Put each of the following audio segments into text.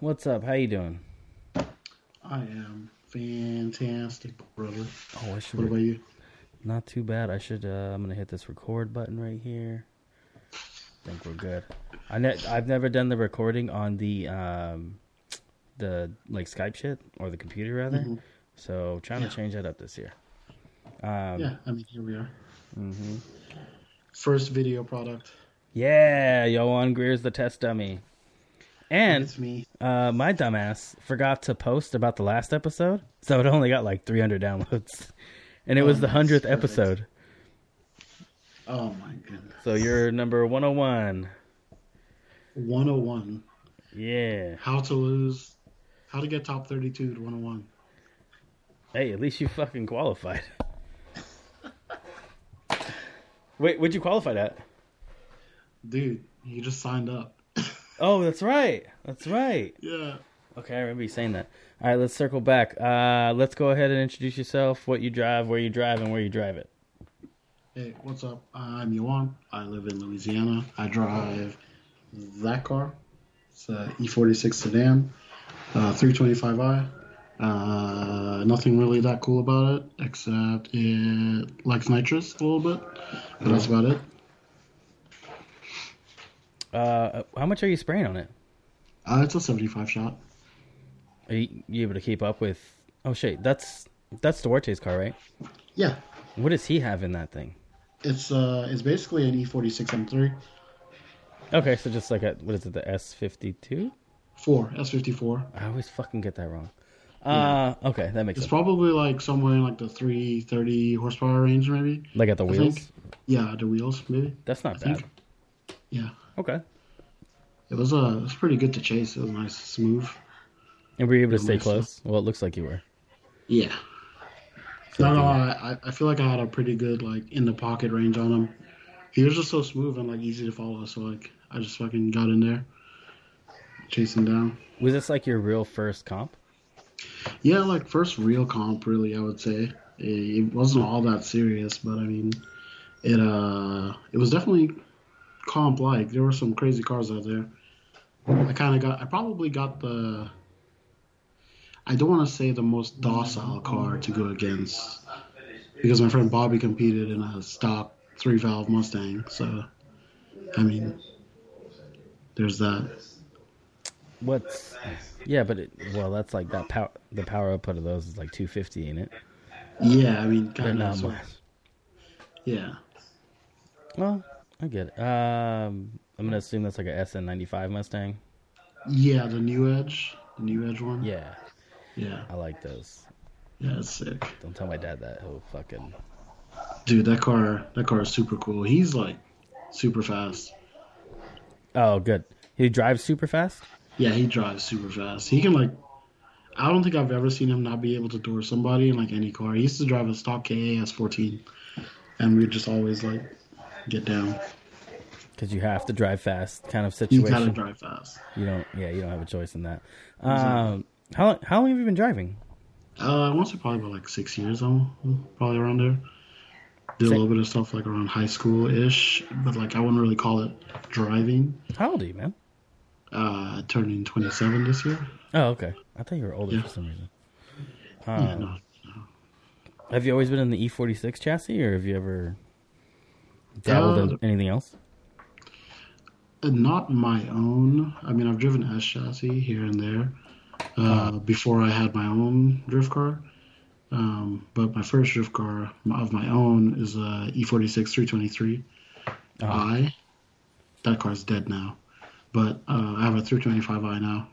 What's up? How you doing? I am fantastic, brother. Oh, I should. What about you? Not too bad. I should. Uh, I'm gonna hit this record button right here. I think we're good. I ne- I've never done the recording on the um, the like Skype shit or the computer rather. Mhm. So trying Yeah. to change that up this year. Um, yeah, I mean, here we are. Mm-hmm. First video product. Yeah, Yowan Greer's the test dummy. And it's me. uh, my dumbass forgot to post about the last episode, so it only got like 300 downloads, and it Oh, was the hundredth episode. Oh my goodness. So you're number 101. 101. Yeah. How to lose. How to get top 32 to 101. Hey, at least you fucking qualified. Wait, what'd you qualify at? Dude, you just signed up. Oh, that's right. That's right. Yeah. Okay, I remember you saying that. All right, let's circle back. Uh, let's go ahead and introduce yourself, what you drive, where you drive, and where you drive it. Hey, what's up? I'm Yowan. I live in Louisiana. I drive that car. It's a E46 sedan, uh, 325i. Uh, nothing really that cool about it, except it likes nitrous a little bit. But that's about it. Uh, how much are you spraying on it? Uh, it's a 75 shot. Are you, you able to keep up with? Oh shit, that's that's Duarte's car, right? Yeah, What does he have in that thing? it's uh, it's basically an E46 M3 Okay, so just like a what is it, the S fifty two? 4 S54. I always fucking get that wrong. Uh, okay, that makes sense. It's sense. probably like somewhere in like the 330 horsepower range, maybe. Like at the I wheels. think. Yeah, the wheels, maybe. That's not I bad. think. Yeah. Okay. It was uh, it was pretty good to chase. It was nice, smooth. And were you able to stay Nice. close? Well, it looks like you were. Yeah. So No, no, I, I- I feel like I had a pretty good like in the pocket range on him. He was just so smooth and like easy to follow. So like I just fucking got in there, chasing down. Was this like your real first comp? Yeah, like first real comp, really. I would say it, it wasn't all that serious, but I mean, it uh, it was definitely comp like. There were some crazy cars out there. I kind of got. I probably got the. I don't want to say the most docile car to go against, because my friend Bobby competed in a stock three valve Mustang. So, I mean, there's that. What's yeah, but it, well, that's like that power. The power output of those is like 250, ain't it? Yeah, I mean, kind not of. much. Yeah. Well, I get it. Um, I'm gonna assume that's like a SN95 Mustang. Yeah, the new Edge, the new Edge one. Yeah, Yeah, I like those. yeah, it's sick, Don't tell my dad that. He'll fucking. dude. That car, that car is super cool. He's like super fast. Oh, good. He drives super fast. Yeah, he drives super fast. He can like, I don't think I've ever seen him not be able to door somebody in like any car. He used to drive a stock KA S14, and we'd just always like get down. Because you have to drive fast, kind of situation. You gotta drive fast. You don't. Yeah, you don't have a choice in that. Um, how long? How long have you been driving? Uh, I want to say probably about like six years, though, probably around there. Did a little bit of stuff like around high school ish, but like I wouldn't really call it driving. How old are you, man? Uh, turning 27 this year. Oh, okay. I thought you were older Yeah. for some reason. Yeah, Um, no, Have you always been in the E46 chassis, or have you ever dabbled Uh, in anything else? Uh, Not my own. I mean, I've driven S chassis here and there uh, before I had my own drift car. Um, but my first drift car of my own is a E E46 323 Uh-huh. i. That car's dead now, but uh, I have a 325i now.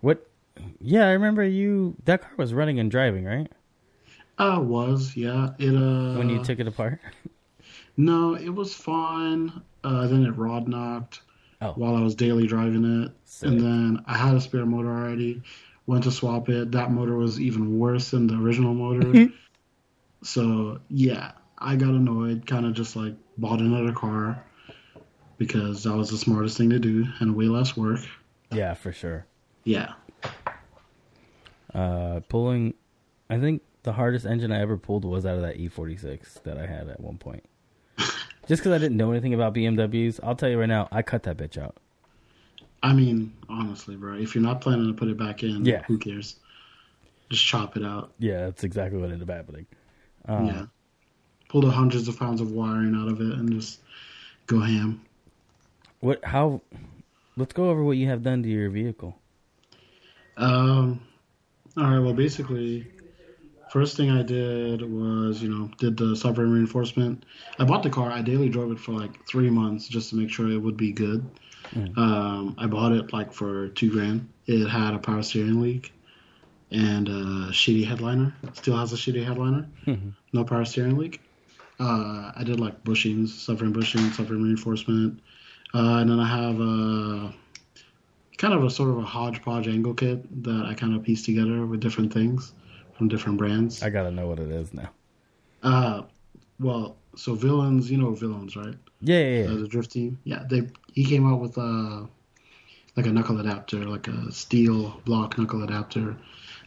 What? Yeah, I remember you. That car was running and driving, right? Uh, was yeah. It uh. When you took it apart. No, it was fine. Uh, then it rod knocked Oh. while I was daily driving it. Sick. And then I had a spare motor already. Went to swap it. That motor was even worse than the original motor. so, yeah, I got annoyed. Kind of just like bought another car because that was the smartest thing to do and way less work. Yeah, for sure. Yeah. Uh, pulling, I think the hardest engine I ever pulled was out of that E46 that I had at one point. Just because I didn't know anything about BMWs, I'll tell you right now, I cut that bitch out. I mean, honestly, bro, if you're not planning to put it back in, Yeah. who cares? Just chop it out. Yeah, that's exactly what ended up happening. Um, yeah. Pull the hundreds of pounds of wiring out of it and just go ham. What? How? Let's go over what you have done to your vehicle. Um, all right. Well, basically, first thing I did was, you know, did the subframe reinforcement. I bought the car. I daily drove it for like three months just to make sure it would be good. Mm. Um, I bought it like for two grand. It had a power steering leak and a shitty headliner. Still has a shitty headliner. No power steering leak. Uh, I did like bushings, subframe bushing, subframe reinforcement, uh, and then I have a kind of a sort of a hodgepodge angle kit that I kind of pieced together with different things from different brands. I gotta know what it is now. Uh, well, so villains, you know villains, right? Yeah, yeah, Uh, yeah. the drift team. Yeah, they he came out with uh like a knuckle adapter, like a steel block knuckle adapter.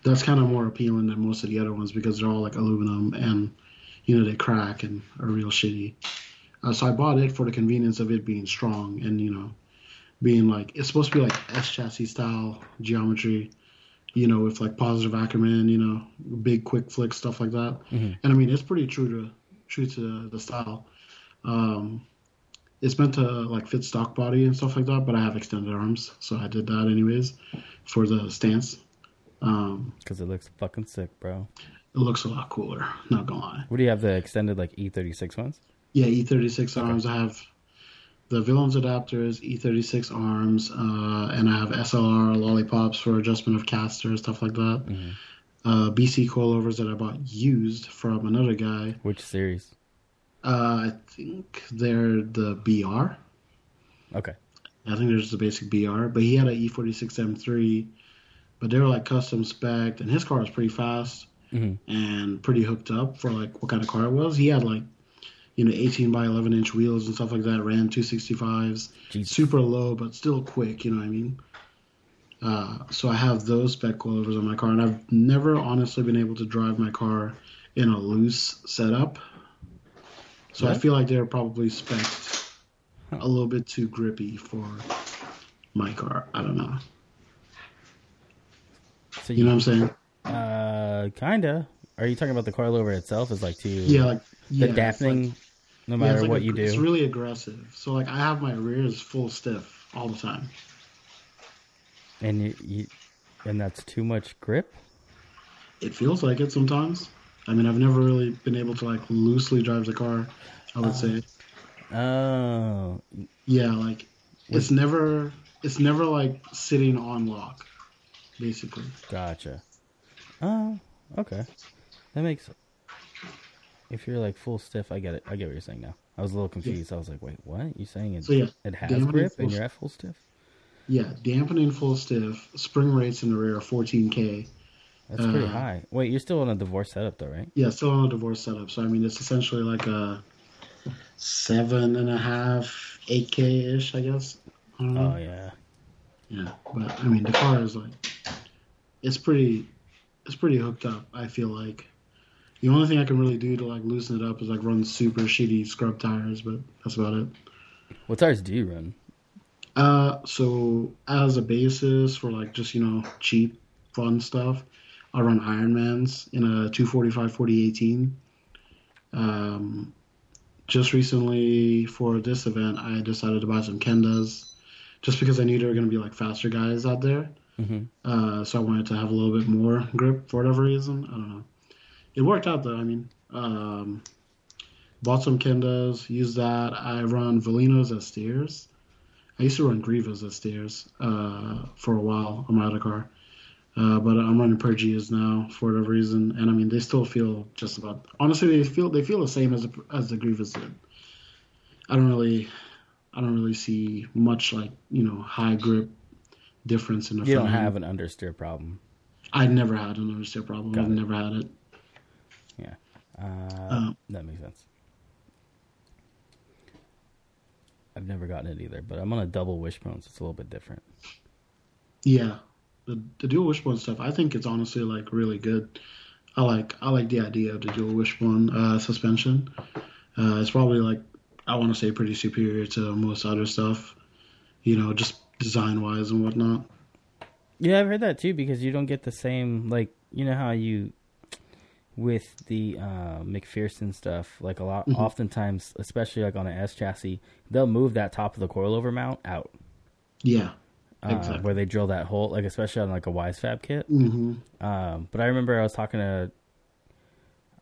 That's kind of more appealing than most of the other ones because they're all like aluminum and you know they crack and are real shitty. Uh, so I bought it for the convenience of it being strong and you know being like it's supposed to be like S chassis style geometry, you know, with like positive Ackerman, you know, big quick flick stuff like that. Mhm. And I mean it's pretty true to true to the style. Um, it's meant to like fit stock body and stuff like that, but I have extended arms, so I did that anyways for the stance. Um, Because it looks fucking sick, bro. it looks a lot cooler, not gonna lie. What do you have? The extended like E36 ones? Yeah, E36 arms. I have the villains adapters, E36 arms, uh, and I have SLR lollipops for adjustment of caster, stuff like that. Mhm. Uh, BC coilovers that I bought used from another guy. Which series? Uh, I think they're the BR. Okay. I think there's the basic BR, but he had an E46 M3, but they were like custom spec, and his car was pretty fast hmm and pretty hooked up for like what kind of car it was. He had like, you know, 18 by 11 inch wheels and stuff like that. Ran 265s, Jesus. super low but still quick. You know what I mean? Uh, so I have those spec coilovers on my car, and I've never honestly been able to drive my car in a loose setup. So I feel like they're probably spec Huh. a little bit too grippy for my car. I don't know. So You know what I'm saying? Uh, kinda. Are you talking about the coilover itself? Is like too Yeah, like the yeah, dampening, like- no matter it's like what a- you do. It's really aggressive. So like I have my rears full stiff all the time. and you, you, and that's too much grip. It feels like it sometimes. I mean, I've never really been able to like loosely drive the car. I would say, Oh, oh. yeah, like it's never it's never like sitting on lock, basically. gotcha. Oh, okay. That makes. If you're like full stiff, I get it. I get what you're saying now. I was a little confused. I was like, wait, what? You saying it? So yeah, it has dampening grip and you're at full stiff? yeah, dampening full stiff, spring rates in the rear are 14k. That's pretty Uh, high. Wait, you're still on a divorce setup though, right? Yeah, still on a divorce setup. So I mean, it's essentially like a seven and a half, eight k ish, I guess. I. Oh yeah. Yeah, but I mean, the car is like, it's pretty, it's pretty hooked up. I feel like the only thing I can really do to like loosen it up is like run super shitty scrub tires, but that's about it. What tires do you run? Uh, so as a basis for like just you know cheap fun stuff, I run Ironmans in a 245 4018. Um, just recently for this event, I decided to buy some Kendas, just because I knew there were gonna be like faster guys out there. hmm Uh, so I wanted to have a little bit more grip for whatever reason. I don't know. It worked out though. I mean, um, bought some Kendas, used that. I run Valinos as steers. I used to run Grivas as steers uh, for a while on my other car. Uh, but I'm running Pergeas now for whatever reason, and I mean they still feel just about. Honestly, they feel they feel the same as the, as the Grivas did. I don't really, I don't really see much like you know high grip difference in the You don't have an understeer problem. I've never had an understeer problem. Got I've it. never had it. Uh, Um, that makes sense. I've never gotten it either, but I'm on a double wishbone, so it's a little bit different. Yeah, the the dual wishbone stuff. I think it's honestly like really good. I like I like the idea of the dual wishbone uh, suspension. Uh, it's probably like I want to say pretty superior to most other stuff. You know, just design wise and whatnot. Yeah, I've heard that too because you don't get the same like you know how you with the uh, MacPherson stuff like a lot Mhm. oftentimes especially like on an S chassis they'll move that top of the coilover mount out Yeah. uh, Exactly. where they drill that hole like especially on like a Wisefab kit. hmm Um, but I remember I was talking to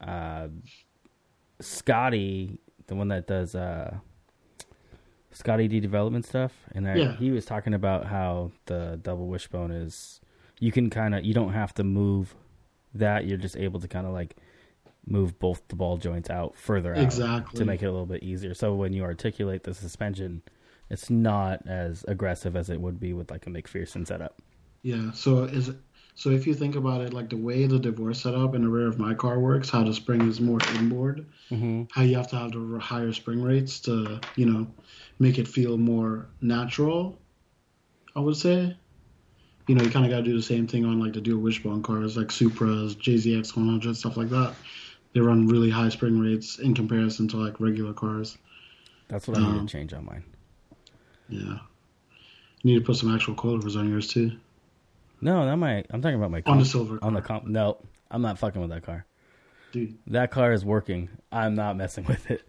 uh, Scotty, the one that does uh, Scotty D development stuff, and I, Yeah. he was talking about how the double wishbone is. You can kind of you don't have to move that. You're just able to kind of like move both the ball joints out further out Exactly. to make it a little bit easier. So when you articulate the suspension, it's not as aggressive as it would be with like a MacPherson setup. Yeah. So is it, so if you think about it, like the way the divorce setup in the rear of my car works, how the spring is more inboard, Mm-hmm. how you have to have the higher spring rates to you know make it feel more natural. I would say. You know, you kind of got to do the same thing on like the dual wishbone cars, like Supras, JZX 100, stuff like that. They run really high spring rates in comparison to like regular cars. That's what I need Um, to change on mine. Yeah. You need to put some actual coilovers on yours too. No, not my. I'm talking about my On the silver car. on the comp. No, I'm not fucking with that car. Dude. That car is working. I'm not messing with it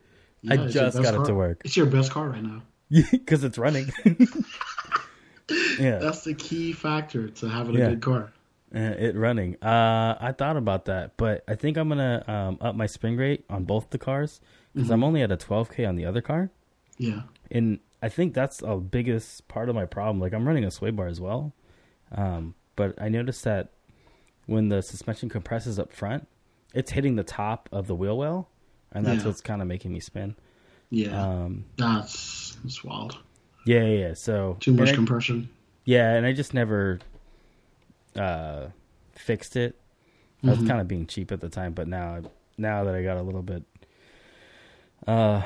I Yeah, your just got it to work. It's your best car right now. because it's running. yeah, That's the key factor to having a good car. uh, it running. Uh, I thought about that, but I think I'm gonna um, up my spring rate on both the cars because Mm-hmm. I'm only at a 12k on the other car, Yeah. and I think that's the biggest part of my problem. Like I'm running a sway bar as well, um, but I noticed that when the suspension compresses up front, it's hitting the top of the wheel well, and that's Yeah. what's kind of making me spin. Yeah. Um, that's that's wild. Yeah, yeah. So Too much and I- compression. Yeah, and I just never uh, fixed it. I was Mhm. kind of being cheap at the time, but now, now that I got a little bit uh,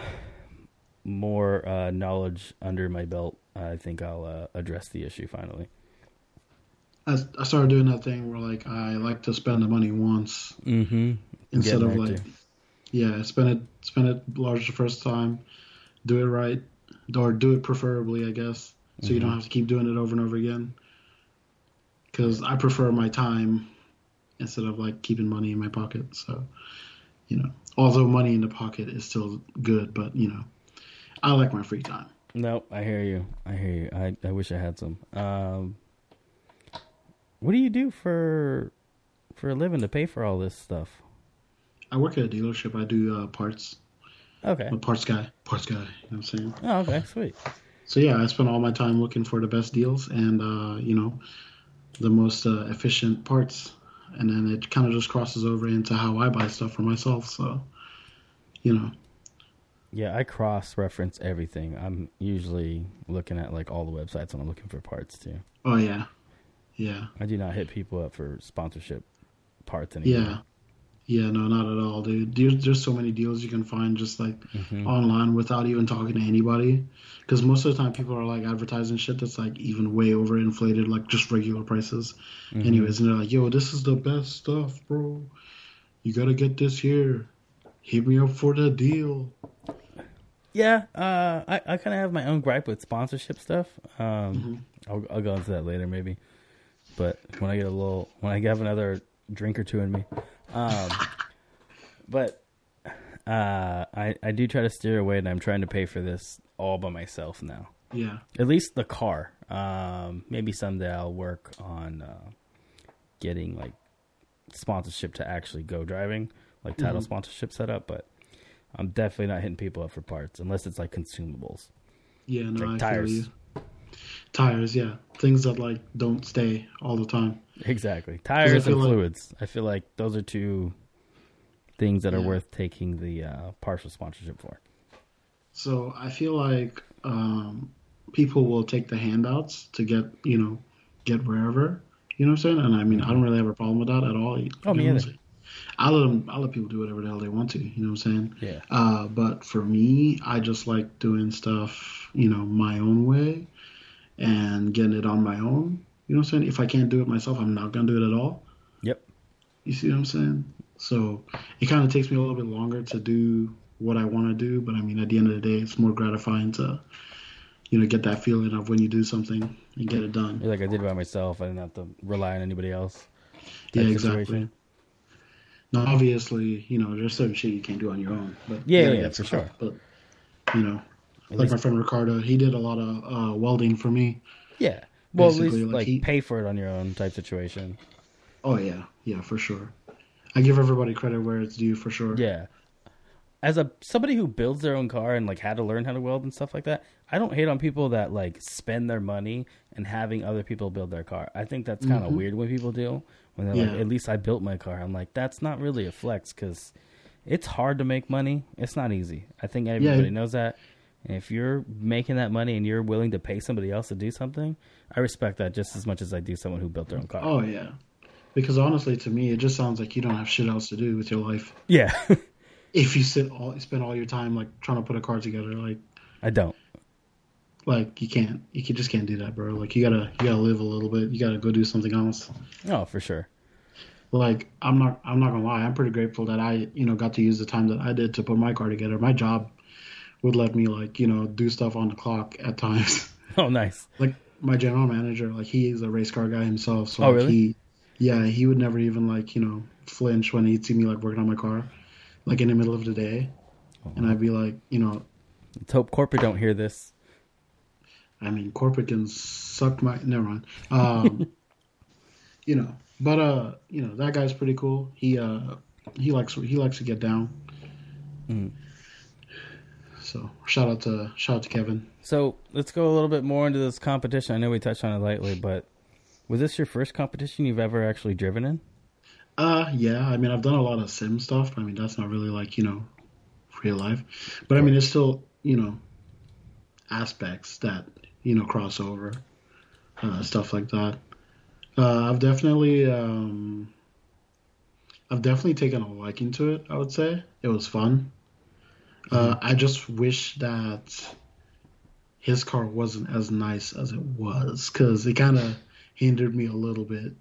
more uh, knowledge under my belt, I think I'll uh, address the issue finally. I, I started doing that thing where like I like to spend the money once Mm-hmm. instead of like too. yeah, spend it spend it large the first time, do it right, or do it preferably, I guess, so you don't Mhm. have to keep doing it over and over again. Because I prefer my time instead of like keeping money in my pocket. So, you know, although money in the pocket is still good, but you know, I like my free time. Nope, I hear you. I hear you. I, I wish I had some. Um, what do you do for for a living to pay for all this stuff? I work at a dealership. I do uh, parts. Okay. I'm a parts guy. Parts guy. You know what I'm saying? Oh, okay. Sweet. So yeah, I spend all my time looking for the best deals and uh, you know the most uh, efficient parts, and then it kind of just crosses over into how I buy stuff for myself. So you know, Yeah, I cross reference everything. I'm usually looking at like all the websites when I'm looking for parts too. oh yeah, yeah, I do not hit people up for sponsorship parts anymore. yeah, yeah. No, not at all, dude. There's there's so many deals you can find just like Mhm. online without even talking to anybody. Because most of the time people are like advertising shit that's like even way overinflated, like just regular prices. Mhm. Anyways, and they're like, "Yo, this is the best stuff, bro. You gotta get this here. Hit me up for the deal." Yeah, uh, I, I kind of have my own gripe with sponsorship stuff. Um, Mm-hmm. I'll, I'll go into that later, maybe. But when I get a little, when I have another drink or two in me, um, but uh, I I do try to steer away, and I'm trying to pay for this all by myself now. Yeah, At least the car. Um, maybe someday I'll work on uh, getting like sponsorship to actually go driving, like title Mhm. sponsorship set up. But I'm definitely not hitting people up for parts unless it's like consumables, yeah, no, like I tires. Tires, yeah, things that like don't stay all the time. Exactly, tires and like- fluids. I feel like those are two things that are worth taking the uh, partial sponsorship for. So I feel like um, people will take the handouts to get you know get wherever. You know what I'm saying? And I mean, I don't really have a problem with that at all. Oh, me either. I let them. I let people do whatever the hell they want to. You know what I'm saying? Yeah, Uh, but for me, I just like doing stuff, you know, my own way and getting it on my own. You know what I'm saying? If I can't do it myself, I'm not going to do it at all. Yep. You see what I'm saying? So it kind of takes me a little bit longer to do what I want to do. But I mean, at the end of the day, it's more gratifying to, you know get that feeling of when you do something and get it done. You're like I did it by myself. I didn't have to rely on anybody else. Yeah, exactly. situation. Now, obviously, you know, there's certain shit you can't do on your own. But Yeah, gotta yeah, for sure. help. But you know, At like least- my friend Ricardo, he did a lot of uh, welding for me. yeah. Well, at least like, like he- pay for it on your own type situation. Oh yeah, yeah, for sure. I give everybody credit where it's due, for sure. Yeah. As a somebody who builds their own car and like had to learn how to weld and stuff like that, I don't hate on people that like spend their money and having other people build their car. I think that's kind of Mhm. weird when people do. When they're like, "At least I built my car." I'm like, that's not really a flex because it's hard to make money. It's not easy. I think everybody knows that. If you're making that money and you're willing to pay somebody else to do something, I respect that just as much as I do someone who built their own car. Oh yeah, because honestly, to me, it just sounds like you don't have shit else to do with your life Yeah, if you sit all spend all your time like trying to put a car together. Like, I don't. like you can't, you can, just can't do that, bro. Like you gotta, you gotta live a little bit. You gotta go do something else. Oh, for sure. like I'm not I'm not gonna lie, I'm pretty grateful that I, you know, got to use the time that I did to put my car together. My job would let me like, you know, do stuff on the clock at times. Oh, nice. like my general manager, like he is a race car guy himself, so Oh, like, really? he yeah, he would never even like, you know, flinch when he'd see me like working on my car, like in the middle of the day. And I'd be like, you know, Let's hope corporate don't hear this. I mean, corporate can suck my. Never mind. Um, you know, but uh, you know that guy's pretty cool. He uh, he likes he likes to get down. Mm. So shout out to shout out to Kevin. So let's go a little bit more into this competition. I know we touched on it lightly, but was this your first competition you've ever actually driven in? Uh, yeah. I mean, I've done a lot of sim stuff. I mean, that's not really like you know, real life. But I mean, it's still you know, aspects that you know cross over, uh, stuff like that. Uh, I've definitely um, I've definitely taken a liking to it. I would say it was fun. Uh, I just wish that his car wasn't as nice as it was because it kind of hindered me a little bit.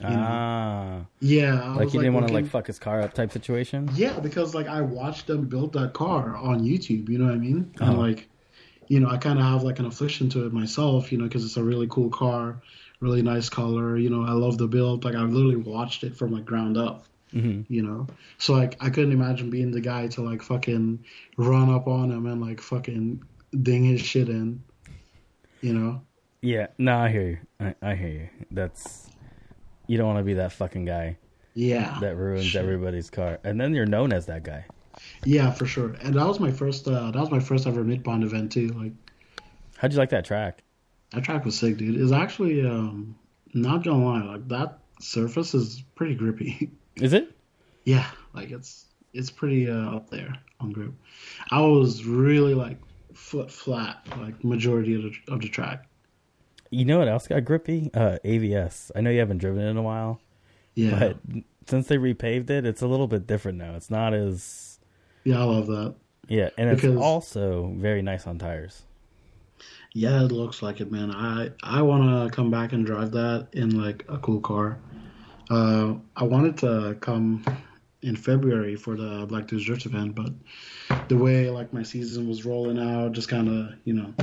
know, ah, Yeah, I like was, you didn't want to like fuck his car up type situation. Yeah, because like I watched them build that car on YouTube. You know what I mean? Uh-huh. And like, you know, I kind of have like an affliction to it myself. You know, because it's a really cool car, really nice color. You know, I love the build. Like I literally watched it from like ground up. Hmm You know, so like I couldn't imagine being the guy to like fucking run up on him and like fucking ding his shit in. You know? Yeah, no, I hear you. I, I hear you. That's you don't want to be that fucking guy Yeah. that ruins everybody's car, and then you're known as that guy. Yeah, for sure. And that was my first. Uh, that was my first ever mid pond event too. Like. How'd you like that track? That track was sick, dude. It's actually um not gonna lie, like that surface is pretty grippy. Is it? yeah, like it's it's pretty uh, up there on grip. I was really like foot flat, like majority of the of the track. You know what else got grippy? Uh, AVS. I know you haven't driven it in a while, Yeah, but since they repaved it, it's a little bit different now. It's not as yeah, I love that. yeah, and it's also very nice on tires. Yeah, it looks like it, man. I I want to come back and drive that in like a cool car. Uh, I wanted to come in February for the Black Dudes Drift event, but the way like my season was rolling out, just kind of you know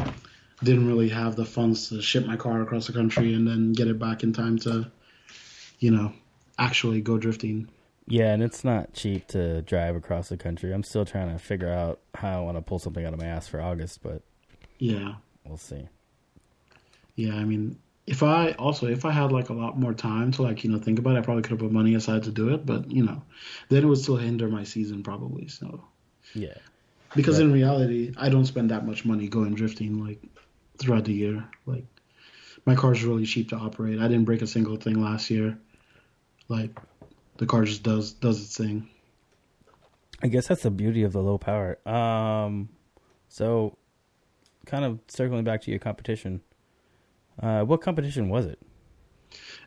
didn't really have the funds to ship my car across the country and then get it back in time to you know actually go drifting. Yeah, and it's not cheap to drive across the country. I'm still trying to figure out how I want to pull something out of my ass for August, but Yeah, we'll see. yeah. I mean, if I also if I had like a lot more time to like you know think about it, I probably could have put money aside to do it. But you know, then it would still hinder my season probably. So Yeah. because Right. in reality, I don't spend that much money going drifting like throughout the year. Like my car's really cheap to operate. I didn't break a single thing last year. Like the car just does does its thing. I guess that's the beauty of the low power. Um, so kind of circling back to your competition. Uh, what competition was it?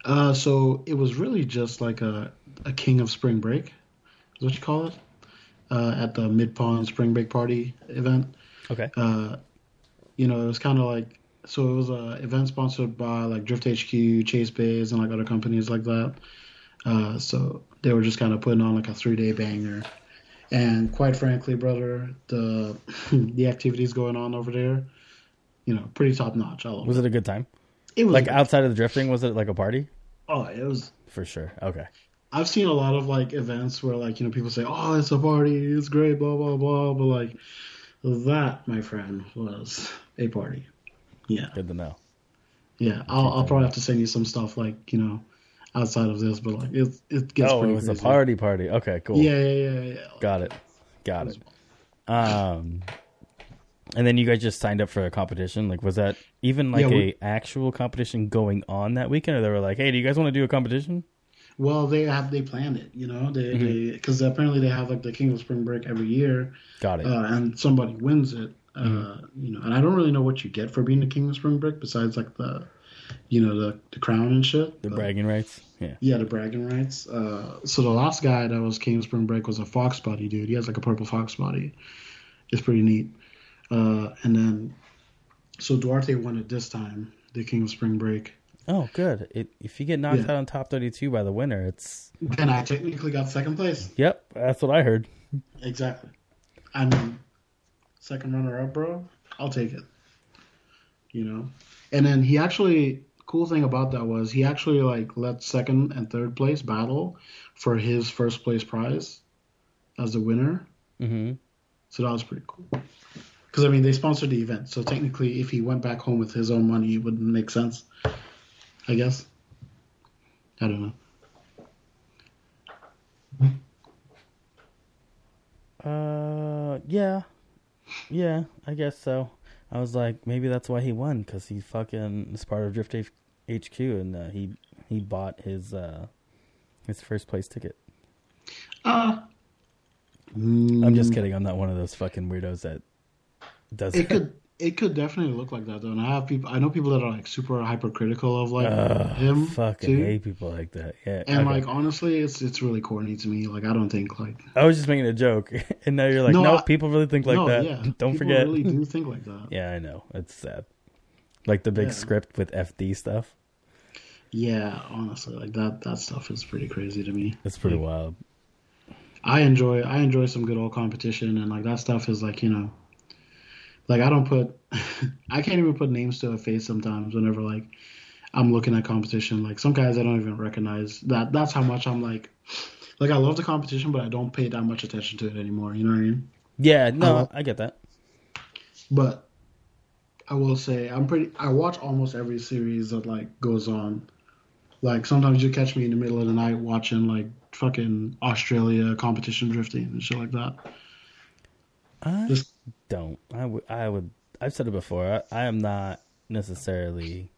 Uh, so it was really just like a a king of spring break, is what you call it, uh, at the Mid Pond Spring Break Party event. Okay. Uh, you know, it was kind of like so it was a event sponsored by like Drift HQ, Chase Bays, and like other companies like that. Uh, so they were just kind of putting on like a three day banger. And quite frankly, brother, the the activities going on over there you know, pretty top notch. I love Was it. it a good time? It was Like outside of the drifting, was it like a party? Oh, it was. For sure. Okay. I've seen a lot of like events where like you know people say, "Oh, it's a party, it's great," blah blah blah, but like that, my friend, was a party. Yeah, Good to know. yeah. I'll, I'll probably have to send you some stuff like you know outside of this, but like it it gets oh, it was crazy. a party party. Okay, cool. Yeah, yeah, yeah, yeah. Got it. Got it. Um, and then you guys just signed up for a competition. Like, was that even like Yeah, a actual competition going on that weekend, or they were like, "Hey, do you guys want to do a competition?" Well, they have they planned it, you know, they Mm-hmm. because apparently they have like the King of Spring Break every year, Got it. uh, and somebody wins it. Uh, Mm-hmm. You know, and I don't really know what you get for being the King of Spring Break besides like the, you know, the the crown and shit. the but- bragging rights. Yeah. Yeah, the bragging rights. Uh, so the last guy that was King of Spring Break was a fox body dude. He has like a purple fox body. It's pretty neat. Uh, and then, so Duarte won it this time, the King of Spring Break. Oh, good. It, if you get knocked Yeah. out on top thirty-two by the winner, it's And I technically got second place. yep. That's what I heard. Exactly. I mean, second runner up, bro. I'll take it. You know, and then he actually cool thing about that was he actually like let second and third place battle for his first place prize as the winner. hmm So that was pretty cool. Because I mean, they sponsored the event, so technically, if he went back home with his own money, it wouldn't make sense. I guess. I don't know. Uh, yeah, yeah. I guess so. I was like, maybe that's why he won because he fucking is part of Drift H- HQ and uh, he he bought his uh his first place ticket. Uh, I'm just kidding. I'm not one of those fucking weirdos that does It could it could definitely look like that though. And I have people I know people that are like super hypercritical of like him fucking too. hate people like that. Yeah, And okay. like honestly, it's it's really corny to me. Like I don't think like I was just making a joke, and now you're like, no, No, I- people really think like no, that. yeah, Don't people forget. really do think like that. Yeah, I know. It's sad. Like the big Yeah. script with FD stuff. Yeah, honestly, like that that stuff is pretty crazy to me. It's pretty Like, wild. I enjoy I enjoy some good old competition and like that stuff is like, you know like I don't put I can't even put names to a face sometimes whenever like I'm looking at competition. Like some guys I don't even recognize. That that's how much I'm like like I love the competition but I don't pay that much attention to it anymore, you know what I mean? Yeah, no, Uh, I get that. But I will say I'm pretty I watch almost every series that like goes on. Like sometimes you catch me in the middle of the night watching like fucking Australia competition drifting and shit like that. I Just don't. I would. I would. I've said it before. I, I am not necessarily.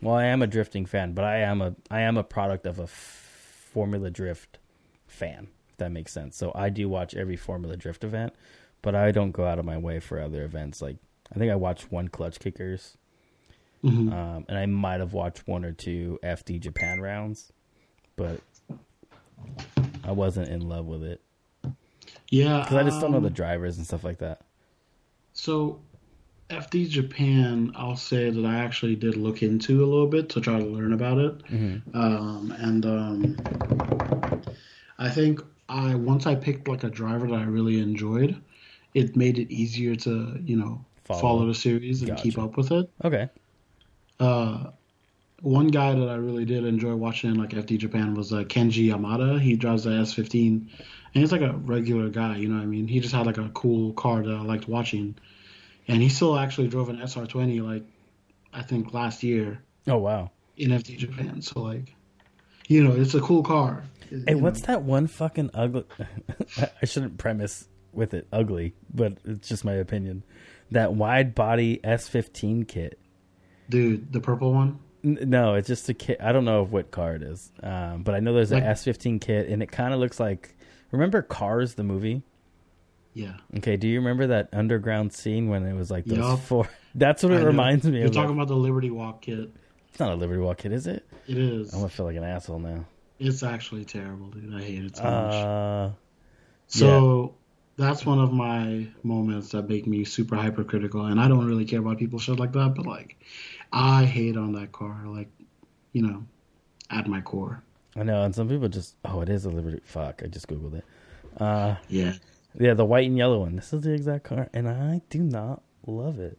Well, I am a drifting fan, but I am a. I am a product of a f- Formula Drift fan. If that makes sense. So I do watch every Formula Drift event, but I don't go out of my way for other events. Like I think I watched one Clutch Kickers, mhm. um, and I might have watched one or two FD Japan rounds, but I wasn't in love with it yeah, because I just don't know um, the drivers and stuff like that. So, FD Japan, I'll say that I actually did look into a little bit to try to learn about it. Mm-hmm. Um, and um, I think I once I picked like a driver that I really enjoyed, it made it easier to you know Follow. follow, the series and Gotcha. keep up with it. Okay. Uh, one guy that I really did enjoy watching like FD Japan was uh, Kenji Yamada. He drives the S15, and he's like a regular guy. You know what I mean? He just had like a cool car that I liked watching, and he still actually drove an SR20 like I think last year Oh wow. in FD Japan. So like, you know, it's a cool car. Hey, what's know. that one fucking ugly? I shouldn't premise with it ugly, but it's just my opinion. That wide body S15 kit. dude? The purple one. No, it's just a kit. I don't know what car it is, um, but I know there's an Like- S15 kit, and it kind of looks like. Remember Cars, the movie? Yeah. Okay, do you remember that underground scene when it was like those Yup. four? That's what I it know. reminds me You're of. talking about the Liberty Walk kit. it's not a Liberty Walk kit, is it? It is. I'm gonna feel like an asshole now. It's actually terrible, dude. I hate it so much. Uh, So that's one of my moments that make me super hypercritical, and I don't really care about people shit like that, but like, I hate on that car, like, you know, at my core. I know, and some people just, oh, it is a Liberty. Fuck, I just googled it. Uh, Yeah, yeah, the white and yellow one. This is the exact car, and I do not love it.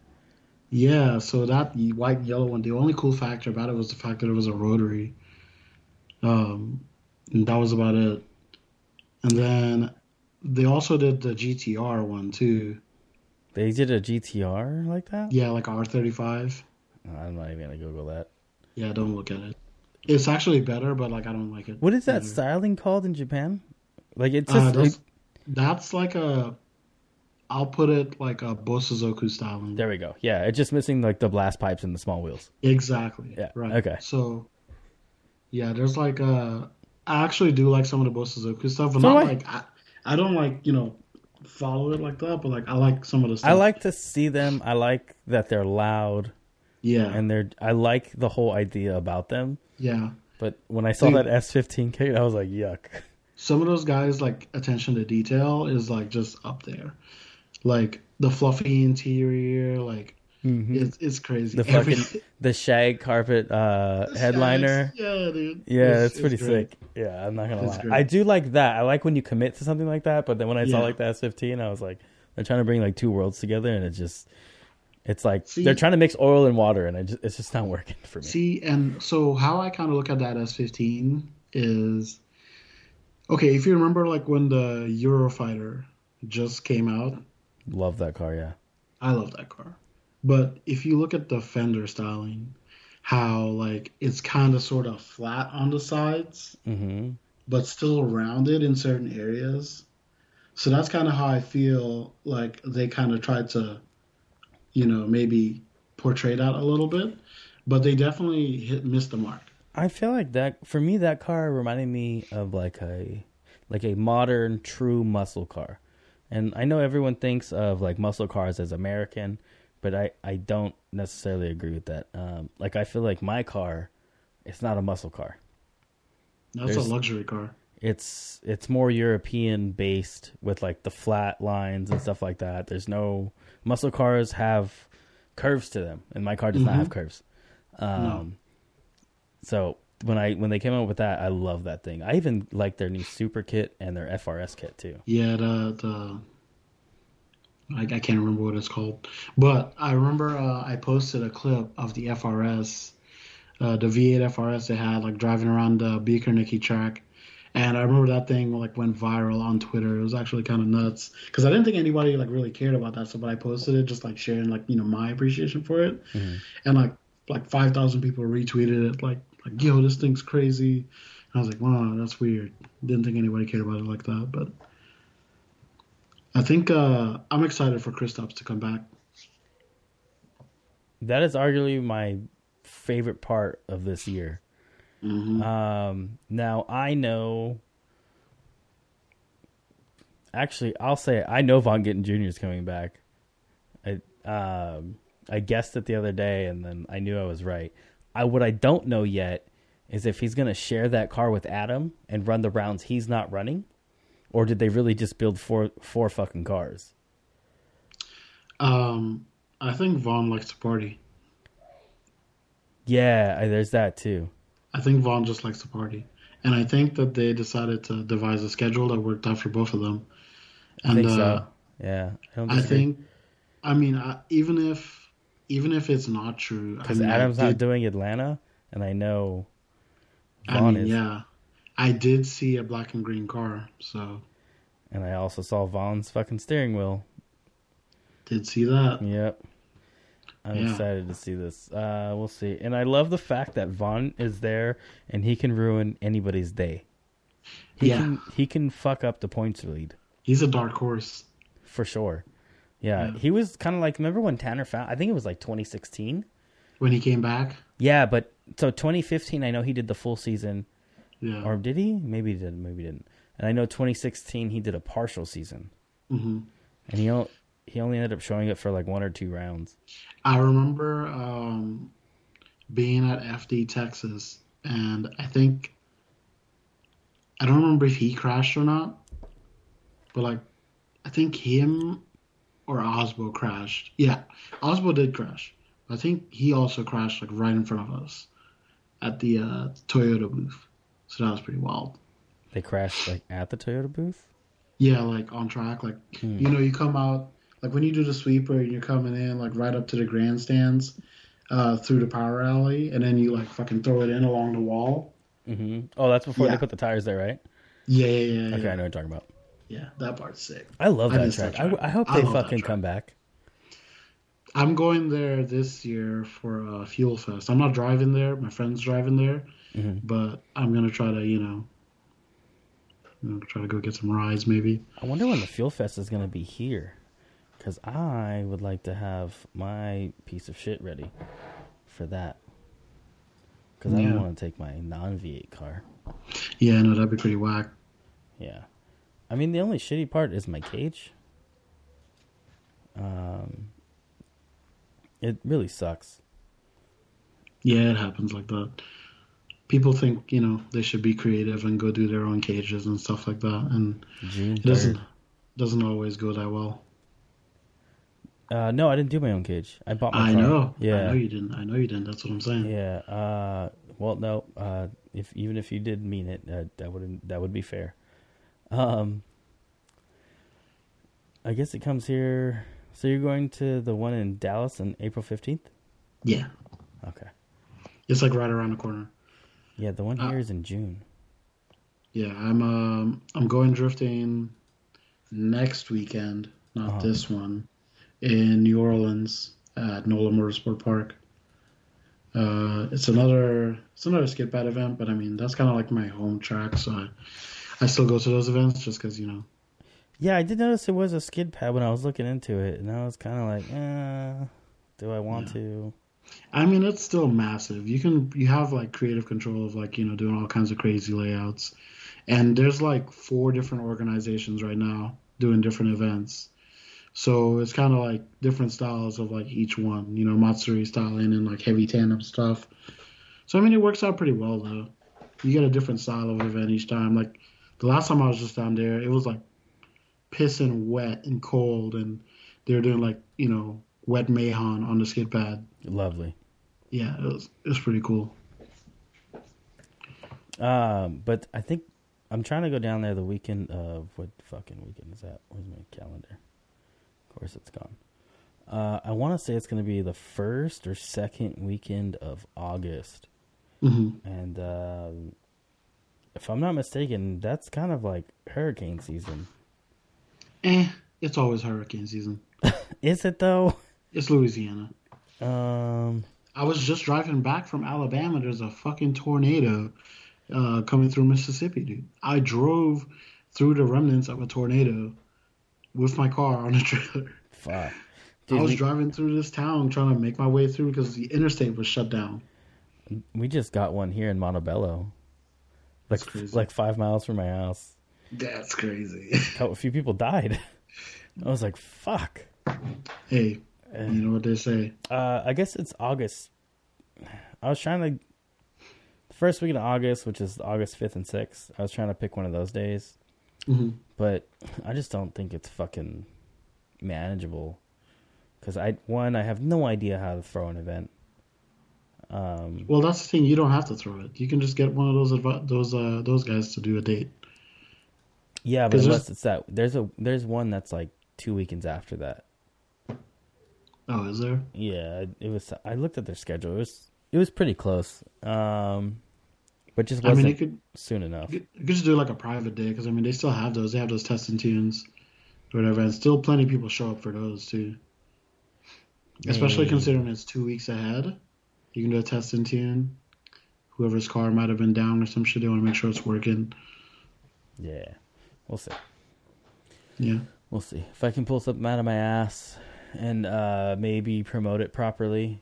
Yeah, so that white and yellow one, the only cool factor about it was the fact that it was a rotary. Um, and that was about it. And then they also did the GTR one too. They did a GTR like that? Yeah, like R35. I'm not even gonna Google that. Yeah, don't look at it. It's actually better, but like I don't like it. What is that either. styling called in Japan? Like it's Uh, just that's, it- that's like a. I'll put it like a Bosozoku styling. there we go. Yeah, it's just missing like the blast pipes and the small wheels. Exactly. Yeah, Right. okay. So, yeah, there's like uh I actually do like some of the Bosozoku stuff, but So not I. like I, I don't like you know follow it like that, but like I like some of the stuff. I like to see them. I like that they're loud Yeah. and they're. I like the whole idea about them. yeah. But when I saw Dude. that S15 kit, I was like, yuck. Some of those guys like attention to detail is like just up there, like the fluffy interior, like it's it's crazy. The fucking the shag carpet uh, headliner. Yeah, dude. Yeah, It's- pretty it's great. sick. Yeah, I'm not gonna It's lie. great. I do like that. I like when you commit to something like that. But then when I saw like the S15, I was like, they're trying to bring like two worlds together, and it just, it's like See- they're trying to mix oil and water, and just, it's just not working for me. See, and so how I kind of look at that S15 is okay. If you remember, like when the Eurofighter just came out, Love that car. Yeah. I love that car. But if you look at the fender styling, how like it's kind of sort of flat on the sides, hmm but still rounded in certain areas. So that's kind of how I feel like they kind of tried to, you know, maybe portray that a little bit, but they definitely hit missed the mark. I feel like that for me. That car reminded me of like a, like a modern true muscle car, and I know everyone thinks of like muscle cars as American, but I I don't necessarily agree with that. Um, like I feel like my car, it's not a muscle car. That's There's- a luxury car. it's it's more European based with like the flat lines and stuff like that. There's no muscle cars have curves to them, and my car does not Mhm. have curves. Um, So when I when they came out with that, I love that thing. I even like their new Super Kit and their FRS kit too. Yeah, the the I, I can't remember what it's called, but I remember uh, I posted a clip of the FRS, uh, the V8 FRS they had like driving around the Beaker Nicky track, and I remember that thing like went viral on Twitter. It was actually kind of nuts because I didn't think anybody like really cared about that So, but I posted it just like sharing like you know my appreciation for it, Mhm. and like like five thousand people retweeted it like like yo this thing's crazy. And I was like, wow, that's weird. Didn't think anybody cared about it like that, but I think uh, I'm excited for Kristaps to come back. That is arguably my favorite part of this year. Hmm Um, now I know. Actually, I'll say it, I know Vaughn Gittin Jr. is coming back. I um I guessed it the other day, and then I knew I was right. I what I don't know yet is if he's going to share that car with Adam and run the rounds he's not running, or did they really just build four four fucking cars? Um, I think Vaughn likes to party. Yeah, there's that too. I think Vaughn just likes to party, and I think that they decided to devise a schedule that worked out for both of them. I And think uh, so. Yeah, I don't I think, I mean, I, even if even if it's not true, I because mean, I Adam's not doing Atlanta, and I know I Vaughn mean, is. yeah, I did see a black and green car, so And I also saw Vaughn's fucking steering wheel. did see that. Yep. I'm Yeah. excited to see this. Uh, we'll see. And I love the fact that Vaughn is there and he can ruin anybody's day. He Yeah. can he can fuck up the points lead He's a dark horse. for sure. Yeah, Yeah. he was kind of like remember when Tanner Foust I think it was like 2016. When he came back, Yeah, but so 2015 I know he did the full season yeah, or did he? Maybe he didn't, maybe he didn't. And I know 2016 he did a partial season. Mm-hmm. And he o- he only ended up showing it for like one or two rounds. I remember um, being at FD Texas, and I think I don't remember if he crashed or not, but like I think him or Aasbø crashed. Yeah, Aasbø did crash. I think he also crashed like right in front of us at the uh, Toyota booth. So that was pretty wild. They crashed like at the Toyota booth. Yeah, like on track. Like Hmm. you know, you come out like when you do the sweeper and you're coming in like right up to the grandstands uh, through the power alley, and then you like fucking throw it in along the wall. hmm Oh, that's before they put the tires there, right? Yeah, yeah, yeah. yeah. Okay, I know what you're talking about. Yeah, that part's sick. I love I that miss track. track. I, I hope I they fucking come back. I'm going there this year for uh, Fuel Fest. I'm not driving there. My friend's driving there, Mhm. but I'm gonna try to, you know, you know, try to go get some rides maybe. I wonder when the Fuel Fest is going to be here. Because I would like to have my piece of shit ready for that. Because I don't want to take my non V8 car. Yeah, no, that'd be pretty whack. Yeah. I mean, the only shitty part is my cage. Um, it really sucks. Yeah, it happens like that. People think, you know, they should be creative and go do their own cages and stuff like that, and June it doesn't doesn't always go that well. Uh, no, I didn't do my own cage. I bought my I car. know. Yeah. I know you didn't. I know you didn't. That's what I'm saying. Yeah. Uh, well, no. Uh, if even if you did mean it, uh, that wouldn't that would be fair. Um, I guess it comes here. So you're going to the one in Dallas on April fifteenth. Yeah. Okay. It's like right around the corner. Yeah, the one Uh, here is in June. Yeah, I'm um I'm going drifting next weekend, not Uh-huh. this one, in New Orleans at NOLA Motorsport Park. Uh, it's another it's another skid pad event, but I mean that's kind of like my home track, so I, I still go to those events just because you know. Yeah, I did notice it was a skid pad when I was looking into it, and I was kind of like, eh, do I want Yeah. to? I mean it's still massive. You can you have like creative control of like you know doing all kinds of crazy layouts, and there's like four different organizations right now doing different events. So it's kind of like different styles of like each one, you know, Matsuri styling and like heavy tandem stuff. So I mean, it works out pretty well though. You get a different style of event each time. Like the last time I was just down there, it was like pissing wet and cold, and they were doing like you know wet mayhan on the skid pad. Lovely. Yeah, it was it was pretty cool. Um, but I think I'm trying to go down there the weekend of what fucking weekend is that? Where's my calendar? Of course, it's gone. Uh, I want to say it's going to be the first or second weekend of August, hmm and um if I'm not mistaken, that's kind of like hurricane season. Eh, it's always hurricane season. Is it though? It's Louisiana. Um, I was just driving back from Alabama. There's a fucking tornado uh, coming through Mississippi, dude. I drove through the remnants of a tornado with my car on a trailer. fuck. I was we, driving through this town trying to make my way through because the interstate was shut down. we just got one here in Montebello, like like five miles from my house. That's crazy. A few people died. I was like, fuck. hey, Eh. you know what they say? Uh, I guess it's August. I was trying to the first week of August, which is August fifth and sixth. I was trying to pick one of those days, hmm but I just don't think it's fucking manageable. Because I one, I have no idea how to throw an event. Um, Well, that's the thing. You don't have to throw it. You can just get one of those those uh, those guys to do a date. yeah, but unless it's that, there's a there's one that's like two weekends after that. Oh, is there? Yeah, it was. I looked at their schedule. It was it was pretty close. Um, but just I wasn't mean, it could soon enough. You could just do like a private day because I mean they still have those. They have those testing tunes, or whatever, and still plenty of people show up for those too. Especially Hey. considering it's two weeks ahead, you can do a testing tune. Whoever's car might have been down or some shit, they want to make sure it's working. Yeah, we'll see. Yeah, We'll see if I can pull something out of my ass and uh, maybe promote it properly.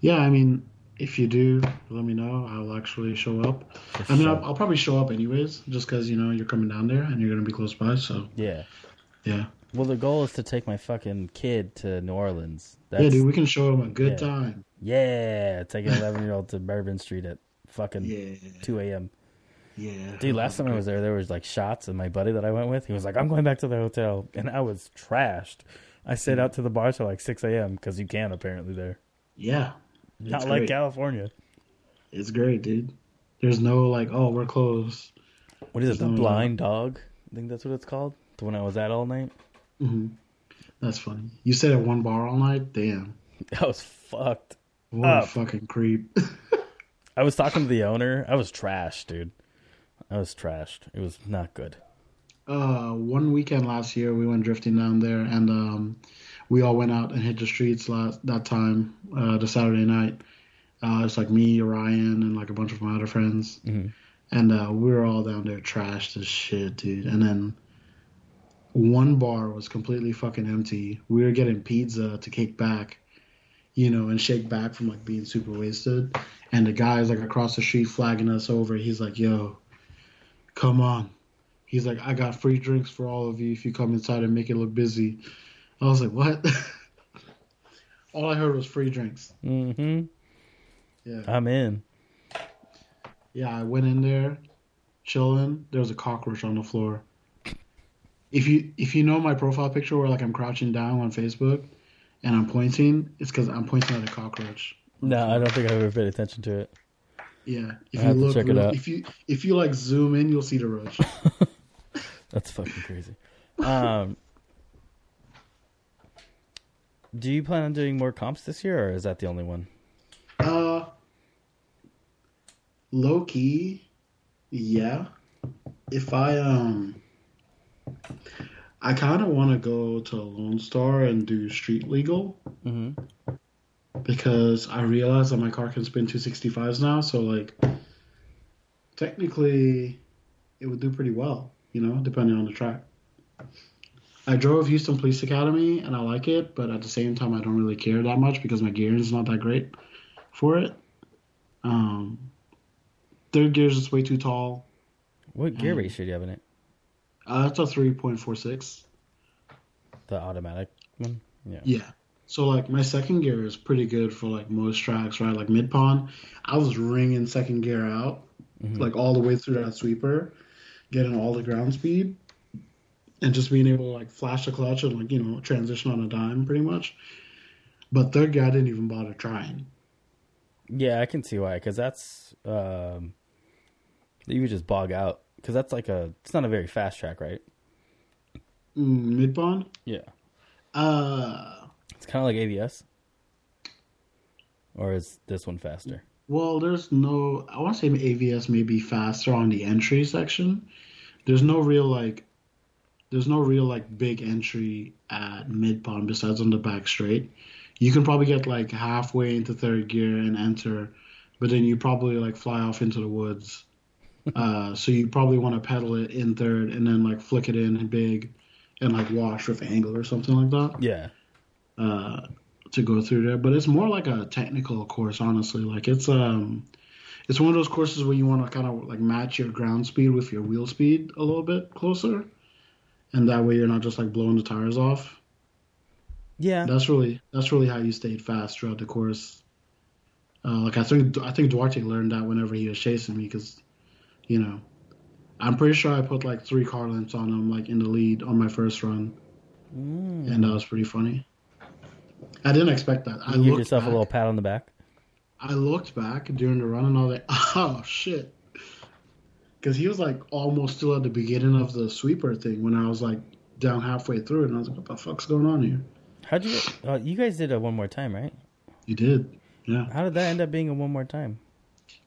yeah. I mean, if you do, let me know. I'll actually show up. For I mean, sure. I'll, I'll probably show up anyways, just because you know you're coming down there and you're gonna be close by. So yeah. yeah, Well, the goal is to take my fucking kid to New Orleans. yeah, dude, we can show them a good yeah. time. yeah, take an eleven year old to Bourbon Street at fucking Yeah, two a.m. yeah. Dude, last time I was there, there was like shots, and my buddy that I went with, he was like, "I'm going back to the hotel," and I was trashed. I stayed out to the bar till like six a.m. because you can apparently there, Yeah, not It's like great. California. It's great, dude. There's no like, oh, we're closed. What is it? The No, no. blind dog? I think that's what it's called. The one I was at all night. hmm That's funny. You stayed at one bar all night? Damn. I was fucked. What Up. a fucking creep. I was talking to the owner. I was trashed, dude. I was trashed. It was not good. uh, one weekend last year, we went drifting down there, and um, we all went out and hit the streets last that time, uh, the Saturday night. Uh, it's like me, Ryan, and like a bunch of my other friends, Mhm. and uh, we were all down there trashed as shit, dude. And then one bar was completely fucking empty. We were getting pizza to kick back, you know, and shake back from like being super wasted. And the guy's like across the street flagging us over. He's like, "Yo, come on." He's like, "I got free drinks for all of you if you come inside and make it look busy." I was like, "What?" all I heard was free drinks. Mm-hmm. Yeah. I'm in. Yeah, I went in there, chilling. There was a cockroach on the floor. If you if you know my profile picture where like I'm crouching down on Facebook, and I'm pointing, it's because I'm pointing at a cockroach. No, I don't think I've ever paid attention to it. Yeah, if you look, check it real- out. if you if you like zoom in, you'll see the roach. That's fucking crazy. Um, do you plan on doing more comps this year, or is that the only one? Uh, low key, yeah. If I um, I kind of want to go to Lone Star and do street legal Mm-hmm. because I realize that my car can spin 265s now. So like, technically, it would do pretty well, you know, depending on the track. I drove Houston Police Academy and I like it, but at the same time, I don't really care that much because my gearing is not that great for it. Um, third gear is just way too tall. What gear ratio do you have in it? Uh, that's a 3.46. The automatic one? Yeah. Yeah. So like my second gear is pretty good for like most tracks, right? Like mid pond, I was ringing second gear out, Mhm. like all the way through that sweeper, getting all the ground speed, and just being able to like flash the clutch and like you know transition on a dime pretty much. But third guy didn't even bother trying. Yeah, I can see why. Because that's um, you would just bog out. Because that's like a. It's not a very fast track, right? Mm, mid pond, Yeah. uh, It's kind of like AVS. Or is this one faster? well, there's no. I want to say AVS may be faster on the entry section. There's no real like. There's no real like big entry at mid pond besides on the back straight. You can probably get like halfway into third gear and enter, but then you probably like fly off into the woods. Uh, so you probably want to pedal it in third and then like flick it in big, and like wash with angle or something like that Yeah. uh, to go through there. But it's more like a technical course, honestly. Like it's um, it's one of those courses where you want to kind of like match your ground speed with your wheel speed a little bit closer, and that way you're not just like blowing the tires off. Yeah. That's really that's really how you stayed fast throughout the course. Uh, like I think I think Duarte learned that whenever he was chasing me because, you know, I'm pretty sure I put like three car lengths on him like in the lead on my first run, Mm. and that was pretty funny. I didn't expect that. I You give yourself back, a little pat on the back. I looked back during the run and I was like, oh shit, because he was like almost still at the beginning of the sweeper thing when I was like down halfway through and I was like, what the fuck's going on here? How'd you? Uh, you guys did a one more time, right? You did, yeah. How did that end up being a one more time?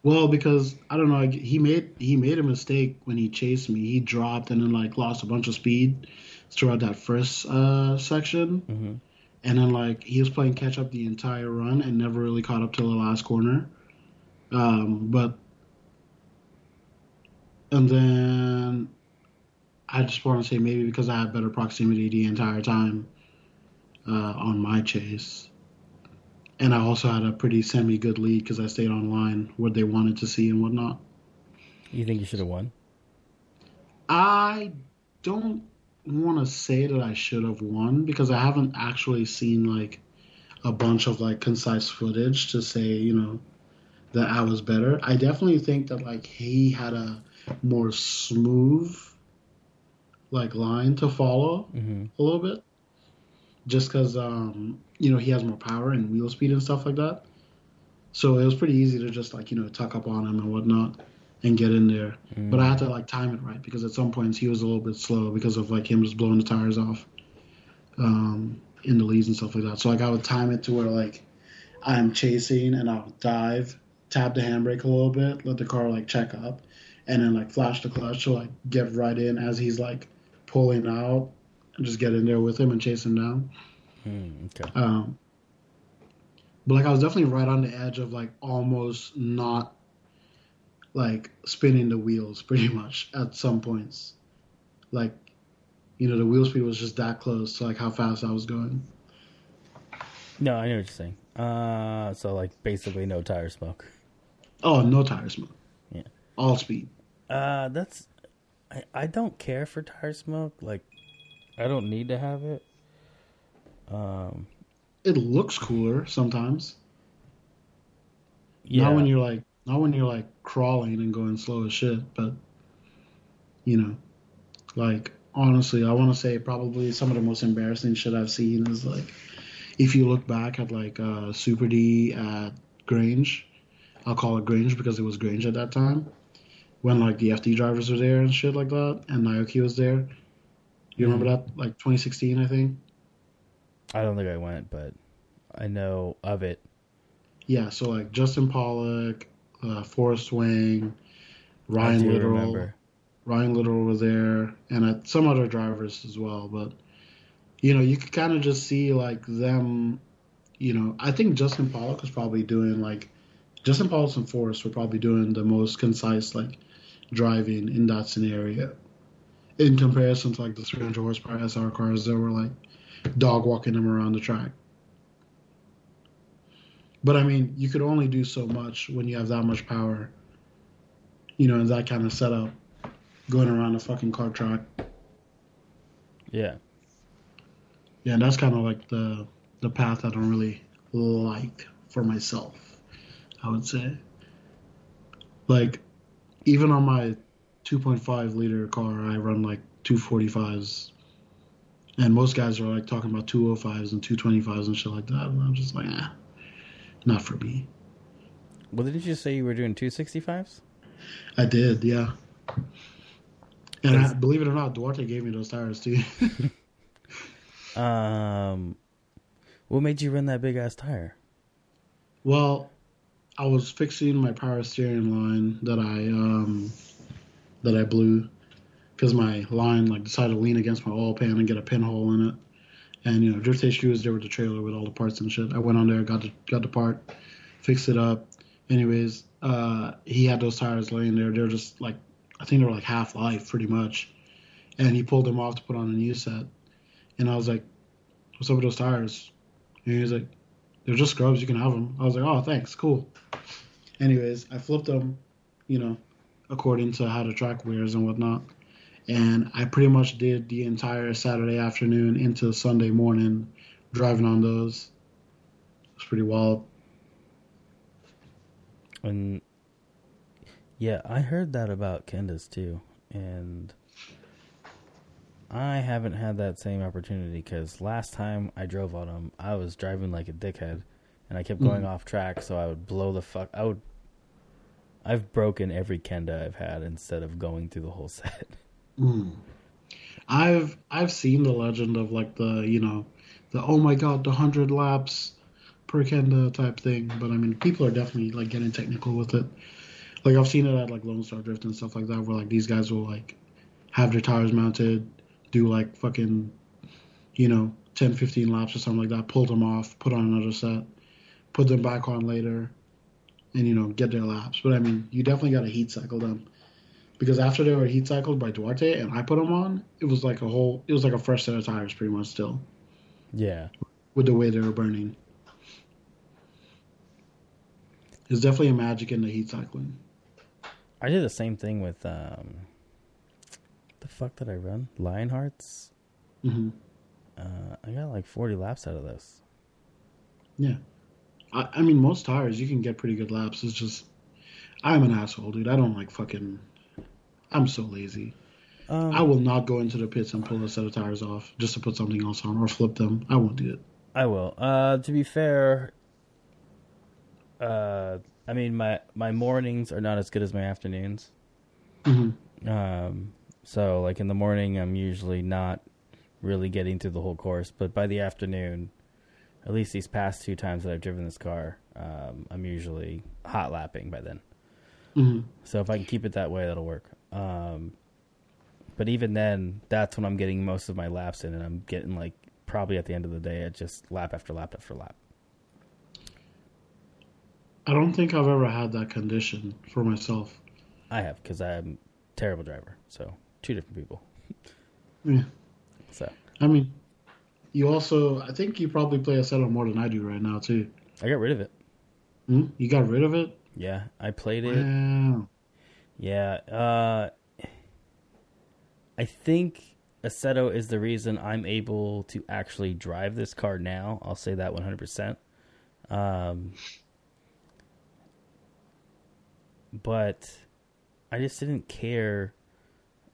Well, because I don't know, he made he made a mistake when he chased me. He dropped and then like lost a bunch of speed throughout that first uh, section, hmm and then like he was playing catch up the entire run and never really caught up till the last corner. Um, but and then I just want to say maybe because I had better proximity the entire time uh, on my chase. And I also had a pretty semi good lead because I stayed online what they wanted to see and whatnot. You think you should have won? I don't want to say that I should have won because I haven't actually seen like a bunch of like concise footage to say, you know, that I was better. I definitely think that like he had a more smooth like line to follow hmm a little bit. Just because um you know he has more power and wheel speed and stuff like that. So it was pretty easy to just like you know tuck up on him and whatnot and get in there. But i had to like time it right because at some points he was a little bit slow because of like him just blowing the tires off um, in the leads and stuff like that. So like I would time it to where like I'm chasing and I'll dive, tap the handbrake a little bit, let the car like check up, and then like flash the clutch to like get right in as he's like pulling out and just get in there with him and chase him down. Hmm, okay. Um, but like I was definitely right on the edge of like almost not like spinning the wheels pretty much at some points. Like, you know, the wheel speed was just that close to like how fast I was going. No, I know what you're saying. Uh, so like basically no tire smoke. Oh, no tire smoke. All speed. Uh, that's I, I don't care for tire smoke. Like, I don't need to have it. Um, It looks cooler sometimes. yeah, Not when you're like not when you're like crawling and going slow as shit, but you know, like honestly, I want to say probably some of the most embarrassing shit I've seen is like if you look back at like uh, Super D at Grange, I'll call it Grange because it was Grange at that time when like the FD drivers were there and shit like that, and Naoki was there. You remember that? Like 2016, I think. I don't think I went, but I know of it. Yeah, so like Justin Pawlak, uh, Forrest Wang, Ryan Litteral. remember. Ryan Litteral was there, and uh, some other drivers as well. But you know, you could kind of just see like them. You know, I think Justin Pawlak was probably doing like Justin Pawlak and Forrest were probably doing the most concise like driving in that scenario, in comparison to like the 300 horsepower SR cars that were like dog walking them around the track. But I mean, you could only do so much when you have that much power. You know, in that kind of setup going around a fucking car track. Yeah, Yeah, and that's kind of like the the path I don't really like for myself. I would say, like, even on my 2.5 liter car, I run like 245s, and most guys are like talking about 205s and 225s and shit like that, and I'm just like, ah, not for me. well, didn't you say you were doing two sixty fives? I did, yeah. And I, believe it or not, Duarte gave me those tires too. Um, what made you run that big ass tire? Well, I was fixing my power steering line that I um that I blew because my line like decided to lean against my oil pan and get a pinhole in it. And you know, Drift HQ was there with the trailer with all the parts and shit. I went on there, got the got the part, fixed it up. Anyways, uh, he had those tires laying there. They're just like I think they were like half life, pretty much. And he pulled them off to put on a new set. And I was like, "What's up with those tires?" And he was like, they're just scrubs. You can have them. I was like, oh, thanks, cool. Anyways, I flipped them, you know, according to how the track wears and whatnot. And I pretty much did the entire Saturday afternoon into Sunday morning driving on those. It was pretty wild. And yeah, I heard that about Kendas too, and I haven't had that same opportunity because last time I drove on them, I was driving like a dickhead, and I kept going Mhm. off track, so I would blow the fuck. I would. I've broken every Kenda I've had instead of going through the whole set. Mm. I've I've seen the legend of like the you know the oh my god the hundred laps per Kenda type thing, but I mean people are definitely like getting technical with it. Like I've seen it at like Lone Star Drift and stuff like that, where like these guys will like have their tires mounted, do like fucking you know 10, 15 laps or something like that, pull them off, put on another set, put them back on later, and you know get their laps. But I mean you definitely got to heat cycle them because after they were heat cycled by Duarte and I put them on, it was like a whole, it was like a fresh set of tires pretty much still Yeah, with the way they were burning. There's definitely a magic in the heat cycling. I did the same thing with um. The fuck did I run? Lionharts. hmm Uh, I got like forty laps out of this. Yeah, I, I mean most tires you can get pretty good laps. It's just I'm an asshole, dude. I don't like fucking. I'm so lazy. Um, I will not go into the pits and pull a set of tires off just to put something else on or flip them. I won't do it. I will. Uh, to be fair, uh, I mean my my mornings are not as good as my afternoons. hmm Um, so like in the morning, I'm usually not really getting through the whole course. But by the afternoon, at least these past two times that I've driven this car, um, I'm usually hot lapping by then. hmm So if I can keep it that way, that'll work. Um, but even then, that's when I'm getting most of my laps in, and I'm getting like probably at the end of the day, at just lap after lap after lap. I don't think I've ever had that condition for myself. I have because I'm a terrible driver. So two different people. Yeah. So I mean, you also, I think you probably play Assetto more than I do right now too. I got rid of it. Hmm? You got rid of it? Yeah, I played it. Wow. Yeah. Uh, I think Assetto is the reason I'm able to actually drive this car now. I'll say that 100%. Um, but I just didn't care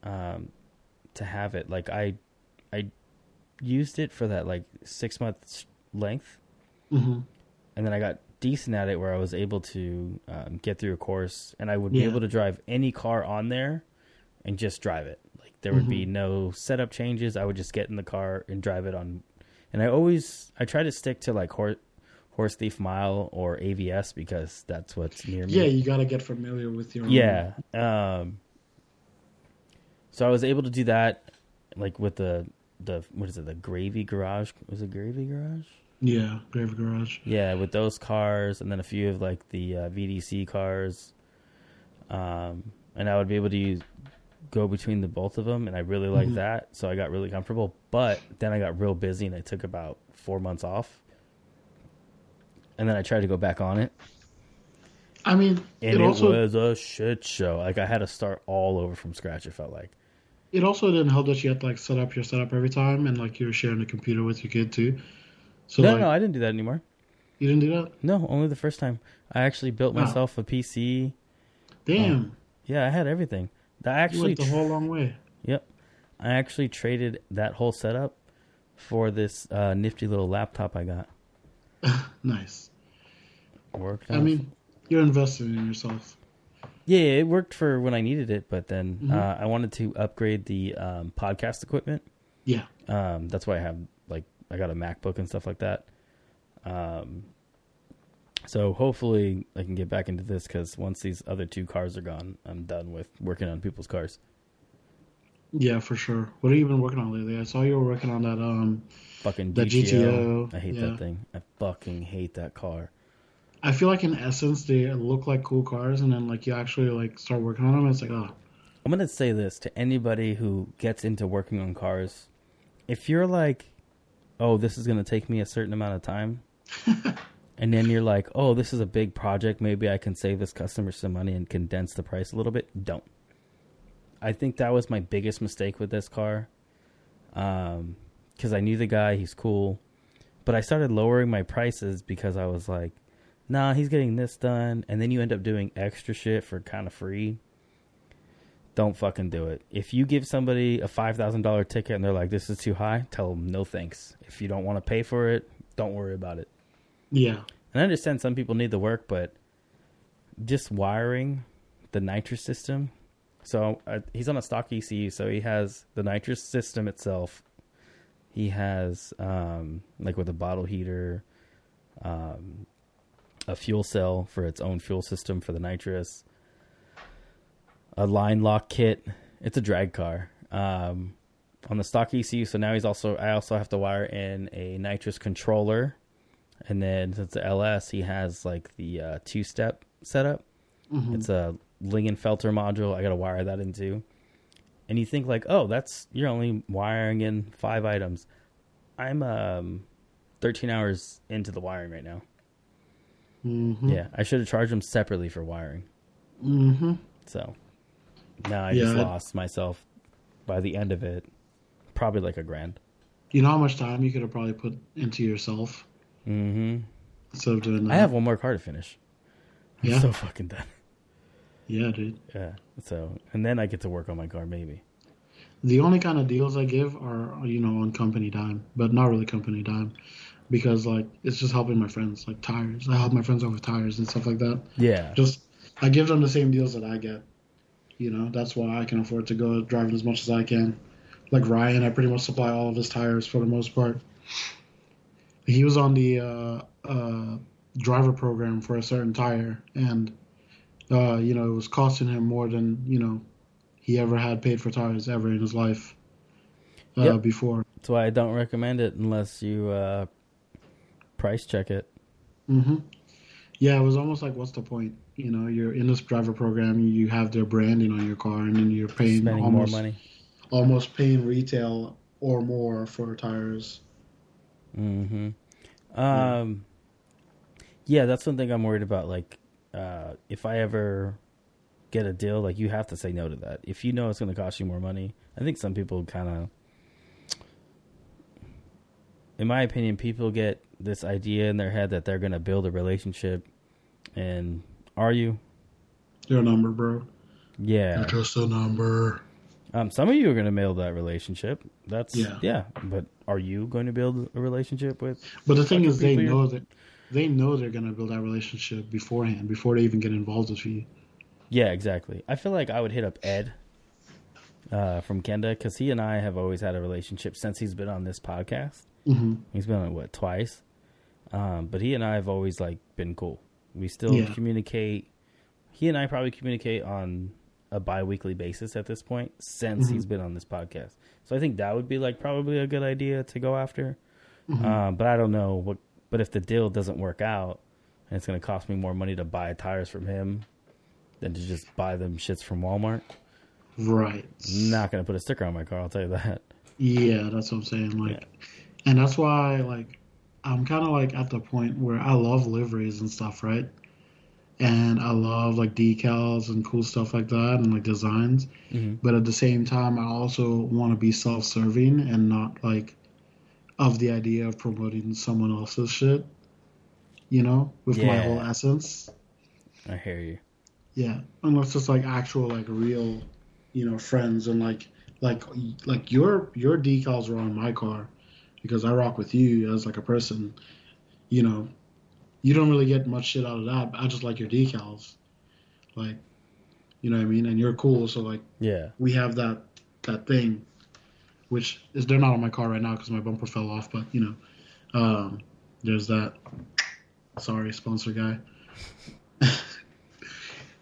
um, to have it. Like I used it for that like six months length, hmm and then I got decent at it where I was able to um, get through a course, and I would be able to drive any car on there and just drive it. Like there would be Mhm. no setup changes. I would just get in the car and drive it on. And I always I try to stick to like horse horse thief mile or AVS because that's what's near me. Yeah, you got to get familiar with your. own- Yeah. Um, so I was able to do that, like with the the what is it? The Gravy Garage was it Gravy Garage? Yeah, Gravy Garage. Yeah, with those cars, and then a few of like the uh, VDC cars, um, and I would be able to use, go between the both of them, and I really liked Mhm. that. So I got really comfortable. But then I got real busy, and I took about four months off, and then I tried to go back on it, I mean, and it it, also was a shit show. Like I had to start all over from scratch. It felt like. It also didn't help that you had to like set up your setup every time, and like you were sharing the computer with your kid too. So no, like, no, I didn't do that anymore. you didn't do that. No, only the first time. I actually built Wow. myself a PC. Damn, Yeah, I had everything. I you actually went the whole long way. Yep. I actually traded that whole setup for this uh, nifty little laptop I got. nice. Worked I mean, you're investing in yourself. Yeah, it worked for when I needed it, but then Mhm. uh, I wanted to upgrade the um, podcast equipment. Yeah. Um, that's why I have like I got a MacBook and stuff like that. Um, so hopefully I can get back into this because once these other two cars are gone, I'm done with working on people's cars. Yeah, for sure. What have you been working on lately? I saw you were working on that. Um, Fucking GTO. GTO, I hate yeah. that thing. I fucking hate that car. I feel like in essence they look like cool cars, and then like you actually like start working on them, and it's like, oh, I'm gonna say this to anybody who gets into working on cars: if you're like, "Oh, this is gonna take me a certain amount of time," and then you're like, "Oh, this is a big project. Maybe I can save this customer some money and condense the price a little bit." Don't. I think that was my biggest mistake with this car, um, because I knew the guy; he's cool, but I started lowering my prices because I was like, "Nah, he's getting this done," and then you end up doing extra shit for kind of free don't fucking do it. If you give somebody a five thousand dollar ticket and they're like, "This is too high," tell them no thanks. If you don't want to pay for it, don't worry about it. yeah, And I understand some people need the work, but just wiring the nitrous system. So uh, he's on a stock ECU, so he has the nitrous system itself. He has um, like with a bottle heater, um, a fuel cell for its own fuel system for the nitrous, a line lock kit. It's a drag car. Um, on the stock ECU, so now he's also I also have to wire in a nitrous controller, and then since the LS, he has like the uh, two step setup. Mhm. It's a Lingenfelter module. I got to wire that into. And you think like, oh, that's you're only wiring in five items. I'm um, 13 hours into the wiring right now. Hmm Yeah, I should have charged them separately for wiring. Mm-hmm. So now I Yeah, just lost myself by the end of it, probably like a grand. You know how much time you could have probably put into yourself Mm-hmm. instead of doing that. I have one more car to finish. I'm Yeah. so fucking done. Yeah, dude. Yeah. So and then I get to work on my car maybe. The only kind of deals I give are, you know, on company dime, but not really company dime, because like it's just helping my friends, like tires. I help my friends with tires and stuff like that. Yeah. Just I give them the same deals that I get. You know, that's why I can afford to go driving as much as I can. like Ryan, I pretty much supply all of his tires for the most part. He was on the uh, uh, driver program for a certain tire, and uh, you know it was costing him more than you know he ever had paid for tires ever in his life uh, Yep. before. That's why I don't recommend it unless you uh, price check it. hmm Yeah, it was almost like, what's the point? You know, you're in this driver program, you have their branding on your car, and then you're paying Spending almost more money. almost paying retail or more for tires. hmm Um, yeah, that's one thing I'm worried about. Like, uh, if I ever get a deal, like you have to say no to that. If you know it's going to cost you more money, I think some people kind of, in my opinion, people get this idea in their head that they're going to build a relationship, and are you? Your number, bro. Yeah. just a number. Um, some of you are going to build that relationship. That's Yeah. yeah. But are you going to build a relationship with? But the thing is, they know that they know they're gonna build that relationship beforehand, before they even get involved with you. Yeah, exactly. I feel like I would hit up Ed uh, from Kenda because he and I have always had a relationship since he's been on this podcast. hmm He's been on what twice, um, but he and I have always like been cool. We still Yeah. communicate. He and I probably communicate on a bi-weekly basis at this point since Mhm. he's been on this podcast. So I think that would be like probably a good idea to go after. Mhm. Um, but I don't know what. But if the deal doesn't work out, and it's going to cost me more money to buy tires from him than to just buy them shits from Walmart, Right. not going to put a sticker on my car. I'll tell you that. Yeah, that's what I'm saying. Like, and that's why like I'm kind of like at the point where I love liveries and stuff, right? And I love like decals and cool stuff like that and like designs. hmm But at the same time, I also want to be self-serving and not like of the idea of promoting someone else's shit. You know, with my whole essence. I hear you. Yeah, unless it's like actual like real, you know, friends and like like like your your decals are on my car because I rock with you as like a person. You know, you don't really get much shit out of that. But I just like your decals, like, you know what I mean. And you're cool, so like Yeah. we have that that thing, which is they're not on my car right now because my bumper fell off. But you know, um, there's that. Sorry, sponsor guy.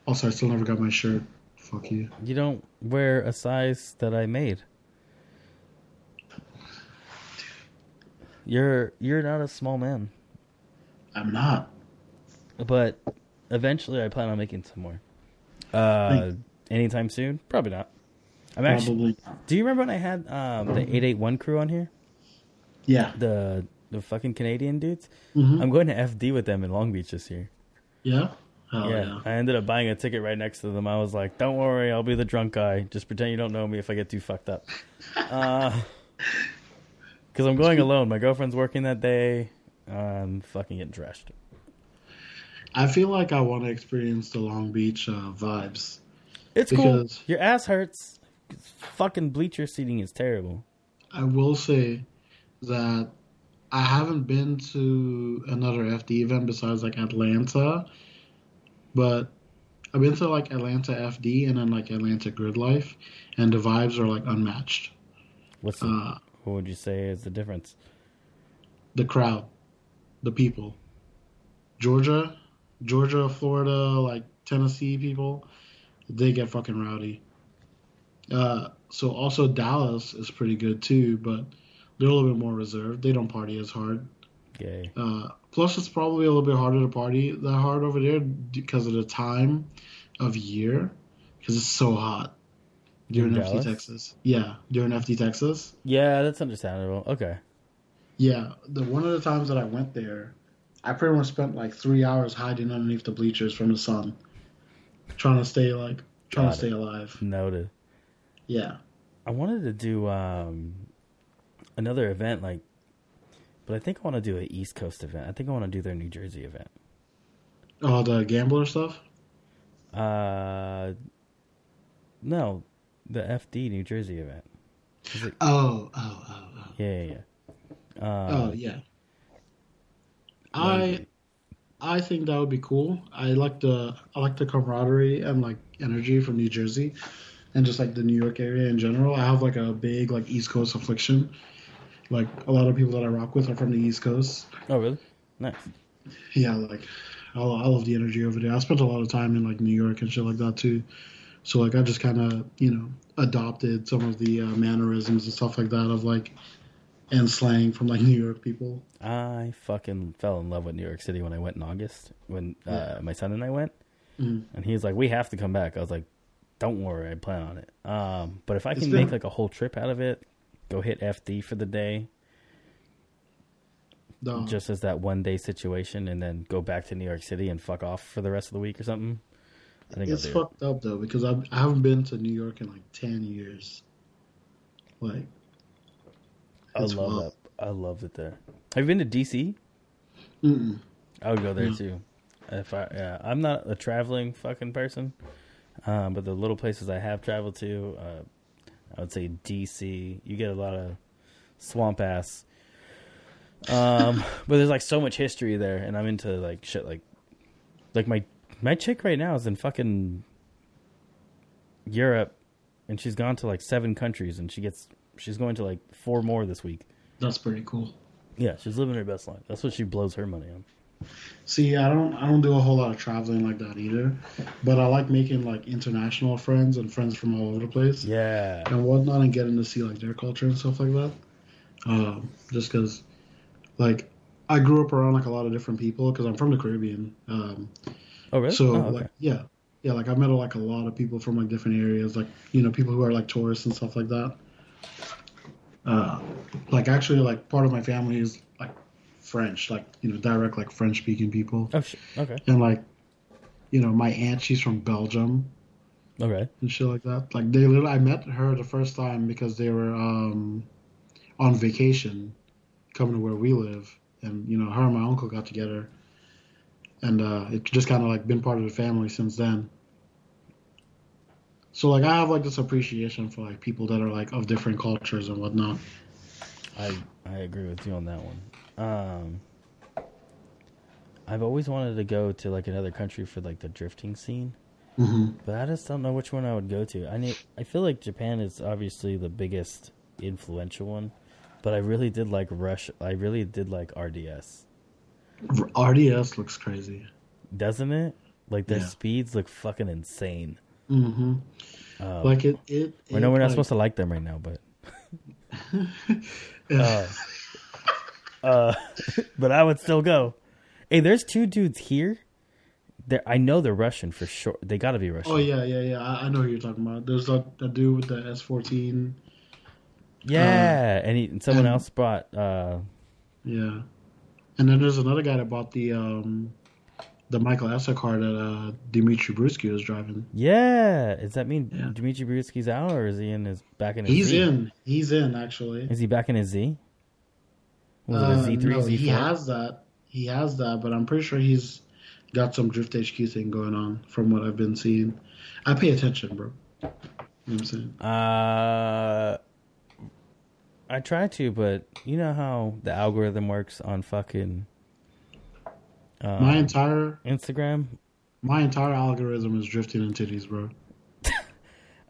also, I still never got my shirt. Fuck you. You don't wear a size that I made. You're you're not a small man, I'm not. but eventually I plan on making some more. Uh, anytime soon? Probably not. I'm actually. Not. Do you remember when I had um, the eight eight one crew on here? Yeah. The the fucking Canadian dudes. hmm I'm going to FD with them in Long Beach this year. Yeah. Yeah. yeah. I ended up buying a ticket right next to them. I was like, "Don't worry, I'll be the drunk guy. Just pretend you don't know me if I get too fucked up." Because I'm going alone. My girlfriend's working that day. I'm fucking getting trashed. I feel like I want to experience the Long Beach uh, vibes. It's cool. Your ass hurts. Fucking bleacher seating is terrible. I will say that I haven't been to another FD event besides like Atlanta, but I've been to like Atlanta FD and then like Atlanta Grid Life, and the vibes are like unmatched. What's the, Uh, what would you say is the difference? the crowd, the people, Georgia, Georgia, Florida, like Tennessee people, they get fucking rowdy. Uh, so also Dallas is pretty good too, but they're a little bit more reserved. They don't party as hard. Gay. Uh, plus, it's probably a little bit harder to party that hard over there because of the time of year, because it's so hot during In FD Texas. Yeah, during FD Texas. Yeah, that's understandable. Okay. Yeah, the one of the times that I went there, I pretty much spent like three hours hiding underneath the bleachers from the sun, trying to stay like trying Got to stay alive. Noted. Yeah. I wanted to do um, another event, like, but I think I want to do an East Coast event. I think I want to do their New Jersey event. Oh, the gambler stuff. Uh, no, the FD New Jersey event. It- Oh, oh, oh, oh. yeah, yeah, yeah. Uh, oh, yeah. I I think that would be cool. I like the I like the camaraderie and like energy from New Jersey. and just like the New York area in general. I have like a big like East Coast affliction. Like a lot of people that I rock with are from the East Coast. Oh, really? Nice. Yeah, like I, I love the energy over there. I spent a lot of time in like New York and shit like that too. So like I just kind of you know adopted some of the uh, mannerisms and stuff like that of like and slang from like New York people. I fucking fell in love with New York City when I went in August when uh, Yeah. my son and I went, Mhm. and he's like, "We have to come back." I was like, "Don't worry, I plan on it." Um, but if I can been- make like a whole trip out of it, go hit FD for the day, The, just as that one day situation, and then go back to New York City and fuck off for the rest of the week or something. It's I'll do it. fucked up though because I've, I haven't been to New York in like ten years. Like I love wild. that. I loved it there. Have you been to DC? Mm-mm. I would go there No. too. If I, yeah, I'm not a traveling fucking person, um, but the little places I have traveled to, uh, I would say DC. You get a lot of swamp ass, um, but there's like so much history there, and I'm into like shit like, like my my chick right now is in fucking Europe, and she's gone to like seven countries, and she gets she's going to like four more this week. that's pretty cool. Yeah, she's living her best life. That's what she blows her money on. See, I don't I don't do a whole lot of traveling like that either, but I like making like international friends and friends from all over the place Yeah. and whatnot, and getting to see like their culture and stuff like that. Um, just because, like, I grew up around like a lot of different people because I'm from the Caribbean. Um, Oh, really? So Oh, okay. like yeah, yeah, like I met like a lot of people from like different areas, like you know people who are like tourists and stuff like that. Uh, like actually, like part of my family is like French, like you know direct like French speaking people, oh, shit. Okay. and like you know my aunt, she's from Belgium Okay. and shit like that. Like they literally, I met her the first time because they were um on vacation, coming to where we live, and you know her and my uncle got together, and uh, it's just kind of like been part of the family since then. So like I have like this appreciation for like people that are like of different cultures and whatnot. I I agree with you on that one. Um, I've always wanted to go to like another country for like the drifting scene, hmm but I just don't know which one I would go to. I need. I feel like Japan is obviously the biggest influential one, but I really did like Rush. I really did like RDS, RDS looks crazy. doesn't it? Like their Yeah. speeds look fucking insane. hmm Um, Like it, it. I know we're not like- supposed to like them right now, but uh, uh, but I would still go. Hey, there's two dudes here. They're, I know they're Russian for sure. They got to be Russian. Oh yeah, yeah, yeah. I, I know who you're talking about. There's that, that dude with the S14. Yeah, and, he, and someone and- else brought. Uh, Yeah, and then there's another guy that bought the um, the Michael Essa car that uh, Dmitriy Brutskiy was driving. yeah, does that mean Yeah. Dmitriy Brutskiy's out, or is he in his back in his? He's Z? in. He's in actually. Is he back in his Z? Was Uh, it a Z three, no, Z he has that. He has that, but I'm pretty sure he's got some Drift HQ thing going on from what I've been seeing. I pay attention, bro. You know what I'm saying? Uh, I try to, but you know how the algorithm works on fucking uh, my entire Instagram. my entire algorithm is drifting in titties, bro.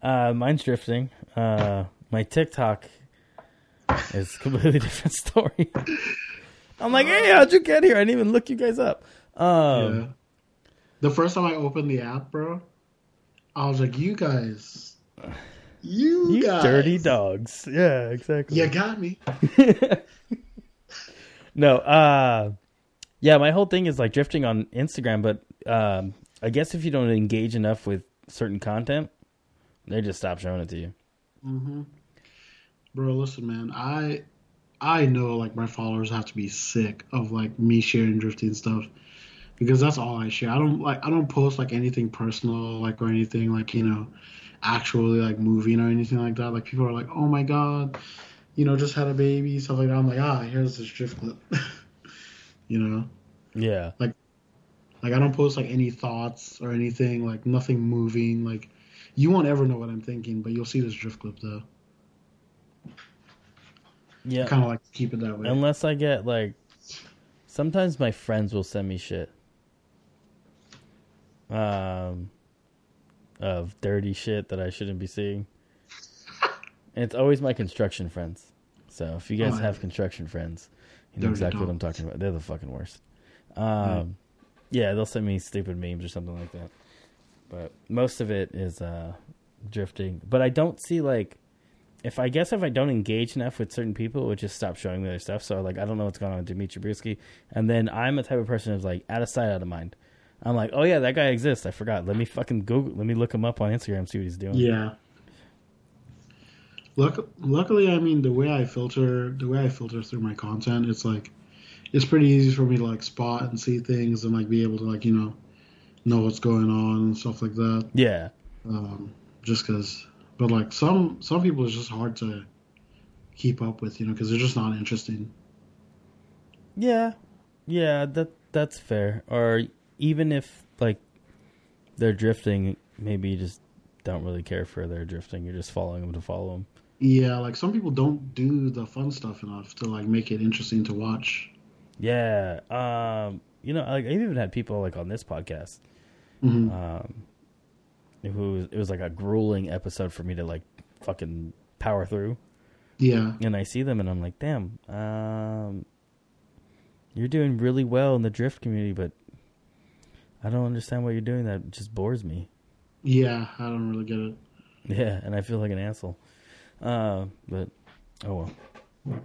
Uh, mine's drifting. Uh, my TikTok is a completely different story. I'm like, hey, how'd you get here? I didn't even look you guys up. Um, yeah. The first time I opened the app, bro, I was like, "You guys, you, You guys, dirty dogs. Yeah, exactly. You got me." no, uh yeah, my whole thing is like drifting on Instagram, but um I guess if you don't engage enough with certain content, they just stop showing it to you. Mm-hmm. Bro, listen, man. I I know like my followers have to be sick of like me sharing drifting stuff because that's all I share. I don't like I don't post like anything personal like or anything like you know actually like moving or anything like that. Like people are like, oh my god, you know, just had a baby stuff like that. I'm like, ah, here's this drift clip. you know, Yeah. like like I don't post like any thoughts or anything like nothing moving. Like you won't ever know what I'm thinking, but you'll see this drift clip though. Yeah. kind of like keep it that way. Unless I get like sometimes my friends will send me shit. Um of dirty shit that I shouldn't be seeing. and it's always my construction friends. So if you guys Oh, yeah. have construction friends, you know Dirty exactly what I'm talking about. They're the fucking worst. Um, yeah, they'll send me stupid memes or something like that. But most of it is uh, drifting. But I don't see like if I guess if I don't engage enough with certain people, it would just stop showing me their stuff. So like I don't know what's going on with Dmitriy Brutskiy. And then I'm a type of person who's like out of sight, out of mind. I'm like, oh yeah, that guy exists. I forgot. Let me fucking Google. Let me look him up on Instagram. See what he's doing. Yeah. Luck, luckily, I mean the way I filter the way I filter through my content, it's like it's pretty easy for me to like spot and see things and like be able to like you know know what's going on and stuff like that. Yeah. Um, just because, but like some some people it's just hard to keep up with, you know, because they're just not interesting. Yeah, yeah, that that's fair. Or even if like they're drifting, maybe you just don't really care for their drifting. You're just following them to follow them. Yeah, like some people don't do the fun stuff enough to like make it interesting to watch. Yeah, um, you know, like I've even had people like on this podcast, hmm um, who was, it was like a grueling episode for me to like fucking power through, Yeah, and I see them and I'm like, damn, um, you're doing really well in the drift community, but I don't understand why you're doing that. It just bores me. yeah, I don't really get it. Yeah, and I feel like an asshole. Uh, but oh well.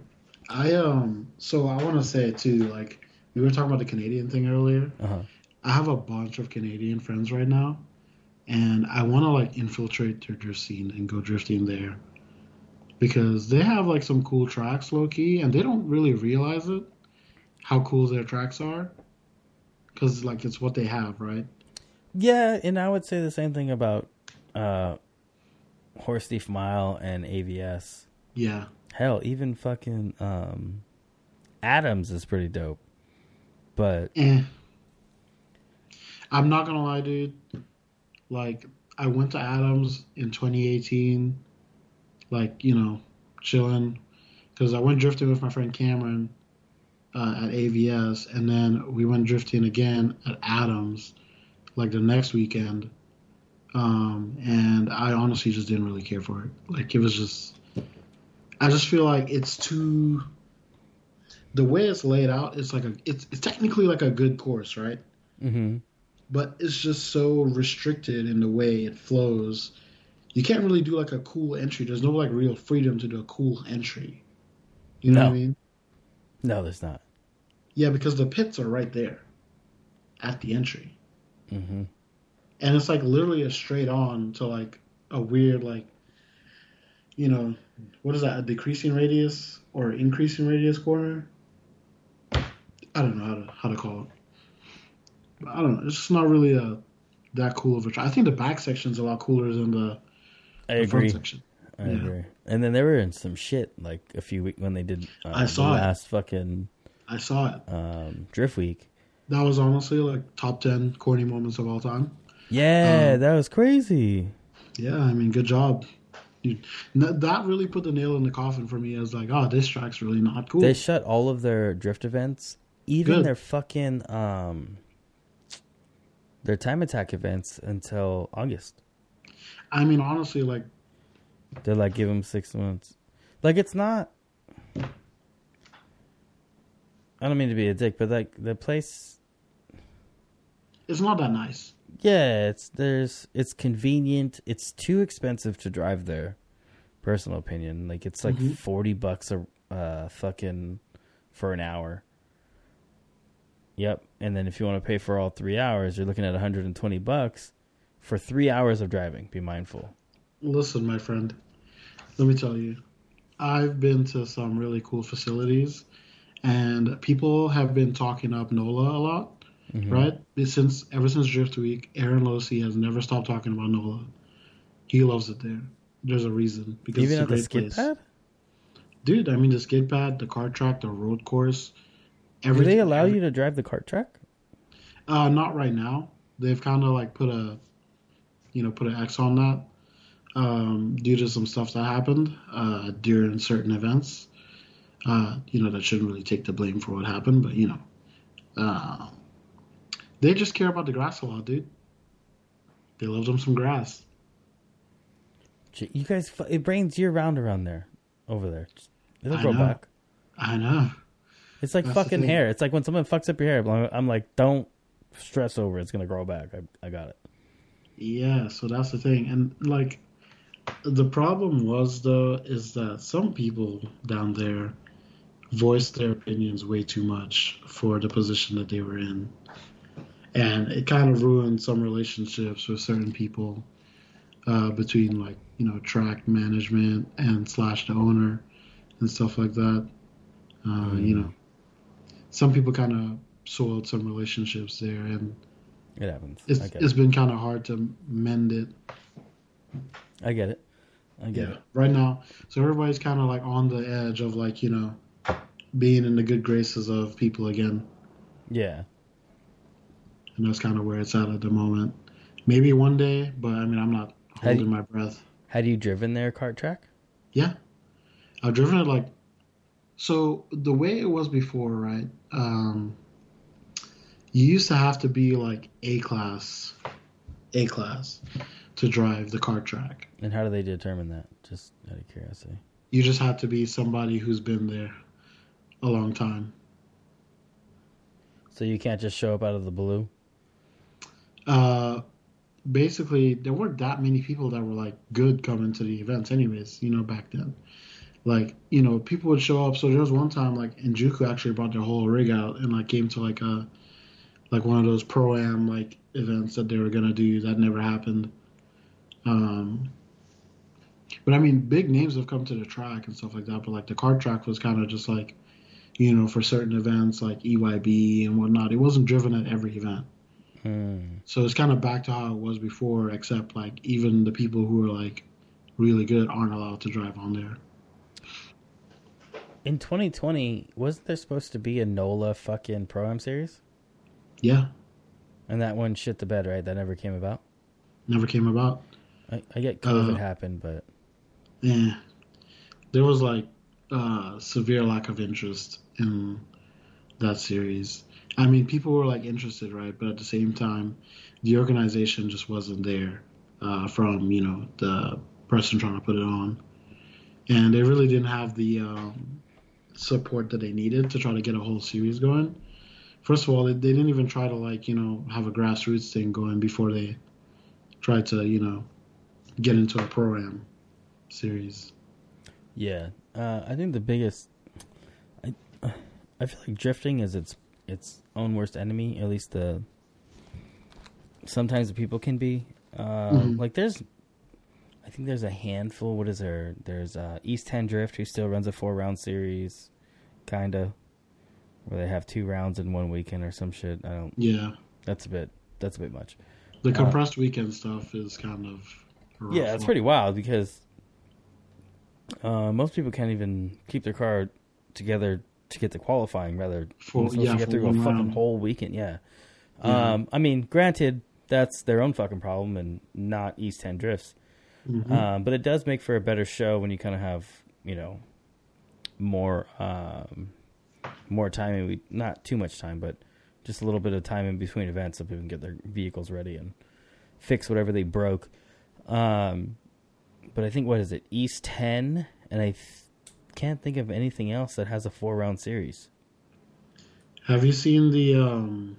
I um so I want to say too like we were talking about the Canadian thing earlier. Uh huh. I have a bunch of Canadian friends right now and I want to like infiltrate their drift scene and go drifting there because they have like some cool tracks low key and they don't really realize it how cool their tracks are cuz like it's what they have, right? Yeah, and I would say the same thing about uh, Horse Thief Mile and AVS. Yeah. Hell, even fucking um, Adams is pretty dope. But Eh. I'm not gonna lie, dude. Like, I went to Adams in 2018, like you know, chilling, because I went drifting with my friend Cameron uh, at AVS, and then we went drifting again at Adams, like the next weekend. Um, and I honestly just didn't really care for it. Like, it was just, I just feel like it's too. The way it's laid out, it's like a, it's, it's technically like a good course, right? hmm but it's just so restricted in the way it flows. You can't really do like a cool entry. There's no like real freedom to do a cool entry. You know No. what I mean? no, there's not. Yeah, because the pits are right there at the entry. hmm And it's like literally a straight on to like a weird like you know, what is that, a decreasing radius or increasing radius corner? I don't know how to how to call it. But I don't know. It's just not really a that cool of a track. I think the back section's a lot cooler than the I the front section. I Yeah. agree. And then they were in some shit like a few weeks when they did. Uh, I saw the it. last fucking I saw it. um, Drift Week. That was honestly like top ten corny moments of all time. Yeah, Um, that was crazy. Yeah, I mean, good job. Dude, that really put the nail in the coffin for me as like, oh, this track's really not cool. They shut all of their drift events, even Good. their fucking um, their time attack events until August. I mean, honestly, like, They're like, give them six months. Like it's not. I don't mean to be a dick, but like the place, it's not that nice. yeah, it's there's it's convenient. It's too expensive to drive there. Personal opinion, like it's like Mhm. forty bucks a uh, fucking for an hour. Yep, and then if you want to pay for all three hours, you're looking at 120 bucks for three hours of driving. Be mindful. Listen, my friend, let me tell you, I've been to some really cool facilities, and people have been talking up NOLA a lot, Mhm. right? Since ever since Drift Week, Aaron Losey has never stopped talking about NOLA. He loves it there. There's a reason because Even it's a at the great skid place. pad, Dude, I mean the skid pad, the kart track, the road course. do they allow every- you to drive the cart track? Uh, not right now. They've kind of like put a, you know, put an X on that, um, due to some stuff that happened uh, during certain events. Uh, you know, that shouldn't really take the blame for what happened, but you know, uh, they just care about the grass a lot, dude. They love them some grass. You guys, it rains year round around there, over there. It'll I grow know. back. I know. It's like That's fucking hair. It's like when someone fucks up your hair. I'm- like, don't stress over. it. It's gonna grow back. I, I got it. Yeah, so that's the thing. And like the problem was though is that some people down there voiced their opinions way too much for the position that they were in. And it kind of ruined some relationships with certain people uh, between like, you know, track management and slash the owner and stuff like that. Uh, You know, some people kind of soiled some relationships there and It happens. it's, it's it. been kind of hard to mend it. I get it. I get it. Right now, so everybody's kind of like on the edge of like you know being in the good graces of people again, Yeah. and that's kind of where it's at at the moment. Maybe one day, but I mean, I'm not holding you- my breath. Had you driven their cart track? Yeah, I've driven it like so. The way it was before, right? Um, you used to have to be like A class, A class, to drive the cart track. And how do they determine that? Just out of curiosity. You just have to be somebody who's been there a long time. So you can't just show up out of the blue. Uh, basically, there weren't that many people that were like good coming to the events, anyways. You know, back then, like you know, people would show up. So there was one time like Njuku actually brought their whole rig out and like came to like a like one of those pro am like events that they were gonna do that never happened. Um, but I mean, big names have come to the track and stuff like that. But like the kart track was kind of just like, you know, for certain events like EYB and whatnot. It wasn't driven at every event. Hmm. So it's kind of back to how it was before, except like even the people who are like really good aren't allowed to drive on there. In 2020, wasn't there supposed to be a NOLA fucking Pro Am series? Yeah, And that one shit the bed, right? That never came about. never came about. I, I get COVID Uh, happened, but Yeah, there was like uh, severe lack of interest in that series. I mean, people were like interested, right? But at the same time, the organization just wasn't there uh, from you know the person trying to put it on, and they really didn't have the um, support that they needed to try to get a whole series going. First of all, they, they didn't even try to like you know have a grassroots thing going before they tried to you know get into a program series. yeah, uh, I think the biggest, I, I feel like drifting is its its own worst enemy. At least the sometimes the people can be. Uh, Mhm. Like there's, I think there's a handful. What is there? There's uh, East Ten Drift who still runs a four round series, kinda, where they have two rounds in one weekend or some shit. I don't. Yeah, That's a bit. That's a bit much. the Uh, compressed weekend stuff is kind of Yeah, it's pretty wild because uh, most people can't even keep their car together to get to qualifying. Rather, For- you're supposed to get for through a fucking round. whole weekend. Yeah. Yeah. Um, I mean, granted, that's their own fucking problem and not East Ten Drifts. Mhm. Um, but it does make for a better show when you kind of have, you know, more um, more time. And we not too much time, but just a little bit of time in between events so people can get their vehicles ready and fix whatever they broke. Um, but I think what is it, East Ten, and I th- can't think of anything else that has a four round series. Have you seen the um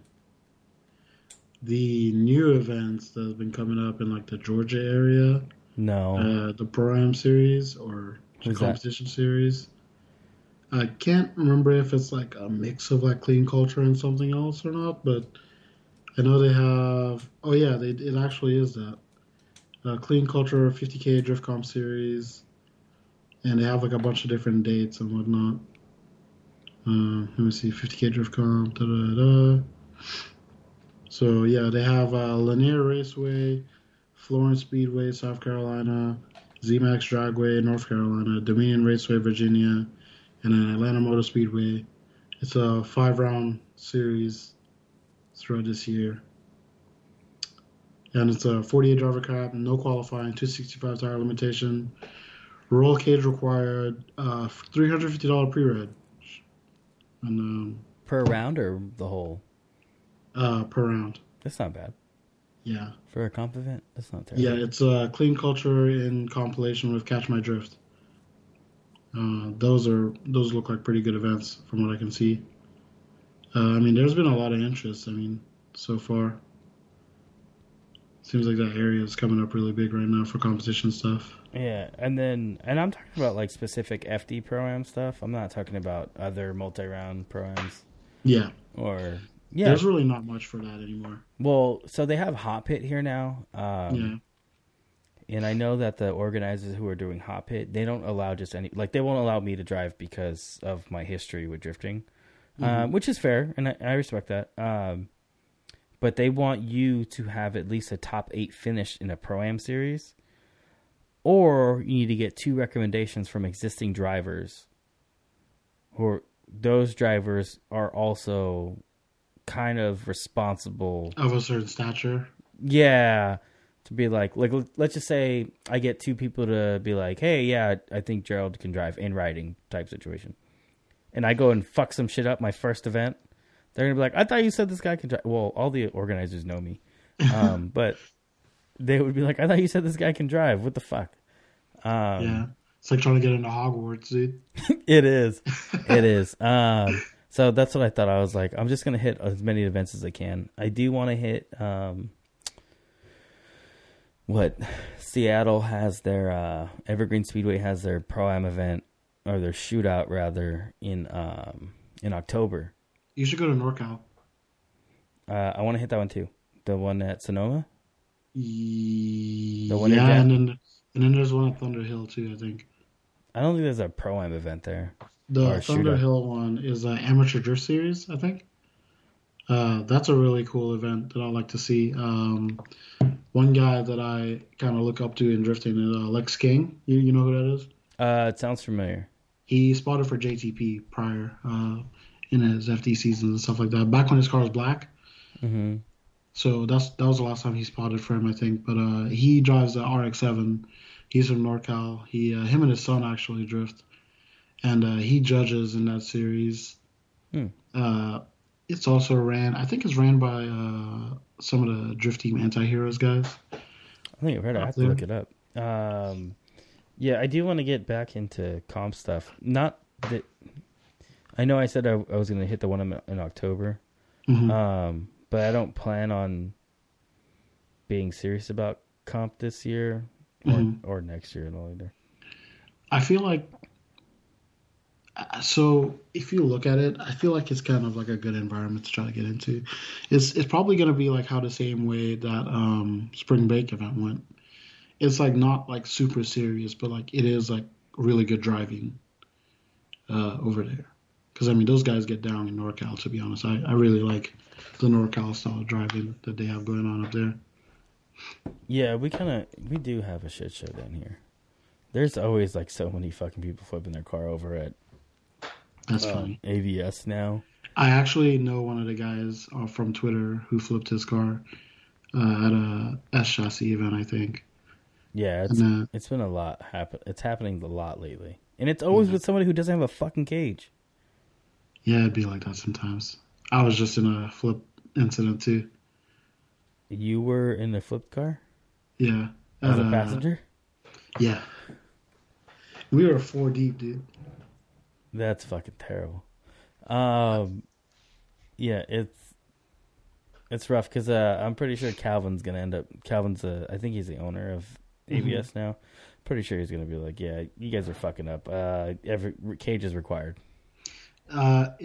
the new events that have been coming up in like the Georgia area? No, Uh, the Pro series or the Who's that? competition series. I can't remember if it's like a mix of like clean culture and something else or not, but I know they have. Oh yeah, they it actually is that uh, clean culture 50k drift comp series, and they have like a bunch of different dates and whatnot. Uh, let me see, 50k drift comp. Da, da, da. So yeah, they have uh, Lanier Raceway, Florence Speedway, South Carolina, ZMAX Dragway, North Carolina, Dominion Raceway, Virginia, and then Atlanta Motor Speedway. It's a five round series throughout this year. And it's a 48 driver cap, no qualifying, 265 tire limitation, roll cage required, uh, $350 pre reg. And um, per round or the whole. uh, per round. That's not bad. Yeah. For a comp event, that's not terrible. Yeah, it's a clean culture in compilation with Catch My Drift. Uh, those are those look like pretty good events from what I can see. Uh, I mean, there's been a lot of interest. I mean, so far, seems like that area is coming up really big right now for competition stuff. Yeah, and then and I'm talking about like specific FD pro am stuff. I'm not talking about other multi round pro ams Yeah, or yeah. there's really not much for that anymore. Well, so they have hot pit here now. Um, yeah, and I know that the organizers who are doing hot pit, they don't allow just any like they won't allow me to drive because of my history with drifting, um, which is fair, and I, I respect that. Um, but they want you to have at least a top eight finish in a pro am series, or you need to get two recommendations from existing drivers, or those drivers are also kind of responsible of a certain stature. yeah, to be like, like let's just say I get two people to be like, hey, yeah, I think Gerald can drive in riding type situation, and I go and fuck some shit up my first event. They're gonna be like, I thought you said this guy can drive. Well, all the organizers know me, um, but they would be like, I thought you said this guy can drive. What the fuck? Um, yeah, it's like trying to get into Hogwarts, dude. it is. It is. Um, so that's what I thought. I was like, I'm just gonna hit as many events as I can. I do want to hit um, what Seattle has their uh, Evergreen Speedway has their pro am event or their shootout rather in um, in October. You should go to NorCal. Uh, I want to hit that one too. The one at Sonoma. The one yeah, and then and then there's one at Thunder Hill too. I think I don't think there's a pro am event there. the Thunder shootout. Hill one is an amateur drift series. I think uh, that's a really cool event that I like to see. Um, one guy that I kind of look up to in drifting is uh, Lex King. You you know who that is? Uh, it sounds familiar. He spotted for JTP prior uh, in his FD seasons and stuff like that. Back when his car was black. hmm So that's that was the last time he spotted for him, I think. But uh, he drives the RX-7. He's from NorCal. He, uh, him and his son actually drift, and uh, he judges in that series. Uh, it's also ran. I think it's ran by uh, some of the Drift Team Anti-Heroes guys. I think I've heard. it. I have to look it up. Um, yeah, I do want to get back into comp stuff. Not that I know I said I, I was going to hit the one in, in October, Mhm. um, but I don't plan on being serious about comp this year or, Mhm. or next year at all either. I feel like. uh, So if you look at it, I feel like it's kind of like a good environment to try to get into. It's it's probably going to be like how the same way that um, spring break event went. It's like not like super serious, but like it is like really good driving uh, over there. Because I mean, those guys get down in NorCal. To be honest, I, I really like the NorCal style driving that they have going on up there. Yeah, we kind of we do have a shit show down here. There's always like so many fucking people flipping their car over at That's um, funny. AVS now. I actually know one of the guys uh, from Twitter who flipped his car uh, at a S chassis event, I think. Yeah, it's And, uh, it's been a lot happen. It's happening a lot lately, and it's always with somebody who doesn't have a fucking cage. Yeah, it'd be like that sometimes. I was just in a flip incident too. You were in the flip car Yeah. as a uh, passenger. Yeah. We were four deep, dude. That's fucking terrible. Um, yeah, it's it's rough because uh, I'm pretty sure Calvin's gonna end up. Calvin's uh, I think he's the owner of AVS now. Pretty sure he's gonna be like, yeah, you guys are fucking up. Uh, every cage is required.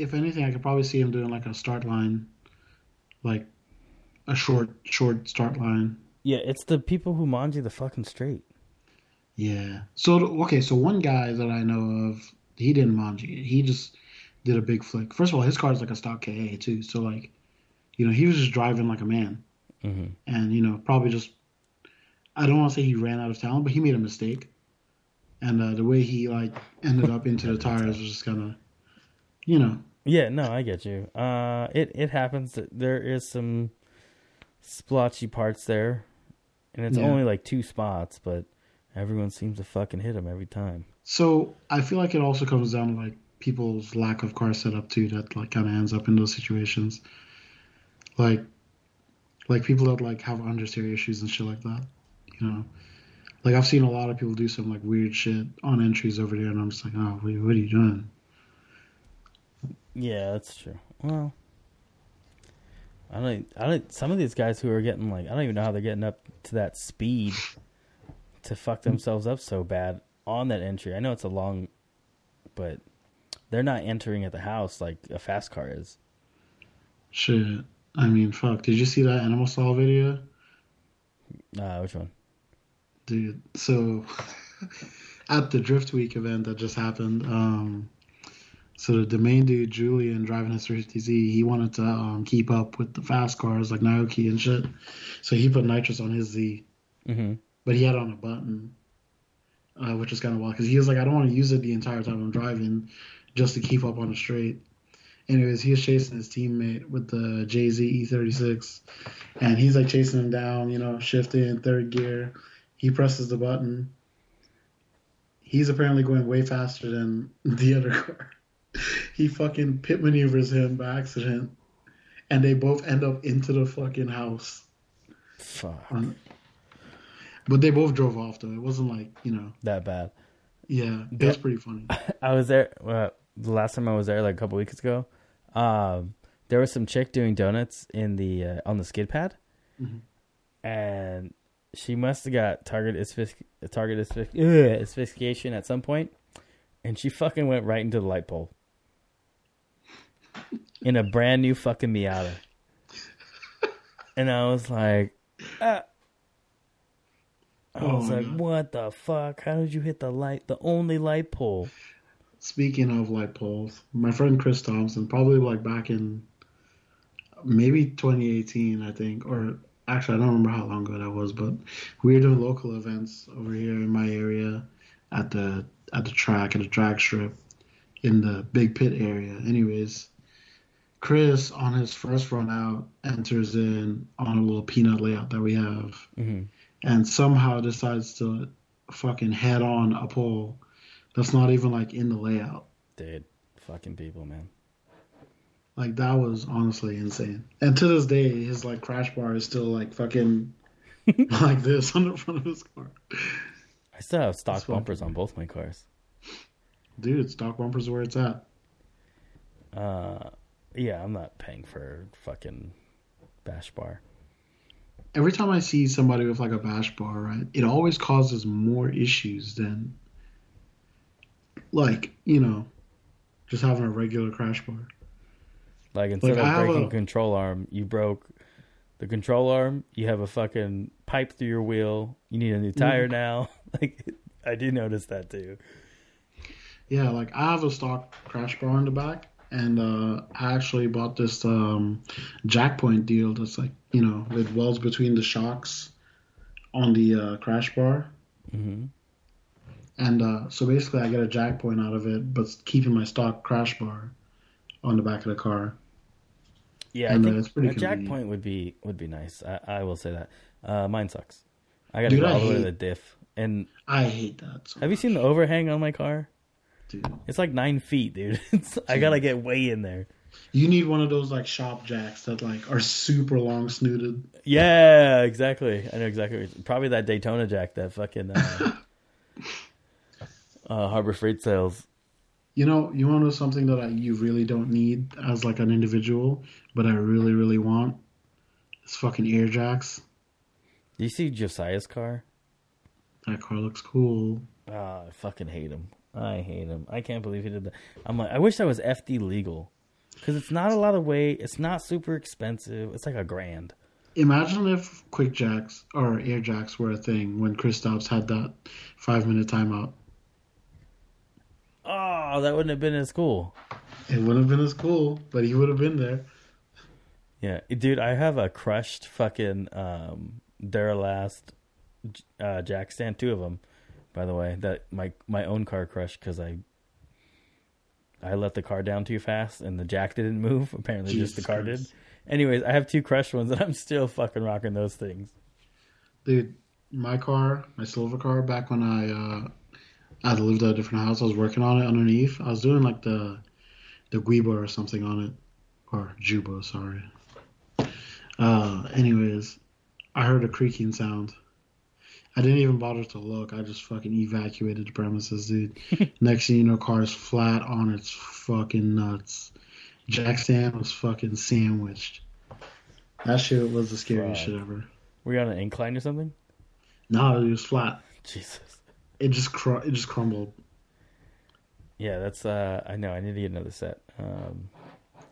If anything, I could probably see him doing like a start line, like a short, short start line. Yeah, it's the people who mind you the fucking street. Yeah. So okay, so one guy that I know of, he didn't manji. He just did a big flick. First of all, his car is like a stock KA too, so like, you know, he was just driving like a man, hmm and you know, probably just, I don't want to say he ran out of talent, but he made a mistake, and uh, the way he like ended up into the tires was just kind of, you know, Yeah, no, I get you. Uh, it it happens. that There is some splotchy parts there, and it's Yeah. only like two spots, but everyone seems to fucking hit them every time. So I feel like it also comes down to like people's lack of car setup too that like kind of ends up in those situations. Like Like people that like have understeer issues and shit like that. You know, like I've seen a lot of people do some like weird shit on entries over there, and I'm just like, oh, what, what are you doing? Yeah, that's true. Well, I don't. I don't. Some of these guys who are getting like, I don't even know how they're getting up to that speed to fuck themselves up so bad on that entry. I know it's a long, but they're not entering at the house like a fast car is. Shit. I mean, fuck. Did you see that Animal Style video? Uh, which one? Dude, so at the Drift Week event that just happened, um, so the main dude, Julian, driving his 350Z, he wanted to um, keep up with the fast cars like Naoki and shit. So he put nitrous on his Z, Mm-hmm. but he had on a button, uh, which is kind of wild because he was like, I don't want to use it the entire time I'm driving just to keep up on the straight. Anyways, he was chasing his teammate with the JZ E36, and he's like chasing him down, you know, shifting third gear. He presses the button. He's apparently going way faster than the other car. He fucking pit maneuvers him by accident, and they both end up into the fucking house. Fuck. But they both drove off though. It wasn't like you know. That bad. Yeah, it was pretty funny. I was there uh, the last time I was there, like a couple weeks ago. Um, there was some chick doing donuts in the uh, on the skid pad, Mhm. and she must have got target asphyxi- target asphyxi- asphyxiation at some point, and she fucking went right into the light pole in a brand new fucking Miata, and I was like, ah. I Oh was my like. "What the fuck? How did you hit the light? The only light pole?" Speaking of light poles, my friend Chris Thompson, probably like back in maybe 2018, I think, or actually I don't remember how long ago that was, but we were doing local events over here in my area at the at the track at the drag strip in the big pit area. Anyways, Chris on his first run out enters in on a little peanut layout that we have. hmm and somehow decides to fucking head on a pole that's not even like in the layout. Dude, fucking people, man. Like that was honestly insane. And to this day, his like crash bar is still like fucking like this on the front of his car. I still have stock That's bumpers on both my cars. Dude, stock bumpers where it's at. Uh, yeah, I'm not paying for fucking bash bar. Every time I see somebody with like a bash bar, right, it always causes more issues than like, you know, just having a regular crash bar. Like instead Like, of breaking a- control arm, you broke the control arm. You have a fucking pipe through your wheel. You need a new tire Mm-hmm. now. Like I do notice that too. Yeah, like I have a stock crash bar in the back, and uh, I actually bought this um, jack point deal that's like you know with welds between the shocks on the uh, crash bar, hmm and uh, so basically I get a jack point out of it, but keeping my stock crash bar on the back of the car. Yeah, And, I uh, think it's pretty a jack convenient. point would be would be nice. I, I will say that. Uh, mine sucks. I got to go all the way to the diff. And I hate that. So have you seen the overhang on my car? Dude? It's like nine feet, dude. It's, I gotta get way in there. You need one of those like shop jacks that like are super long snooted. Yeah, exactly. I know exactly. Probably that Daytona Jack that fucking uh, uh, Harbor Freight sales. You know, you want to know something that I, you really don't need as like an individual, but I really, really want? It's fucking air jacks. Do you see Josiah's car? That car looks cool. Oh, I fucking hate him. I hate him. I can't believe he did that. I'm like, I wish that was FD legal, because it's not a lot of weight. It's not super expensive. It's like a grand. Imagine if quick jacks or air jacks were a thing when Chris Kristaps had that five minute timeout. Oh, that wouldn't have been as cool. It wouldn't have been as cool, but he would have been there. Yeah, dude, I have a crushed fucking um Duralast uh, jack stand, two of them, by the way. That my my own car crushed because I I let the car down too fast and the jack didn't move. Apparently, just the car Christ. did. Anyways, I have two crushed ones and I'm still fucking rocking those things. Dude, my car, my silver car, back when I uh, I had lived at a different house, I was working on it underneath. I was doing like the the Guiba or something on it, or Juba, sorry. Uh, anyways, I heard a creaking sound. I didn't even bother to look. I just fucking evacuated the premises, dude. Next thing you know, car is flat on its fucking nuts. Jack stand was fucking sandwiched. That shit was the scariest shit ever. Were you on an incline or something? No, it was flat. Jesus. It just cr- it just crumbled. Yeah, that's. uh I know. I need to get another set. Um,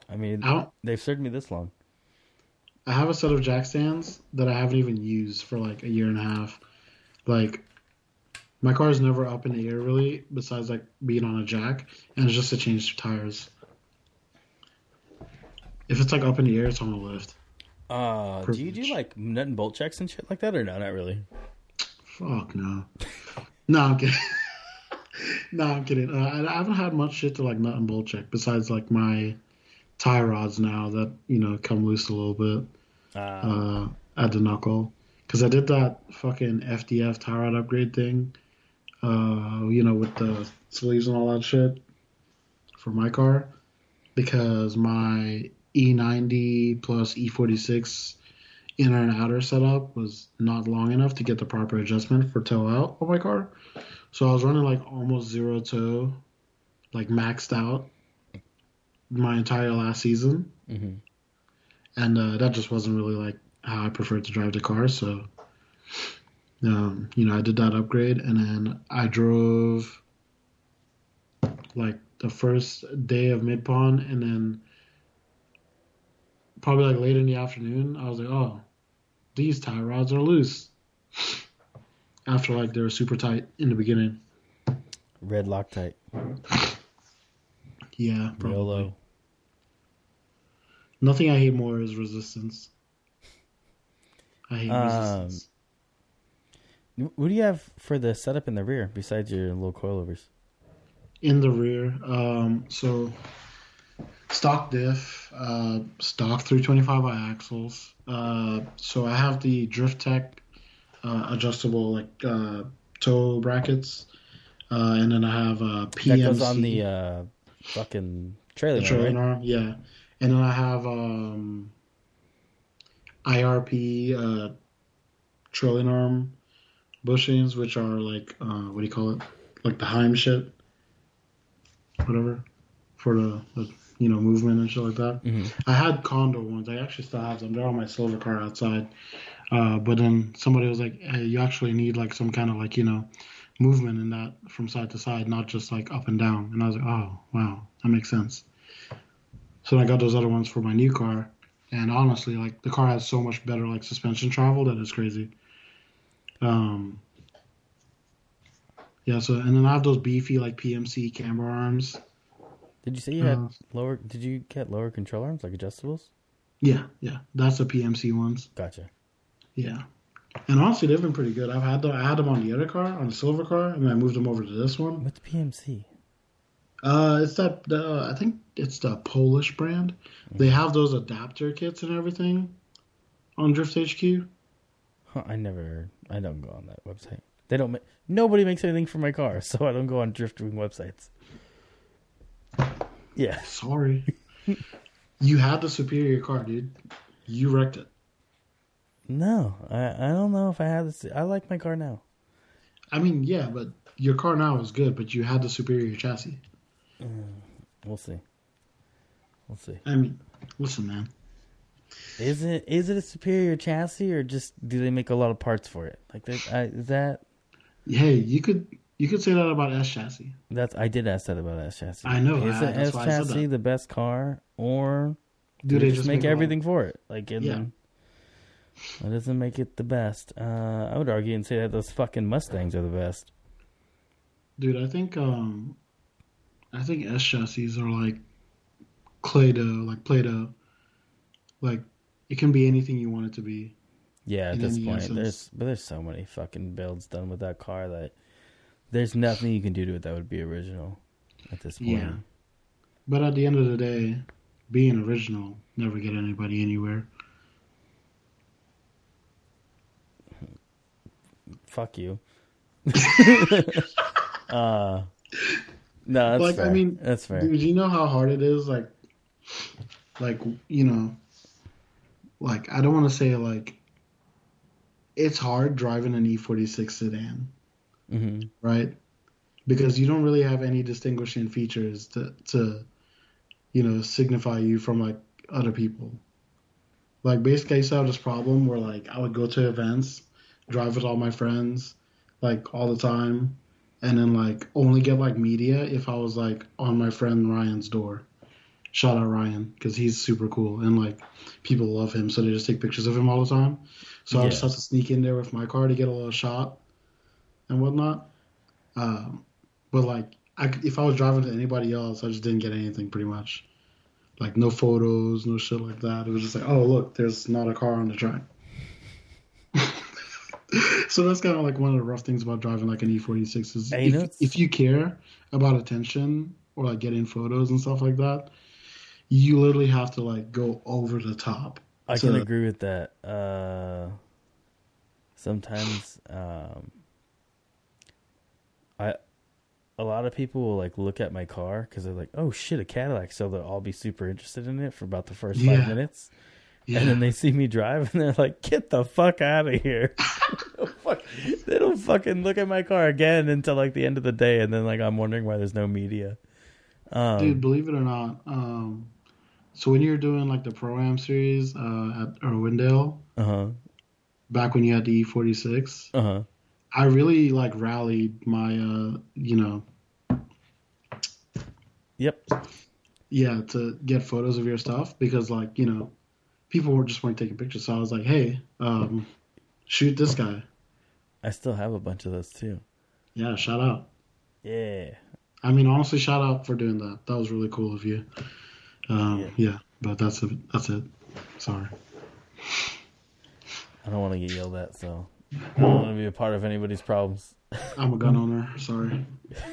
I mean, I they've served me this long. I have a set of jack stands that I haven't even used for like a year and a half. Like my car is never up in the air really, besides like being on a jack, and it's just to change tires. If it's like up in the air, it's on a lift. Uh, do you do like nut and bolt checks and shit like that, or no? Not really. Fuck no. No, I'm kidding. no, I'm kidding. Uh, I, I haven't had much shit to like nut and bolt check besides like my tie rods now that you know come loose a little bit. Uh, uh, at the knuckle because I did that fucking FDF tie rod upgrade thing, uh, you know, with the sleeves and all that shit for my car because my E90 plus E46 inner and outer setup was not long enough to get the proper adjustment for toe out on my car. So I was running like almost zero toe, like maxed out my entire last season mhm. and uh, that just wasn't really like how I prefer to drive the car. So, um, you know, I did that upgrade, and then I drove like the first day of mid pond, and then probably like late in the afternoon, I was like, oh, these tie rods are loose. After like they were super tight in the beginning. Red Loctite, Yeah, probably. YOLO. Nothing I hate more is resistance. I hate Um. What do you have for the setup in the rear besides your little coilovers? in the rear. Um, so stock diff, uh, stock 325 i axles. Uh, so I have the Drift Tech uh, adjustable like uh, toe brackets, uh, and then I have uh, PMC. That goes on the uh, fucking trailer, the man, trailing right? arm, yeah. And then I have um, IRP uh, trailing arm bushings, which are like uh, what do you call it? Like the Heim shit, whatever, for the, the you know movement and shit like that. Mhm. I had condo ones. I actually still have them. They're on my silver car outside. Uh, but then somebody was like, hey, you actually need like some kind of like you know movement in that from side to side, not just like up and down. And I was like, oh wow, that makes sense. So I got those other ones for my new car, and honestly, like the car has so much better like suspension travel that it's crazy. Um, yeah. So and then I have those beefy like PMC camber arms. Did you say you had Uh, lower? Did you get lower control arms like adjustables? Yeah, yeah, that's the PMC ones. Gotcha. Yeah. And honestly, they've been pretty good. I've had them. I had them on the other car, on the silver car, and then I moved them over to this one. What's PMC? Uh, it's that. The, I think it's the Polish brand. They have those adapter kits and everything on Drift HQ. Huh, I never. I don't go on that website. They don't. Make, nobody makes anything for my car, so I don't go on drifting websites. Yeah. Sorry. you had the superior car, dude. You wrecked it. No, I. I don't know if I had this. I like my car now. I mean, yeah, but your car now is good, but you had the superior chassis. We'll see. We'll see. I mean, listen, man. Is it is it a superior chassis or just do they make a lot of parts for it? Like that, I, is that Hey, you could you could say that about S chassis. that's I did ask that about S chassis. I know, Is I- the S why I said chassis the best car or Do they, they just, make, all? everything for it? Like Yeah. that doesn't make it the best. Uh, I would argue and say that those fucking Mustangs are the best. Dude, I think um, I think S chassis are like Play-Doh, like Play-Doh. Like it can be anything you want it to be. Yeah, at this point, essence. there's but there's so many fucking builds done with that car that there's nothing you can do to it that would be original at this point. Yeah. But at the end of the day, being original never get anybody anywhere. Fuck you. uh, no, that's Like, I fair. mean, that's fair. Dude, you know how hard it is, like, like you know, like I don't want to say like it's hard driving an E46 sedan, hmm right? Because you don't really have any distinguishing features to to you know signify you from like other people. Like basically, I used to have this problem where like I would go to events, drive with all my friends, like all the time, and then like only get like media if I was like on my friend Ryan's door. Shout out Ryan because he's super cool and like people love him, so they just take pictures of him all the time. So I just have to sneak in there with my car to get a little shot and whatnot. Um, but like, I, if I was driving to anybody else, I just didn't get anything pretty much. Like no photos, no shit like that. It was just like, oh look, there's not a car on the track. so that's kind of like one of the rough things about driving like an E46 is Hey, you know, if, if you care about attention or like getting photos and stuff like that, you literally have to like go over the top. I can agree with that. Uh, sometimes, um, I a lot of people will like look at my car because they're like, "Oh shit, a Cadillac!" So they'll all be super interested in it for about the first Yeah. five minutes, Yeah. and then they see me drive and they're like, "Get the fuck out of here!" They don't fucking look at my car again until like the end of the day, and then like I'm wondering why there's no media. Um, Dude, believe it or not, um, so when you were doing like the Pro Am series uh, at Irwindale, uh huh, back when you had the E46, uh huh. I really like rallied my, uh, you know, Yep. yeah, to get photos of your stuff because like you know, people were just weren't taking pictures. So I was like, hey, um, shoot this guy. I still have a bunch of those too. Yeah, shout out. Yeah. I mean, honestly, shout out for doing that. That was really cool of you. Um, Yeah. yeah. but that's it. That's it. Sorry. I don't want to get yelled at, so I don't want to be a part of anybody's problems. I'm a gun owner. Sorry.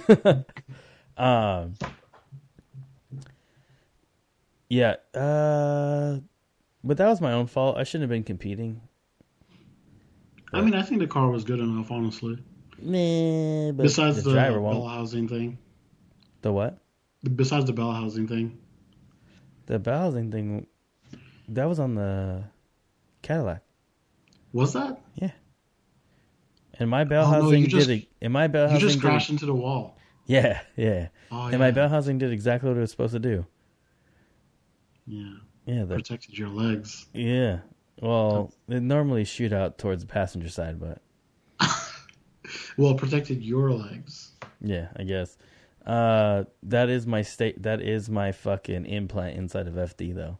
Um, yeah, uh, but that was my own fault. I shouldn't have been competing. I mean, I think the car was good enough, honestly. Nah, but Besides the the, driver bell housing thing. The what? Besides the bell housing thing. The bell housing thing. That was on the Cadillac. Was that? Yeah. And my bell Oh, housing you just- did. it- And my bell You housing just did. crashed into the wall. Yeah, yeah. Oh, And yeah. my bell housing did exactly what it was supposed to do. Yeah. Yeah, the Protected your legs. Yeah. Well, they normally shoot out towards the passenger side, but Well, protected your legs. yeah, I guess. Uh, that is my state. That is my fucking implant inside of FD, though.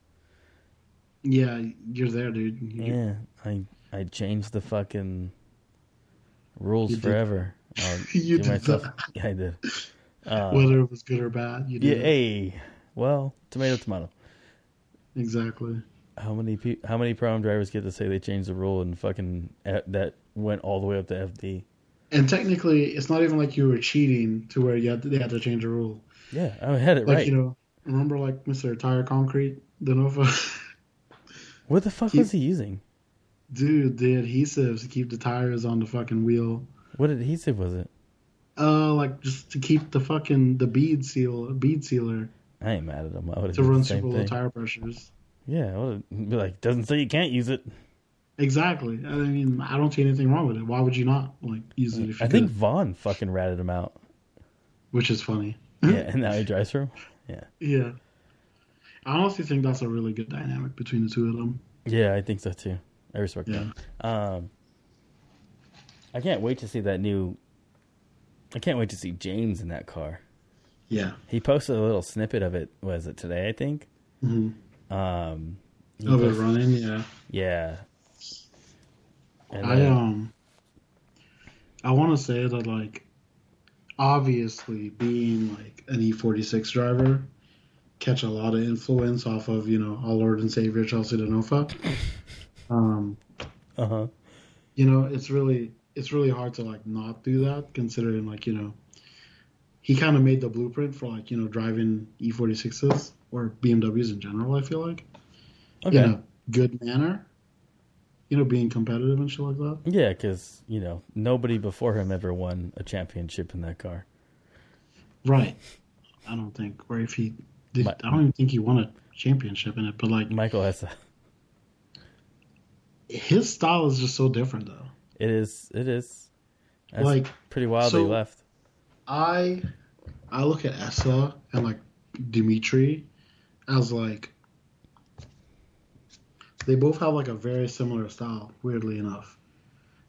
Yeah, you're there, dude. You're- Yeah, I I changed the fucking rules You forever. You did myself- that. Yeah, I did. Uh, Whether it was good or bad, you did. it. hey, well, tomato, tomato. Exactly. How many pe- How many pro am drivers get to say they changed the rule and fucking uh, that went all the way up to FD? And technically, it's not even like you were cheating to where you had to, they had to change a rule. Yeah, I had it Like right. you know, remember like Mr. Tire Concrete, the Nova, what the fuck he- was he using? dude, the adhesives to keep the tires on the fucking wheel. What adhesive was it? Uh, like just to keep the fucking the bead seal, bead sealer I ain't mad at him. I would to run super low tire pressures. Yeah, I would be like, doesn't say you can't use it. Exactly. I mean, I don't see anything wrong with it. Why would you not like use it if you I think? Vaughn fucking ratted him out. Which is funny. Yeah, and now he drives for him. Yeah. I honestly think that's a really good dynamic between the two of them. Yeah, I think so too. I respect Yeah. that. Um, I can't wait to see that new. I can't wait to see James in that car. Yeah. He posted a little snippet of it. Was it today? I think. hmm Um, Of it running, yeah. yeah. And I then- um I want to say that like obviously being like an E46 driver catch a lot of influence off of you know our Lord and Savior Chelsea DeNofa. Um, uh-huh. you know it's really it's really hard to like not do that considering like you know he kind of made the blueprint for like you know driving E46s or BMWs in general. I feel like Okay. in a good manner. You know, being competitive and shit like that. Yeah, because you know nobody before him ever won a championship in that car. Right. I don't think, or if he did, Mi- I don't even think he won a championship in it, but like, Michael Essa. his style is just so different though. It is. It is. That's Like, pretty wildly so- left. I I look at Essa and like Dmitriy as like they both have like a very similar style, weirdly enough.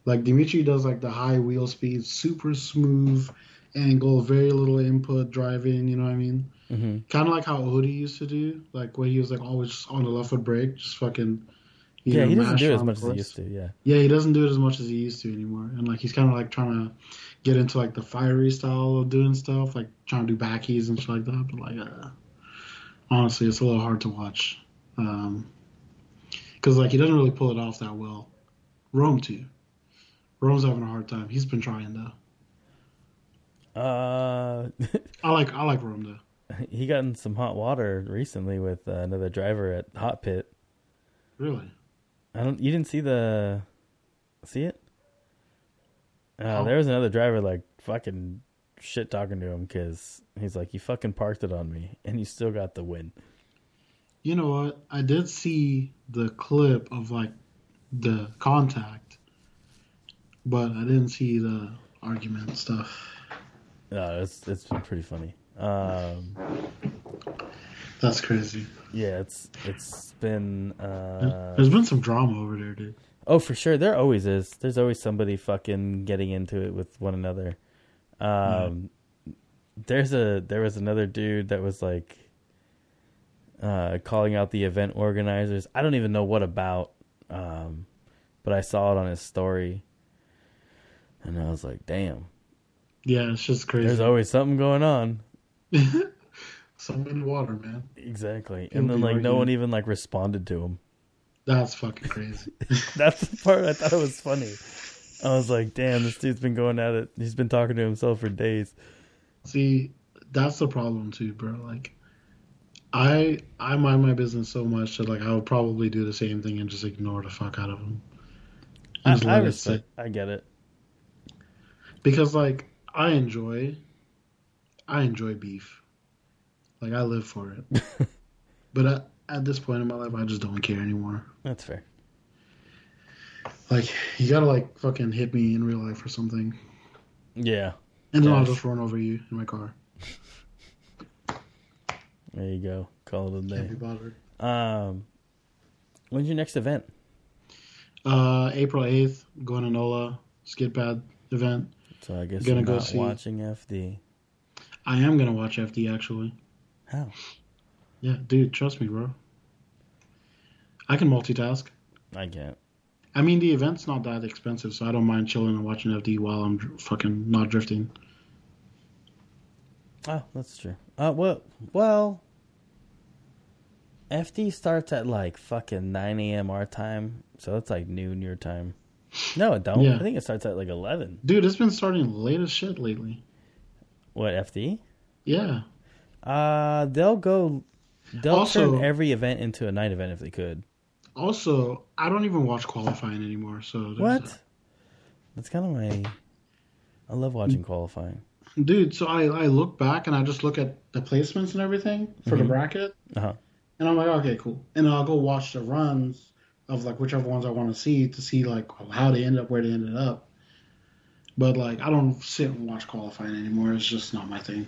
Like Dmitriy does like the high wheel speed, super smooth angle, very little input driving, you know what I mean? hmm Kind of like how Odi used to do, like when he was like always just on the left foot brake, just fucking. Yeah, know, he doesn't do it as much as he used to. Yeah. Yeah, he doesn't do it as much as he used to anymore, and like he's kind of like trying to get into like the fiery style of doing stuff, like trying to do backies and shit like that. But like, uh, honestly, it's a little hard to watch, um, because like he doesn't really pull it off that well. Rome too. Rome's having a hard time. He's been trying though. Uh, I like I like Rome though. he got in some hot water recently with uh, another driver at Hot Pit. Really. I don't. You didn't see the, see it? Uh, there was another driver like fucking shit talking to him because he's like, "You fucking parked it on me, and you still got the win." You know what? I did see the clip of like the contact, but I didn't see the argument stuff. No, it's it's been pretty funny. Um, That's crazy. yeah, it's it's been. Uh, There's been some drama over there, dude. oh, for sure, there always is. There's always somebody fucking getting into it with one another. Um, there's a there was another dude that was like uh, calling out the event organizers. I don't even know what about, um, but I saw it on his story, and I was like, "Damn, Yeah, it's just crazy. there's always something going on." Some in the water, man. Exactly, and then like no one even like responded to him. That's fucking crazy. That's the part I thought it was funny. I was like, "Damn, this dude's been going at it. He's been talking to himself for days." See, that's the problem too, bro. Like, I I mind my business so much that like I would probably do the same thing and just ignore the fuck out of him. I, I respect. I get it. because like I enjoy, I enjoy beef. Like I live for it. but at, at this point in my life, I just don't care anymore. That's fair. Like you gotta like fucking hit me in real life or something, Yeah, and then I'll just run over you in my car. there you go. Call it a day. Can't be bothered. Um, when's your next event? Uh, April eighth, going to NOLA skid pad event. So I guess Gonna go see- watching FD. I am gonna watch FD actually. How? Yeah, dude, trust me, bro. I can multitask. I can't. I mean, the event's not that expensive, so I don't mind chilling and watching FD while I'm dr- fucking not drifting. Oh, that's true. Uh, well, well, FD starts at like fucking nine a.m. our time, so it's like noon your time. No, it don't. Yeah. I think it starts at like eleven. Dude, it's been starting late as shit lately. What FD? Yeah. Uh, they'll go. They'll Also- turn every event into a night event if they could. Also, I don't even watch qualifying anymore, so What? that. That's kind of my. I love watching qualifying. Dude, so I, I look back and I just look at the placements and everything for the Mhm. bracket, Uh-huh. and I'm like, okay, cool. And I'll go watch the runs of like whichever ones I want to see to see like how they end up, where they ended up. But like, I don't sit and watch qualifying anymore. It's just not my thing.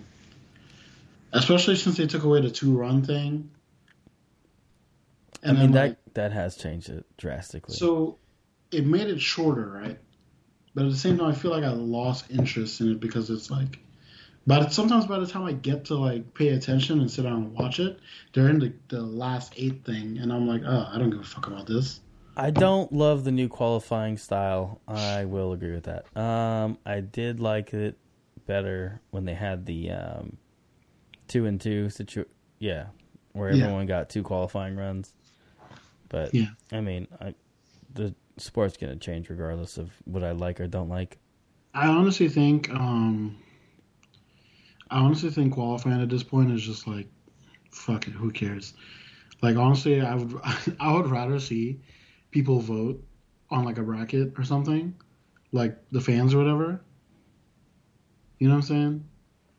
Especially since they took away the two run thing. And I mean then, that like, that has changed it drastically. So it made it shorter, right? But at the same time, I feel like I lost interest in it because it's like, but sometimes by the time I get to like pay attention and sit down and watch it, they're in the, the last eight thing, and I'm like, oh, I don't give a fuck about this. I don't love the new qualifying style. I will agree with that. Um, I did like it better when they had the um, two and two situ. Yeah, where Yeah. everyone got two qualifying runs. But Yeah. I mean, I, the sport's gonna change regardless of what I like or don't like. I honestly think, um, I honestly think qualifying at this point is just like, fuck it, who cares? Like honestly, I would, I would rather see people vote on like a bracket or something, like the fans or whatever. You know what I'm saying?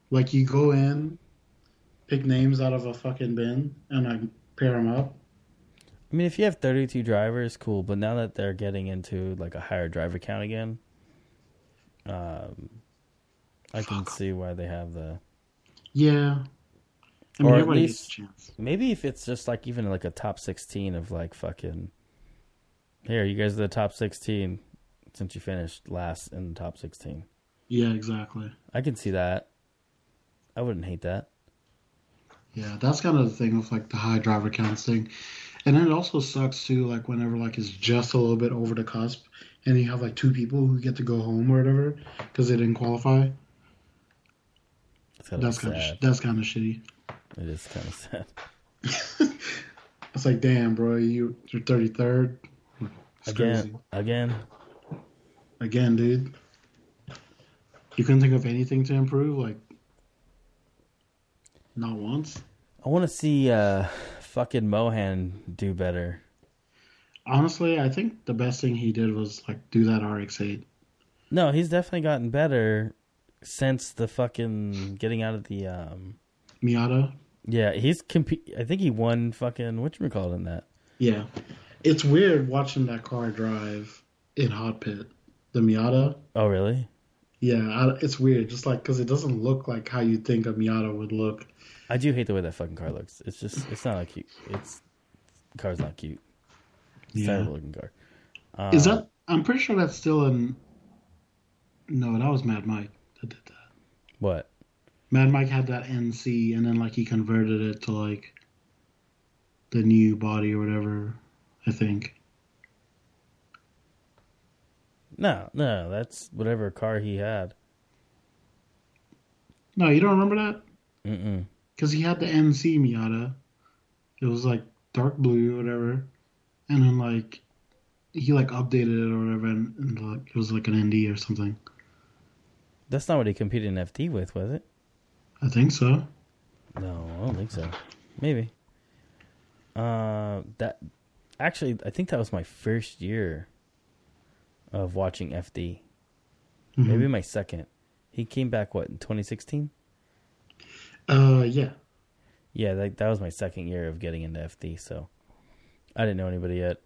Like you go in, pick names out of a fucking bin, and I pair them up. I mean, if you have 32 drivers, cool. But now that they're getting into like a higher driver count again, um, I can see why they have the. Yeah. I Or at least- chance. Maybe if it's just like even like a top 16 of like fucking. Here, you guys are the top 16 since you finished last in the top 16. Yeah, exactly. I can see that. I wouldn't hate that. Yeah, that's kind of the thing with like the high driver counts thing, and then it also sucks too. Like whenever like it's just a little bit over the cusp, and you have like two people who get to go home or whatever because they didn't qualify. It's kind of That's kind of that's kind of shitty. It is kind of sad. It's like, damn, bro, you you're thirty third. Again, crazy. again. Again, dude. You couldn't think of anything to improve, like not once. I want to see uh, fucking Mohan do better. Honestly, I think the best thing he did was like do that RX8. No, he's definitely gotten better since the fucking getting out of the um. Miata. Yeah, he's compete. I think he won fucking what you call in that. Yeah, it's weird watching that car drive in hot pit. The Miata. Oh really? Yeah, I, it's weird. Just like because it doesn't look like how you think a Miata would look. I do hate the way that fucking car looks. It's just it's not cute. It's the car's not cute. It's Yeah. terrible looking car. Um, Is that? I'm pretty sure that's still in. No, that was Mad Mike that did that. what? Mad Mike had that NC, and then like he converted it to like the new body or whatever. I think. No, no, that's whatever car he had. No, you don't remember that? Mm-mm. Because he had the NC Miata. It was like dark blue or whatever, and then like he like updated it or whatever, and, and like it was like an ND or something. That's not what he competed in FD with, was it? I think so. No, I don't think so. Maybe. Uh, that actually, I think that was my first year of watching FD. Mhm. Maybe my second. He came back what in 2016? Uh, yeah. Yeah, that that was my second year of getting into FD. So I didn't know anybody yet.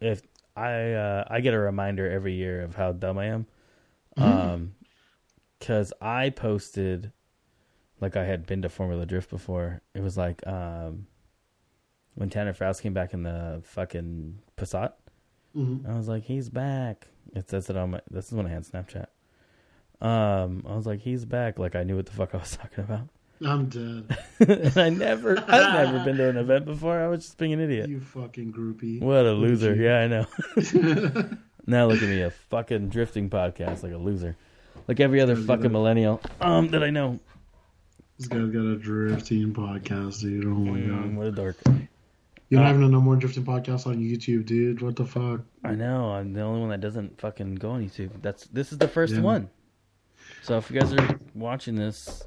If I uh, I get a reminder every year of how dumb I am, um, because I posted like I had been to Formula Drift before. It was like um, when Tanner Foust came back in the fucking Passat. hmm I was like, he's back. It says it on my. This is when I had Snapchat. Um, I was like, he's back. Like I knew what the fuck I was talking about. I'm dead. and I never, I've never been to an event before. I was just being an idiot. You fucking groupie. What a loser! you. Yeah, I know. now look at me, a fucking drifting podcast, like a loser, like every other fucking that. millennial um that I know. this guy's got a drifting podcast, dude. Oh my Mm, god. what a dork! You don't Uh, have no more drifting podcasts on YouTube, dude. What the fuck? I know. I'm the only one that doesn't fucking go on YouTube. That's this is the first Yeah. one. So if you guys are watching this,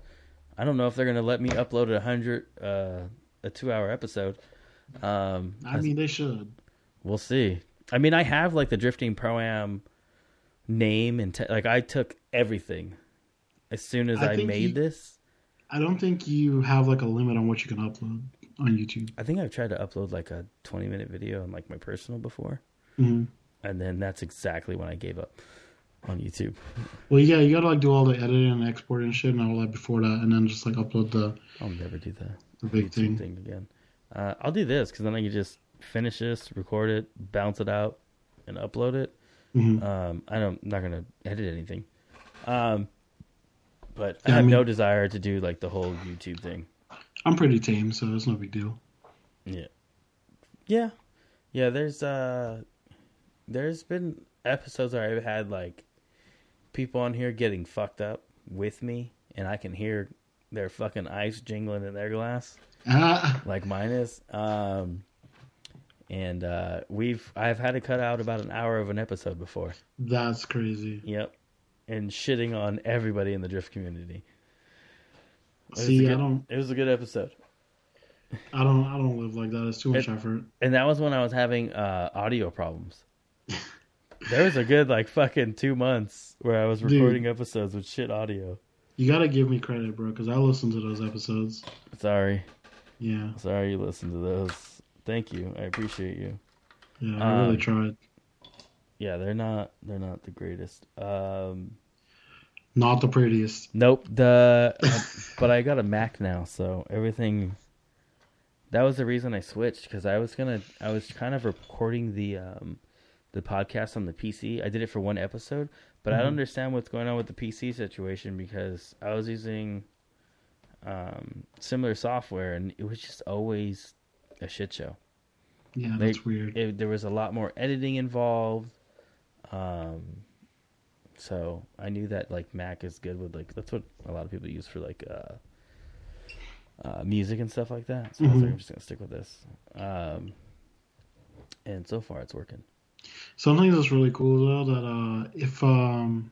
I don't know if they're gonna let me upload a hundred, uh, a two-hour episode. Um, I mean, they should. We'll see. I mean, I have like the drifting pro am name and te- like I took everything as soon as I I, made you- this. I don't think you have like a limit on what you can upload on YouTube. I think I've tried to upload like a 20 minute video on like my personal before, hmm and then that's exactly when I gave up on YouTube. Well, yeah, you gotta like do all the editing and export and shit and all that before that, and then just like upload the, I'll never do the the big YouTube thing. again. Uh, I'll do this because then I can just finish this, record it, bounce it out, and upload it. hmm Um, I don't, I'm not gonna edit anything. Um, but I Yeah, I have no mean- desire to do like the whole YouTube thing. I'm pretty tame, so it's no big deal. Yeah. Yeah. Yeah, there's uh there's been episodes where I've had like people on here getting fucked up with me and I can hear their fucking ice jingling in their glass Ah, like mine is. Um and uh we've I've had to cut out about an hour of an episode before. that's crazy. Yep. And shitting on everybody in the drift community. It was a See, I good- don't, It was a good episode. I don't, I don't live like that. It's too much It- effort. And that was when I was having uh, audio problems. there was a good like fucking two months where I was Dude. recording episodes with shit audio. You gotta give me credit, bro, because I listened to those episodes. Sorry, Yeah, sorry you listened to those. Thank you. I appreciate you. Yeah, I really Um, tried. Yeah, they're not they're not the greatest. Um Not the prettiest. Nope. The uh, but I got a Mac now, so everything. That was the reason I switched because I was gonna I was kind of recording the um the podcast on the PC. I did it for one episode, but I don't understand what's going on with the PC situation because I was using um similar software and it was just always a shit show. Yeah, They- that's weird. It, there was a lot more editing involved. Um, so I knew that like Mac is good with like that's what a lot of people use for like uh, uh music and stuff like that. So I was like, Mhm. I'm just gonna stick with this. Um, and so far it's working. Something that's really cool though that uh, if um,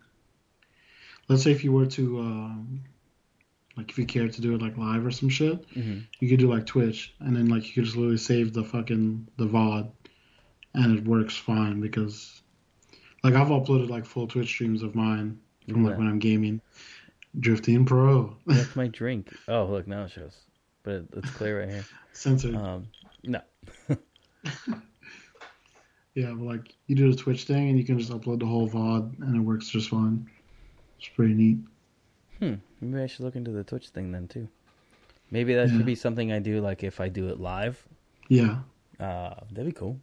let's say if you were to um, like if you cared to do it like live or some shit, Mm-hmm. you could do like Twitch, and then like you could just literally save the fucking the VOD, and it works fine because, like I've uploaded like full Twitch streams of mine from like when I'm gaming, Drifting Pro, That's my drink. Oh, look now it shows, but it, it's clear right here. censored. Um, no, yeah, but like you do the Twitch thing, and you can just upload the whole VOD, and it works just fine. It's pretty neat. hmm. Maybe I should look into the Twitch thing then too. Maybe that Yeah. should be something I do like if I do it live. Yeah, Uh, that'd be cool.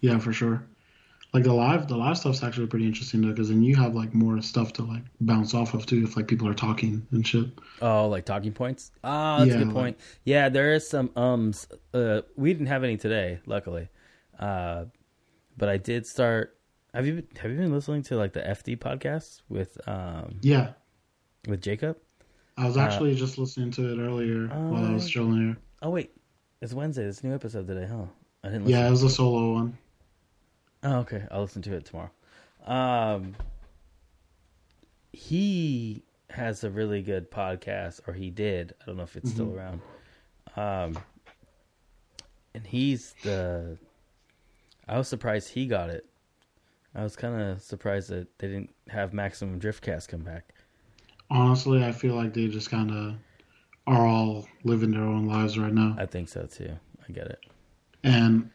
yeah, for sure. Like the live, the live stuff's actually pretty interesting though, because then you have like more stuff to like bounce off of too, if like people are talking and shit. Oh, like talking points? Oh, that's a Yeah, good like- point. Yeah, there is some ums. Uh, we didn't have any today, luckily. Uh, but I did start. Have you have you been listening to like the FD podcast with um Yeah, with Jacob? I was Uh, actually just listening to it earlier while I was uh, chilling here. Oh wait, it's Wednesday. It's a new episode today, huh? I didn't. Listen. Yeah, it was a solo one. Oh, okay. I'll listen to it tomorrow. Um, he has a really good podcast, or he did. I don't know if it's still Mhm. around. Um, and he's the. I was surprised he got it. I was kind of surprised that they didn't have Maximum Driftcast come back. Honestly, I feel like they just kind of are all living their own lives right now. I think so too. I get it. and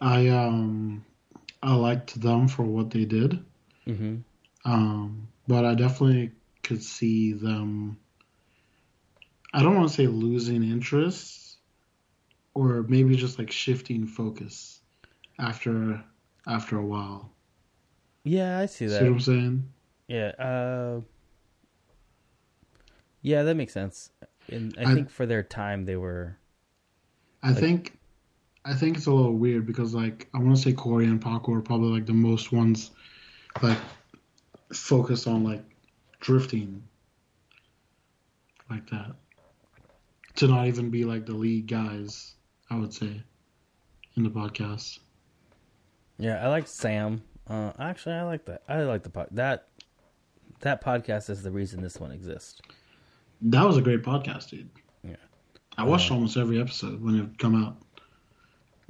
I um I liked them for what they did. hmm Um, but I definitely could see them. I don't want to say losing interest, or maybe just like shifting focus after after a while. Yeah, I see See that. what I'm saying? Yeah. Uh, yeah, that makes sense. And I, I- think for their time, they were. I Like- think I think it's a little weird because like I want to say Corey and Paco are probably like the most ones like focused on like drifting like that to not even be like the lead guys I would say in the podcast. Yeah, I like Sam. Uh, actually, I like that. I like the pod- that that podcast is the reason this one exists. That was a great podcast, dude. Yeah. I watched Uh, almost every episode when it come out.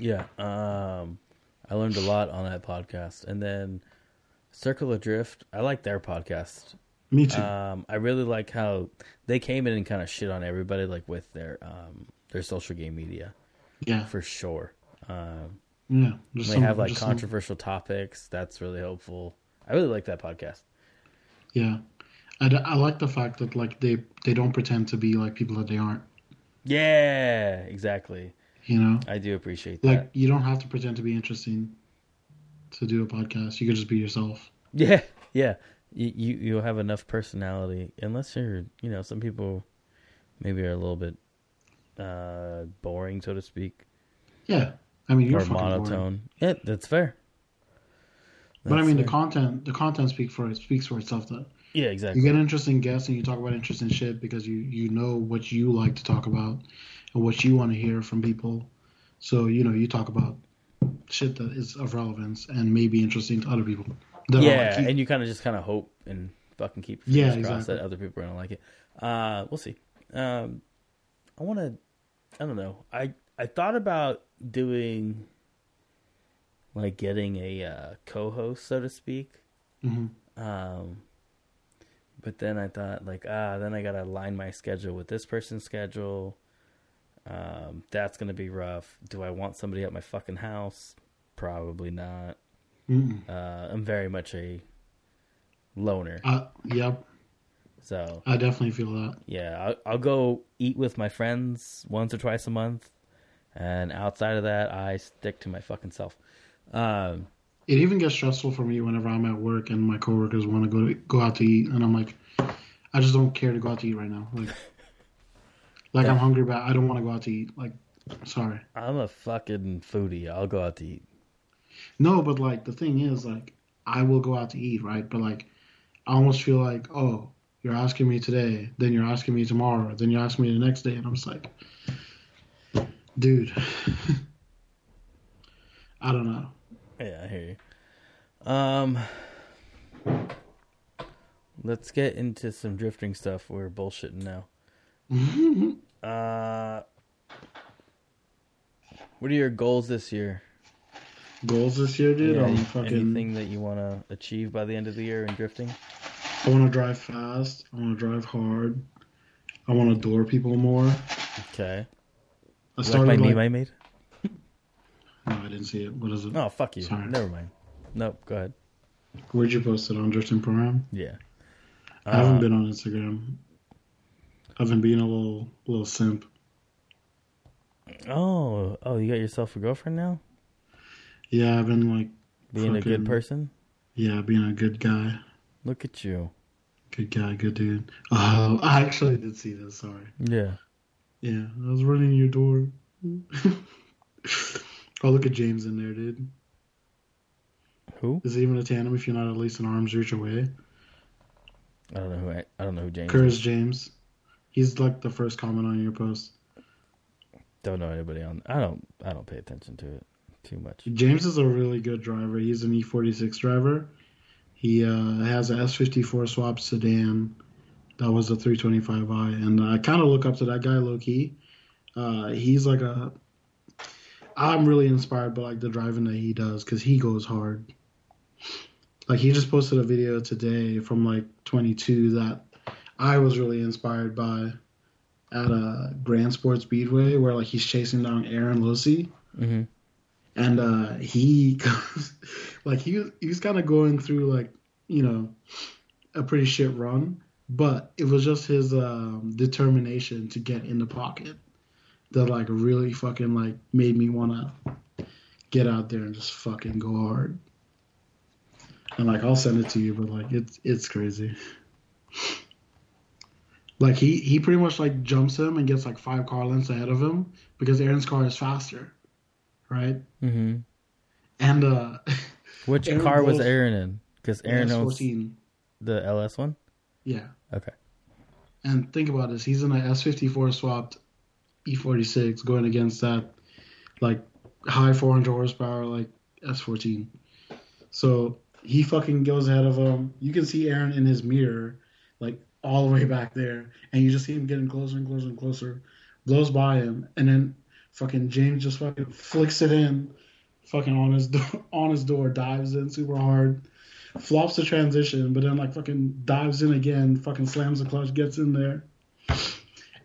Yeah, um, I learned a lot on that podcast, and then Circle of Drift. I like their podcast. Me too. Um, I really like how they came in and kind of shit on everybody, like with their um their social game media yeah, for sure. Um, yeah. They some- have like just some- controversial topics. That's really helpful. I really like that podcast. yeah. I, I like the fact that like they they don't pretend to be like people that they aren't. Yeah, exactly. You know. I do appreciate that. Like you don't have to pretend to be interesting to do a podcast. You could just be yourself. Yeah, yeah. You you you have enough personality, unless you're you know some people maybe are a little bit uh boring, so to speak, Yeah, I mean you're or fucking monotone. boring. Yeah, that's fair. But I That's mean the content the content speak for it speaks for itself. Though yeah, exactly. you get interesting guests and you talk about interesting shit because you you know what you like to talk about and what you want to hear from people. So you know you talk about shit that is of relevance and may be interesting to other people. that Yeah, like you. and you kind of just kind of hope and fucking keep Yeah, fingers crossed that other people are gonna like it. Uh, we'll see. Um, I want to. I don't know. I I thought about doing like getting a uh, co-host, so to speak. Mhm. Um, but then I thought like ah, then I gotta align my schedule with this person's schedule. Um, that's gonna be rough. Do I want somebody at my fucking house? Probably not. Mm-mm. Uh, I'm very much a loner, Uh, yep, so I definitely feel that. yeah, I'll, I'll go eat with my friends once or twice a month, and outside of that, I stick to my fucking self. Um, It even gets stressful for me whenever I'm at work and my coworkers want to go go out to eat, and I'm like, I just don't care to go out to eat right now. Like, like I'm hungry, but I don't want to go out to eat. Like, sorry. I'm a fucking foodie. I'll go out to eat. No, but like the thing is, like, I will go out to eat, right? But like, I almost feel like, oh, you're asking me today, then you're asking me tomorrow, then you're asking me the next day, and I'm just like, dude, I don't know. Yeah, I hear you. Um, let's get into some drifting stuff. We're bullshitting now. Uh, what are your goals this year? Goals this year, dude. Yeah, any- fucking. Anything that you want to achieve by the end of the year in drifting? I want to drive fast. I want to drive hard. I want to door people more. Okay. I Like started my like, meme I made? No, I didn't see it. What is it? Oh, fuck you. Sorry. Never mind. Nope, go ahead. Where'd you post it on Drifting Program? Yeah. I haven't Uh, been on Instagram. I've been being a little little simp. Oh, oh, you got yourself a girlfriend now? Yeah, I've been like Being a good person? yeah, being a good guy. Look at you. Good guy, good dude. Oh, I actually did see this. Sorry. Yeah. Yeah, I was running your door. oh, look at James in there, dude. Who? Is it even a tandem if you're not at least an arm's reach away? I don't know who I, I don't know who James Curtis is. James. He's like the first comment on your post. Don't know anybody on. I don't. I don't pay attention to it too much. James is a really good driver. He's an E46 driver. He uh, has a S54 swap sedan. That was a 325i, and I kind of look up to that guy low key. Uh, he's like a. I'm really inspired by like the driving that he does because he goes hard. Like he just posted a video today from like 22 that I was really inspired by at a Grand Sport Speedway where like he's chasing down Aaron Lucy hmm and uh he goes like he was he was kind of going through like you know a pretty shit run but it was just his um determination to get in the pocket that like really fucking like made me want to get out there and just fucking go hard. And like i'll send it to you but like it's it's crazy like he he pretty much like jumps him and gets like five car lengths ahead of him because aaron's car is faster right? Hmm and uh Which Aaron car was Aaron in? Because Aaron owns 14 the LS one. yeah. Okay. and think about this he's in a s54 swapped e46 going against that like high 400 horsepower like s14 so he fucking goes ahead of him. You can see aaron in his mirror all the way back there and you just see him getting closer and closer and closer blows by him and then fucking james just fucking flicks it in fucking on his door on his door dives in super hard flops the transition but then like fucking dives in again fucking slams the clutch gets in there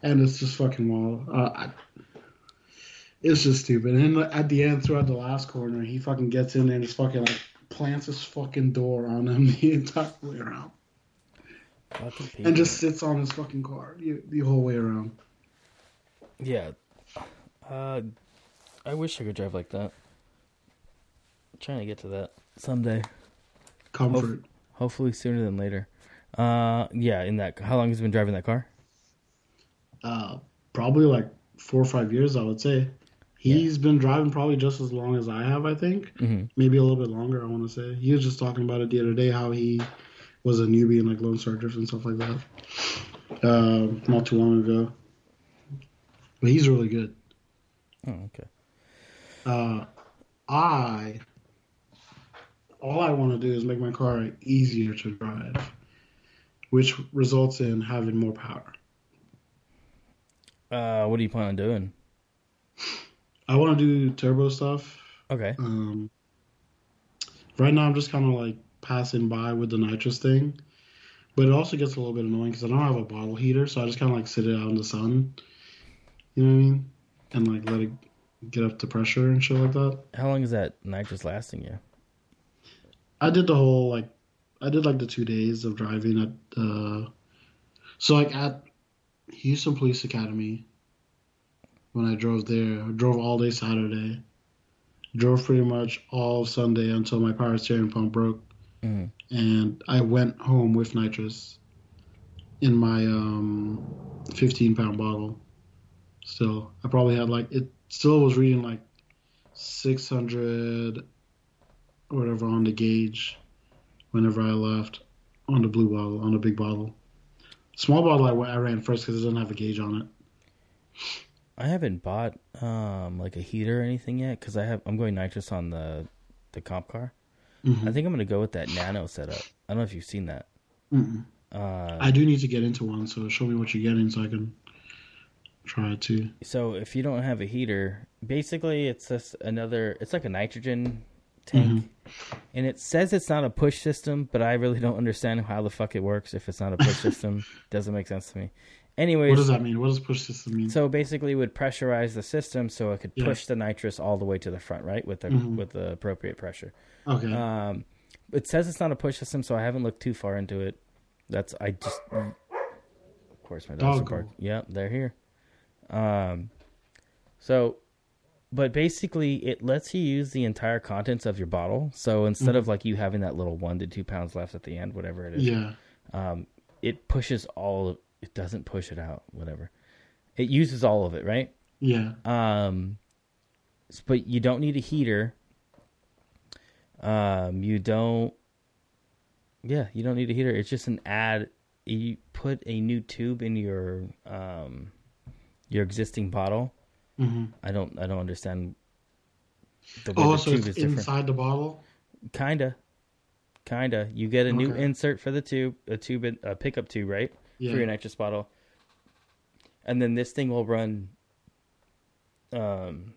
and it's just fucking wild uh, I, it's just stupid and then at the end throughout the last corner he fucking gets in there and just fucking like plants his fucking door on him the entire way around. And just sits on his fucking car the, the whole way around yeah. Uh, I wish I could drive like that. trying to get to that someday. comfort Hopefully sooner than later. Uh, yeah. In that, how long has he been driving that car? uh, probably like four or five years, I would say. He's been driving probably just as long as I have, I think. hmm Maybe a little bit longer, I want to say. He was just talking about it the other day, how he was a newbie in like Lone Star Drift and stuff like that. Uh, not too long ago. But he's really good. Oh, okay. Uh, I, all I want to do is make my car easier to drive, which results in having more power. Uh, what do you plan on doing? I want to do turbo stuff. Okay. Um, right now, I'm just kind of like passing by with the nitrous thing, but it also gets a little bit annoying because I don't have a bottle heater, so I just kind of like sit it out in the sun. You know what I mean? and like let it get up to pressure and shit like that. How long is that nitrous lasting you? I did the whole like I did like the two days of driving at uh so like at Houston Police Academy when I drove there. I drove all day Saturday. Drove pretty much all Sunday until my power steering pump broke. Mhm. And I went home with nitrous in my um 15 pound bottle. Still, I probably had like it still was reading like 600 or whatever on the gauge whenever I left on the blue bottle, on the big bottle. Small bottle I, I ran first because it doesn't have a gauge on it. I haven't bought um like a heater or anything yet because I have I'm going nitrous on the the comp car. Mhm. I think I'm gonna go with that nano setup. I don't know if you've seen that. Mm-mm. Uh, I do need to get into one, so show me what you're getting so I can try to. so if you don't have a heater, basically it's just another. It's like a nitrogen tank, and it says it's not a push system, but I really don't understand how the fuck it works. If it's not a push system, doesn't make sense to me. Anyways, What does that mean? What does push system mean? So basically, it would pressurize the system so it could Yeah. push the nitrous all the way to the front, right, with the Mhm. with the appropriate pressure. okay. Um, it says it's not a push system, so I haven't looked too far into it. That's I just, of course, my dogs are bark. Yeah, they're here. Um, so, but basically, it lets you use the entire contents of your bottle. So instead of like you having that little one to two pounds left at the end, whatever it is, yeah. um, it pushes all. It doesn't push it out. Whatever. It uses all of it, right? Yeah. Um, but you don't need a heater. Um, you don't. Yeah, you don't need a heater. It's just an add. You put a new tube in your um, your existing bottle. hmm I don't. I don't understand. The way Oh, the so tube it's is different. inside the bottle? Kinda, kinda. You get a new insert for the tube, a tube, a pickup tube, right? Yeah. for your nitrous bottle. And then this thing will run um,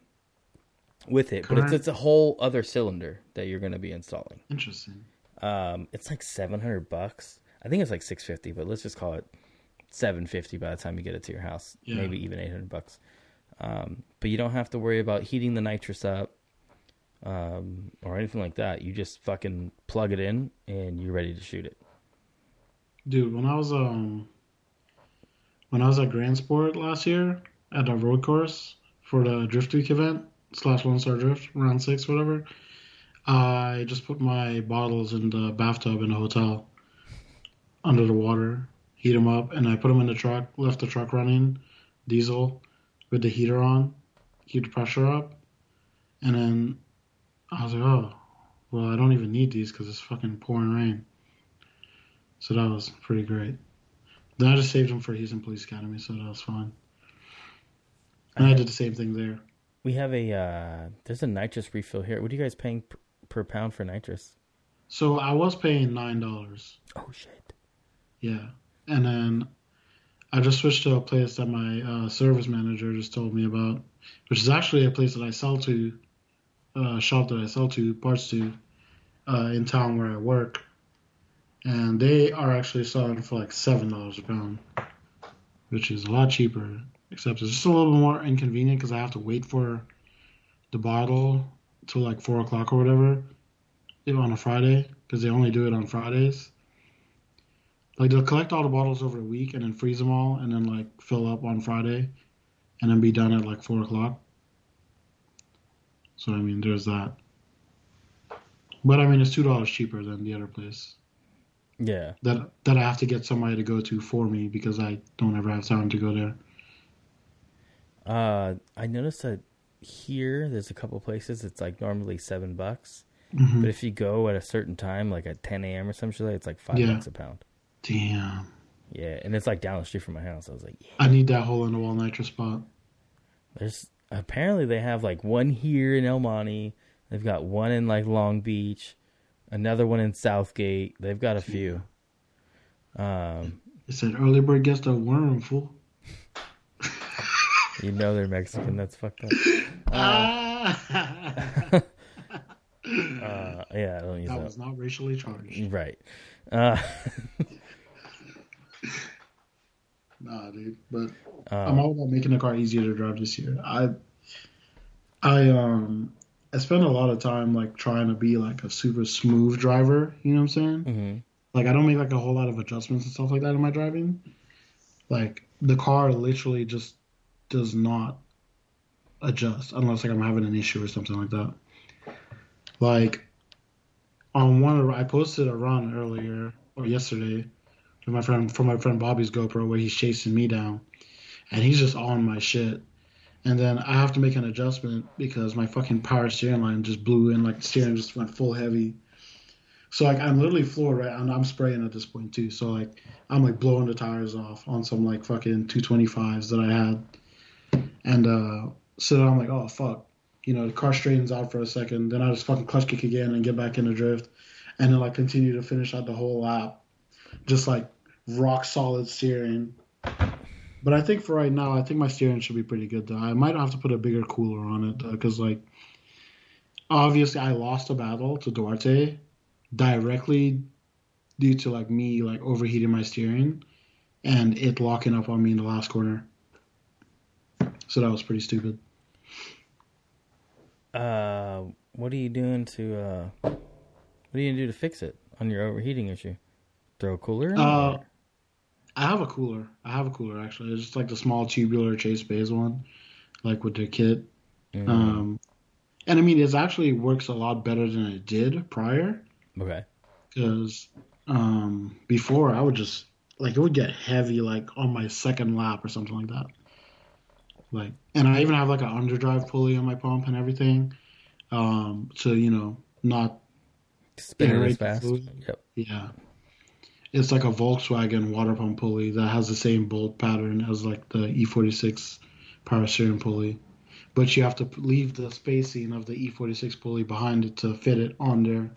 with it, but it's, it's a whole other cylinder that you're going to be installing. Interesting. Um, it's like 700 bucks. I think it's like 650, but let's just call it 750 by the time you get it to your house. Yeah. Maybe even 800 bucks. Um, but you don't have to worry about heating the nitrous up um, or anything like that. You just fucking plug it in and you're ready to shoot it. Dude, when I was um when I was at Grand Sport last year at a road course for the Drift Week event slash Lone Star Drift round six whatever, I just put my bottles in the bathtub in the hotel under the water, heat them up, and I put them in the truck. Left the truck running, diesel, with the heater on, keep the pressure up, and then I was like, oh, well, I don't even need these because it's fucking pouring rain. So that was pretty great. Then I just saved them for Houston Police Academy, so that was fine. And I did the same thing there. We have a uh, there's a nitrous refill here. What are you guys paying per, per pound for nitrous? So I was paying nine dollars. Oh shit! Yeah, and then I just switched to a place that my uh, service manager just told me about, which is actually a place that I sell to, uh, shop that I sell to parts to, uh, in town where I work, and they are actually selling for like seven dollars a pound, which is a lot cheaper. Except it's just a little more inconvenient because I have to wait for the bottle till like four o'clock or whatever, know, on a Friday because they only do it on Fridays. Like they'll collect all the bottles over a week and then freeze them all and then like fill up on Friday and then be done at like four o'clock. So I mean there's that. But I mean it's two dollars cheaper than the other place. Yeah, That that I have to get somebody to go to for me because I don't ever have time to go there. uh, I noticed that here there's a couple places it's like normally seven bucks, Mhm. but if you go at a certain time, like at 10 a.m. or some shit, it's like five Yeah. bucks a pound. Damn. Yeah, and it's like down the street from my house. I was like, yeah. I need that hole in the wall nitrous spot. There's apparently they have like one here in El Monte. They've got one in like Long Beach, another one in Southgate. They've got a few. Um, It said early bird gets the worm, fool. you know they're Mexican. That's fucked up. Ah. Uh, yeah, I don't use that that. was not racially charged. Right. Uh, Nah, dude. But uh, I'm all about making the car easier to drive this year. I I um I spend a lot of time like trying to be like a super smooth driver. You know what I'm saying? Mm-hmm. Like I don't make like a whole lot of adjustments and stuff like that in my driving. Like the car literally just does not adjust unless like I'm having an issue or something like that. Like on one of I posted a run earlier or yesterday from my friend from my friend Bobby's GoPro where he's chasing me down and he's just on my shit. And then I have to make an adjustment because my fucking power steering line just blew in, like the steering just went full heavy. So like I'm literally floored right and I'm spraying at this point too. So like I'm like blowing the tires off on some like fucking 225s that I had. And uh so then I'm like, oh fuck. You know, the car straightens out for a second, then I just fucking clutch kick again and get back in the drift. And then like continue to finish out the whole lap. Just like rock solid steering. But I think for right now, I think my steering should be pretty good though. I might have to put a bigger cooler on it because like obviously I lost a battle to Duarte directly due to like me like overheating my steering and it locking up on me in the last corner. So that was pretty stupid. Uh, what are you doing to uh, what are you gonna do to fix it on your overheating issue? Throw a cooler in? Uh, or- I have a cooler. I have a cooler actually. It's just like the small tubular Chase Bays one, like with the kit. Mhm. Um, and I mean, it actually works a lot better than it did prior. okay. because um, before I would just like it would get heavy like on my second lap or something like that. Like, and I even have like an underdrive pulley on my pump and everything, um, to you know not Spin as fast. Yep. yeah. It's like a Volkswagen water pump pulley that has the same bolt pattern as like the E46 power steering pulley, but you have to leave the spacing of the E46 pulley behind it to fit it on there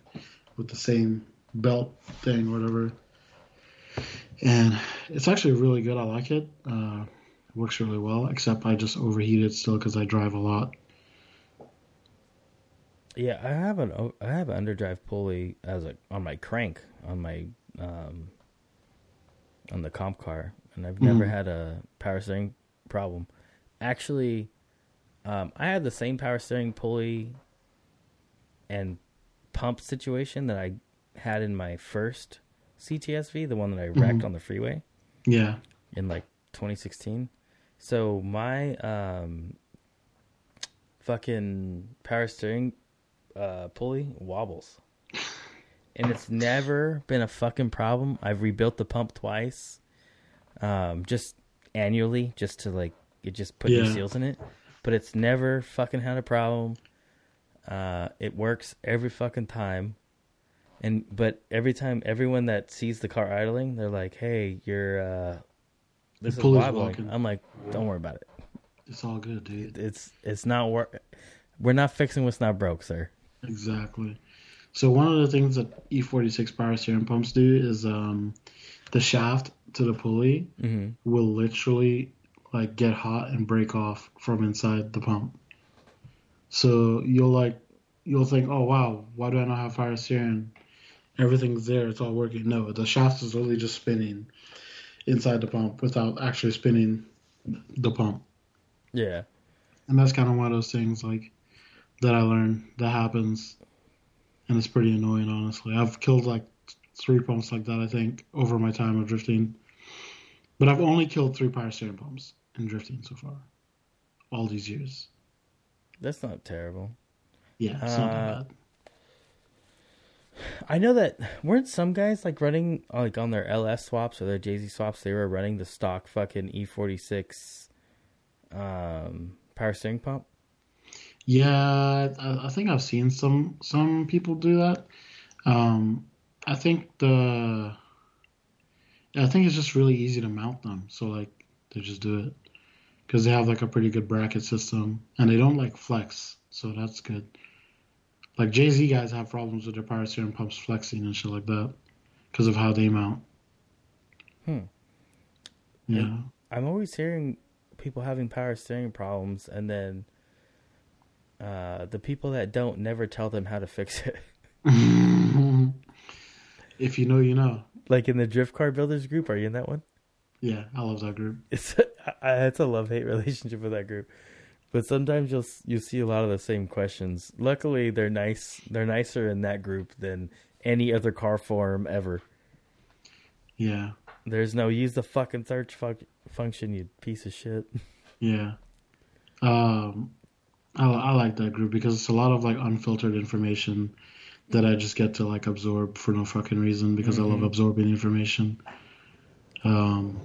with the same belt thing whatever. And it's actually really good. I like it. Uh, it works really well, except I just overheat it still because I drive a lot. Yeah, I have an I have an underdrive pulley as a on my crank on my um on the comp car, and I've never Mhm. had a power steering problem. Actually, um, I had the same power steering pulley and pump situation that I had in my first CTSV, the one that I wrecked Mhm. on the freeway Yeah. in like 2016. So my um fucking power steering uh pulley wobbles. And it's never been a fucking problem. I've rebuilt the pump twice. Um just annually just to like it just put new seals in it. But it's never fucking had a problem. Uh it works every fucking time. And but every time everyone that sees the car idling, they're like, "Hey, you're uh this is wobbling." walking. I'm like, "Don't worry about it. It's all good, dude. It's it's not work. We're not fixing what's not broke, sir." Exactly. So one of the things that E46 power steering pumps do is um, the shaft to the pulley hmm will literally like get hot and break off from inside the pump. So you'll like you'll think, oh wow, why do I not have power steering? Everything's there, it's all working. No, the shaft is literally just spinning inside the pump without actually spinning the pump. Yeah. And that's kind of one of those things like that I learned that happens, and it's pretty annoying. Honestly, I've killed like three pumps like that. I think over my time of drifting, but I've only killed three power steering pumps in drifting so far, all these years. That's not terrible. Yeah, it's not Uh, that bad. I know that weren't some guys like running like on their LS swaps or their JZ swaps, they were running the stock fucking E46 um power steering pump. Yeah, I, I think I've seen some some people do that. Um, I think the I think it's just really easy to mount them, so like they just do it because they have like a pretty good bracket system and they don't like flex, so that's good. Like JZ guys have problems with their power steering pumps flexing and shit like that because of how they mount. Hmm. Yeah. I'm always hearing people having power steering problems and then uh the people that don't never tell them how to fix it. if you know, you know. like in the drift car builders group, are you in that one? Yeah, I love that group. It's I, it's a love hate relationship with that group. But sometimes you'll you see a lot of the same questions. Luckily, they're nice. They're nicer in that group than any other car forum ever. Yeah. There's no use the fucking search fu- function, you piece of shit. Yeah. Um, I, I like that group because it's a lot of like unfiltered information that I just get to like absorb for no fucking reason because I love Mhm. absorbing information. Um,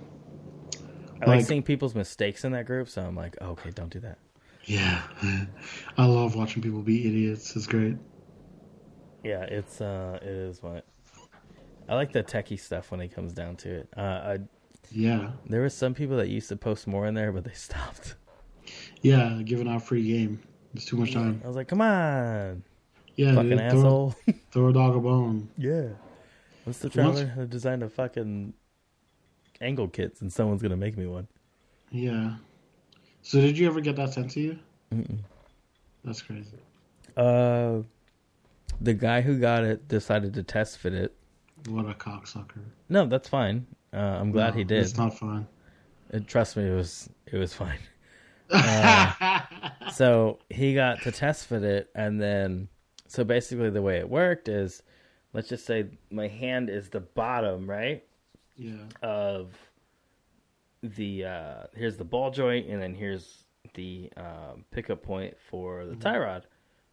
I like, Like- seeing people's mistakes in that group, so I'm like, oh, okay, don't do that. yeah. I love watching people be idiots. It's great. Yeah, it's uh, it is what I like the techie stuff when it comes down to it. Uh, I Yeah. there were some people that used to post more in there, but they stopped. Yeah. Giving out free game. It's too much time. I was like, come on, Yeah. fucking dude, throw, asshole. throw a dog a bone. yeah, I'm still trying Once- to learn design a fucking angle kits, and someone's gonna make me one. Yeah. So did you ever get that sent to you? Mm-mm. That's crazy. Uh, the guy who got it decided to test fit it. What a cocksucker. No, that's fine. Uh, I'm glad No, he did. It's not fine. Uh, trust me, it was it was fine. Uh, so he got to test fit it, and then so basically the way it worked is, let's just say my hand is the bottom right yeah. of the uh, here's the ball joint, and then here's the um, pickup point for the tie rod.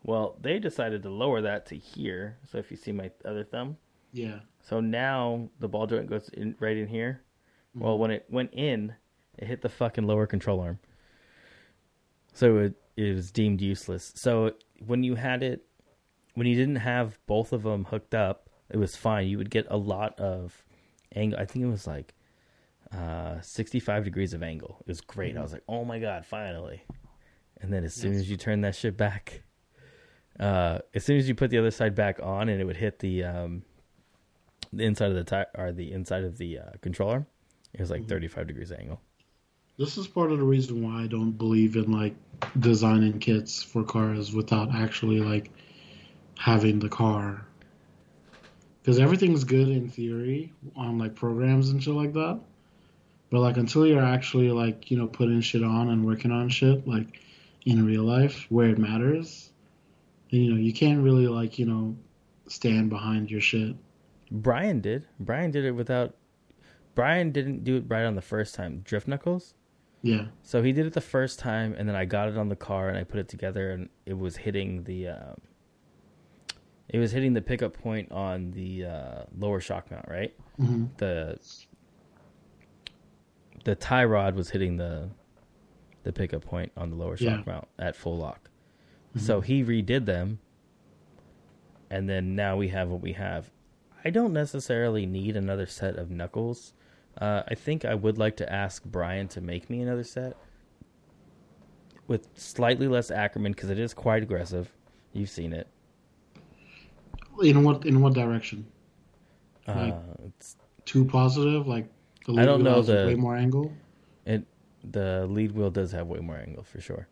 Well, they decided to lower that to here. So if you see my other thumb, Yeah. so now the ball joint goes in right in here. Well, when it went in, it hit the fucking lower control arm. So it, it was deemed useless. So when you had it, when you didn't have both of them hooked up, it was fine. You would get a lot of angle. I think it was like uh, 65 degrees of angle. It was great. I was like, oh my God, finally. And then as soon Yes. as you turn that shit back, uh, as soon as you put the other side back on and it would hit the, um, the inside of the tire or the inside of the uh, controller, it was like Mhm. 35 degrees angle. This is part of the reason why I don't believe in like designing kits for cars without actually like having the car. Because everything's good in theory on like programs and shit like that. But like until you're actually like, you know, putting shit on and working on shit like in real life where it matters, you know, you can't really like, you know, stand behind your shit. Brian did. Brian did it without. Brian didn't do it right on the first time. Drift knuckles. Yeah. So he did it the first time, and then I got it on the car and I put it together, and it was hitting the. Um, it was hitting the pickup point on the uh, lower shock mount, right? hmm The the tie rod was hitting the the pickup point on the lower shock Yeah. mount at full lock. So he redid them, and then now we have what we have. I don't necessarily need another set of knuckles. Uh, I think I would like to ask Brian to make me another set with slightly less Ackerman because it is quite aggressive. You've seen it. In what in what direction? Like- Uh, it's, Too positive? Like the I don't wheel know has the- way more angle? it the lead wheel does have way more angle for sure.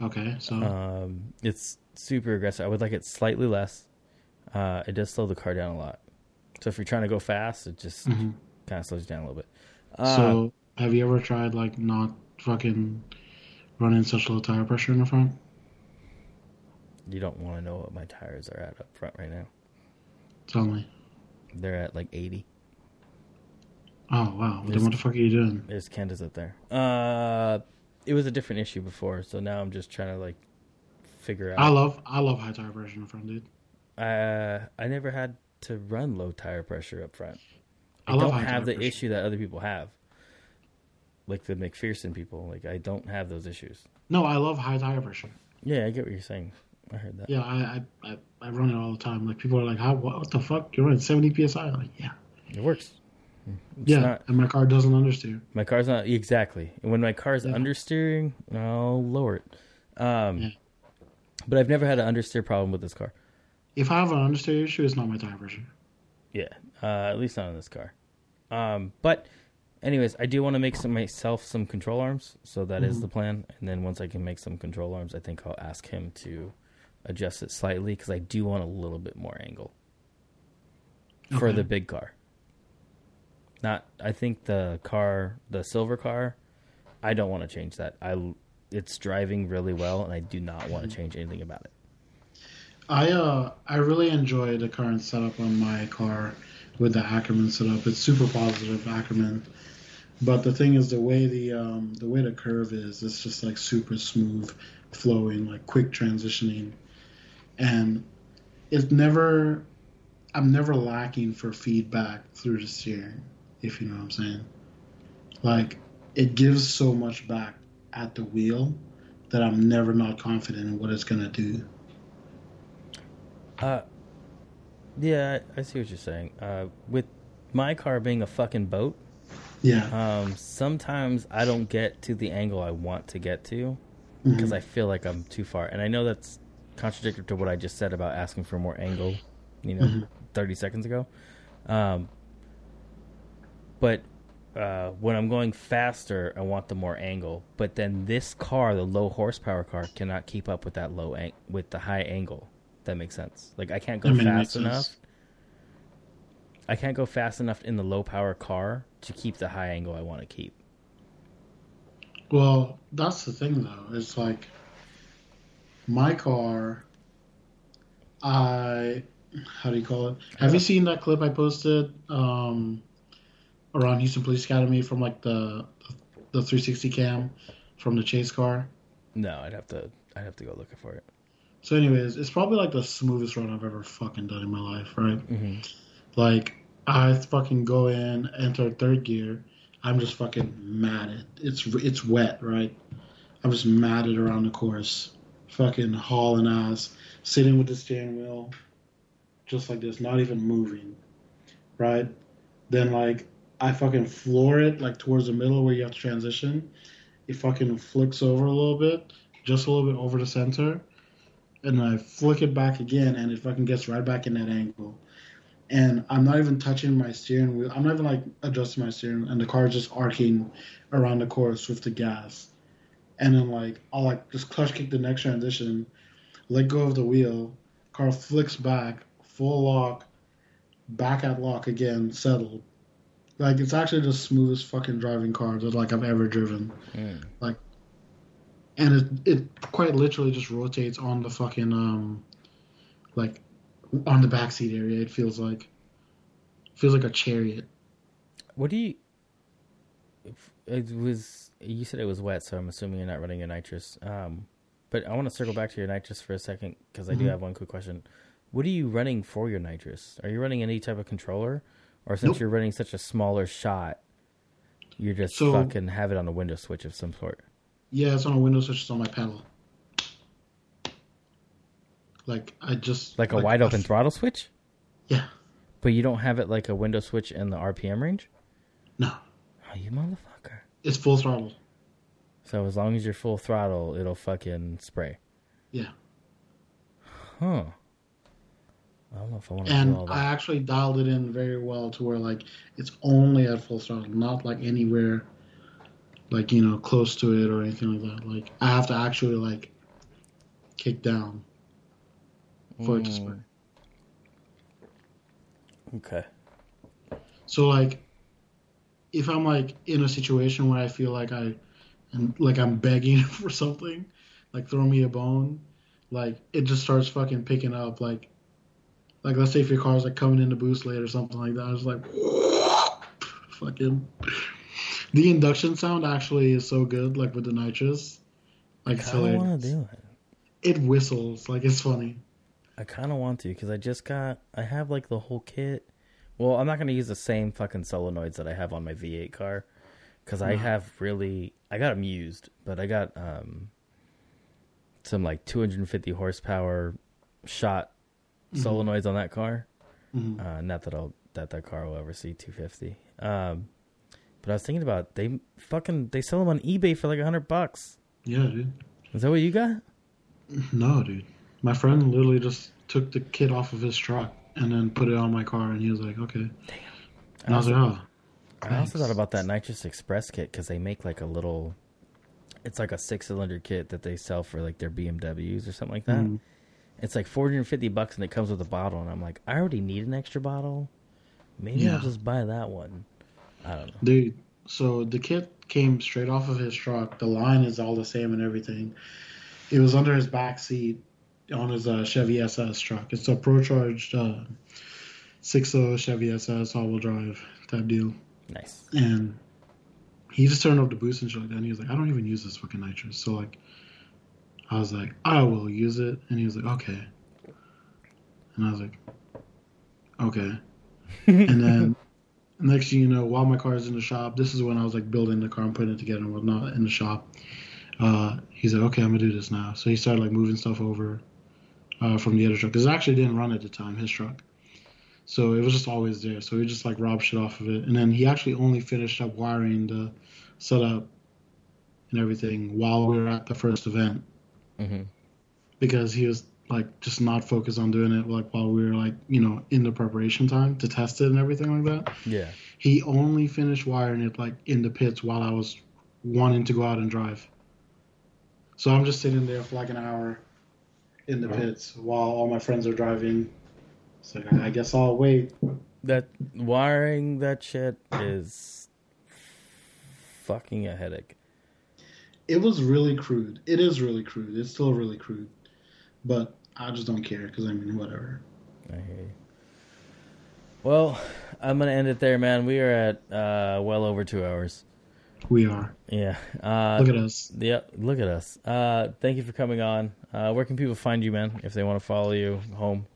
Okay, so Um, it's super aggressive. I would like it slightly less. Uh, it does slow the car down a lot. So if you're trying to go fast, it just Mhm. Kind of slows you down a little bit. Uh, so have you ever tried like not fucking running such low tire pressure in the front? you don't want to know what my tires are at up front right now. Tell me. They're at like 80. Oh wow, then what the fuck are you doing? There's Candace up there. Uh, it was a different issue before, so now I'm just trying to like figure out. I love I love high tire pressure in the front, dude. Uh, I never had to run low tire pressure up front. I, I don't have the issue that other people have, like the MacPherson people. Like I don't have those issues. No, I love high tire pressure. Yeah, I get what you're saying. I heard that. Yeah, I I, I, I run it all the time. Like people are like, "How? What, what the fuck? You're running 70 psi?" I'm like, yeah, It works. It's yeah. not- and my car doesn't understeer. my car's not exactly. When my car's Yeah. understeering, I'll lower it. Um, Yeah. but I've never had an understeer problem with this car. If I have an understeer issue, it's not my tire pressure. Yeah, uh, at least not on this car. Um, but, anyways, I do want to make some myself some control arms, so that is Mhm. the plan. And then once I can make some control arms, I think I'll ask him to adjust it slightly because I do want a little bit more angle for the big car. Not, I think the car, the silver car, I don't want to change that. I it's driving really well, and I do not want to change anything about it. I uh I really enjoy the current setup on my car with the Ackerman setup. It's super positive Ackerman. But the thing is the way the um the way the curve is, it's just like super smooth flowing, like quick transitioning. And it's never I'm never lacking for feedback through the steering, if you know what I'm saying. Like it gives so much back at the wheel that I'm never not confident in what it's gonna do. Uh, yeah, I see what you're saying. Uh, with my car being a fucking boat, Yeah. um, sometimes I don't get to the angle I want to get to because Mhm. I feel like I'm too far. And I know that's contradictory to what I just said about asking for more angle, you know, Mhm. 30 seconds ago. Um, but uh, when I'm going faster, I want the more angle. But then this car, the low horsepower car, cannot keep up with that low ang- with the high angle. That makes sense. Like I can't go I mean, fast makes sense. enough. I can't go fast enough in the low power car to keep the high angle I want to keep. Well, that's the thing though. It's like my car. I how do you call it? Have you seen that clip I posted um, around Houston Police Academy from like the the 360 cam from the chase car? No, I'd have to. I'd have to go looking for it. So, anyways, it's probably like the smoothest run I've ever fucking done in my life, right? hmm Like I fucking go in, enter third gear. I'm just fucking matted. It's it's wet, right? I'm just matted around the course, fucking hauling ass, sitting with the steering wheel, just like this, not even moving, right? Then like I fucking floor it like towards the middle where you have to transition. It fucking flicks over a little bit, just a little bit over the center, and I flick it back again, and it fucking gets right back in that angle and I'm not even touching my steering wheel. I'm not even like adjusting my steering, and the car is just arcing around the course with the gas. And then like I'll like just clutch kick the next transition, let go of the wheel, car flicks back, full lock, back at lock again, settled. Like it's actually the smoothest fucking driving car that like I've ever driven. Mm. And it it quite literally just rotates on the fucking um like on the backseat area. It feels like feels like a chariot. What do you? It was you said it was wet, so I'm assuming you're not running your nitrous. Um, but I want to circle back to your nitrous for a second because I do Mhm. have one quick question. What are you running for your nitrous? Are you running any type of controller, or since Nope. you're running such a smaller shot, you're just So- fucking have it on a window switch of some sort? Yeah, it's on a window switch. It's on my panel. Like I just Like a wide open throttle switch, Yeah. but you don't have it like a window switch in the RPM range. No, Oh, you motherfucker! it's full throttle. So as long as you're full throttle, it'll fucking spray. Yeah. Huh. I don't know if I want to And I actually dialed it in very well to where like it's only at full throttle, not like anywhere like, you know, close to it or anything like that. Like I have to actually like kick down for it to spray. Mm, Okay. So like, if I'm like in a situation where I feel like I, and like I'm begging for something, like throw me a bone, like it just starts fucking picking up. Like, like let's say if your car's like coming in the boost late or something like that, I was like, fucking. The induction sound actually is so good, like with the nitrous, like I don't want to do it. It whistles, like it's funny. I kind of want to because I just got. I have like the whole kit. Well, I'm not going to use the same fucking solenoids that I have on my V8 car because I have really. I got them used, but I got um some like 250 horsepower shot Mhm. solenoids on that car. Mhm. Uh, not that I'll that that car will ever see 250. Um, but I was thinking about they fucking they sell them on eBay for like a hundred bucks. Yeah, dude. Is that what you got? No, dude. My friend literally just took the kit off of his truck and then put it on my car, and he was like, "Okay." Damn. And I was like, "Oh." I also thought about that Nitrous Express kit because they make like a little. It's like a six-cylinder kit that they sell for like their BMWs or something like that. Mhm. It's like 450 bucks and it comes with a bottle, and I'm like, I already need an extra bottle. Maybe I'll just buy that one. I don't know. Dude, So the kit came straight off of his truck. The line is all the same and everything. It was under his back seat on his uh, Chevy SS truck. It's a pro-charged uh, 6.0 Chevy SS all-wheel drive type deal. Nice. And he just turned up the boost and shit like that. And he was like, I don't even use this fucking nitrous. So like, I was like, I will use it. And he was like, okay. And I was like, okay. and then next thing you know, while my car is in the shop, this is when I was like building the car and putting it together and whatnot in the shop. Uh, he's like, okay, I'm gonna do this now. So he started like moving stuff over uh, from the other truck because it actually didn't run at the time, his truck. So it was just always there. So he just like robbed shit off of it, and then he actually only finished up wiring the setup and everything while we were at the first event hmm because he was like just not focus on doing it like while we were like you know in the preparation time to test it and everything like that. Yeah. He only finished wiring it like in the pits while I was wanting to go out and drive. So I'm just sitting there for like an hour in the pits while all my friends are driving. So I guess I'll wait. That wiring that shit is fucking a headache. It was really crude. It is really crude. It's still really crude, but I just don't care because I mean whatever. I hear you. Well, I'm gonna end it there, man. We are at uh, well over two hours. We are. Yeah. Uh, Look at us. Yeah, look at us. Uh, thank you for coming on. Uh, where can people find you, man, if they want to follow you home?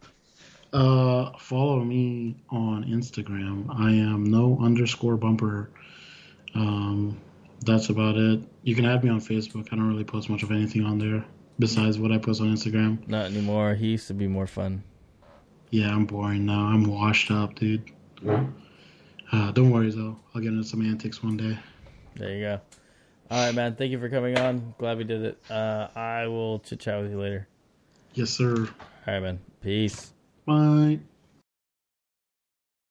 Uh, follow me on Instagram. I am no underscore bumper. Um, that's about it. You can add me on Facebook. I don't really post much of anything on there besides what I post on Instagram. Not anymore. He used to be more fun. Yeah, I'm boring now. I'm washed up, dude. Uh, don't worry though. I'll get into some antics one day. There you go. All right, man. Thank you for coming on. Glad we did it. Uh, I will chit chat with you later. Yes, sir. All right, man. Peace. Bye.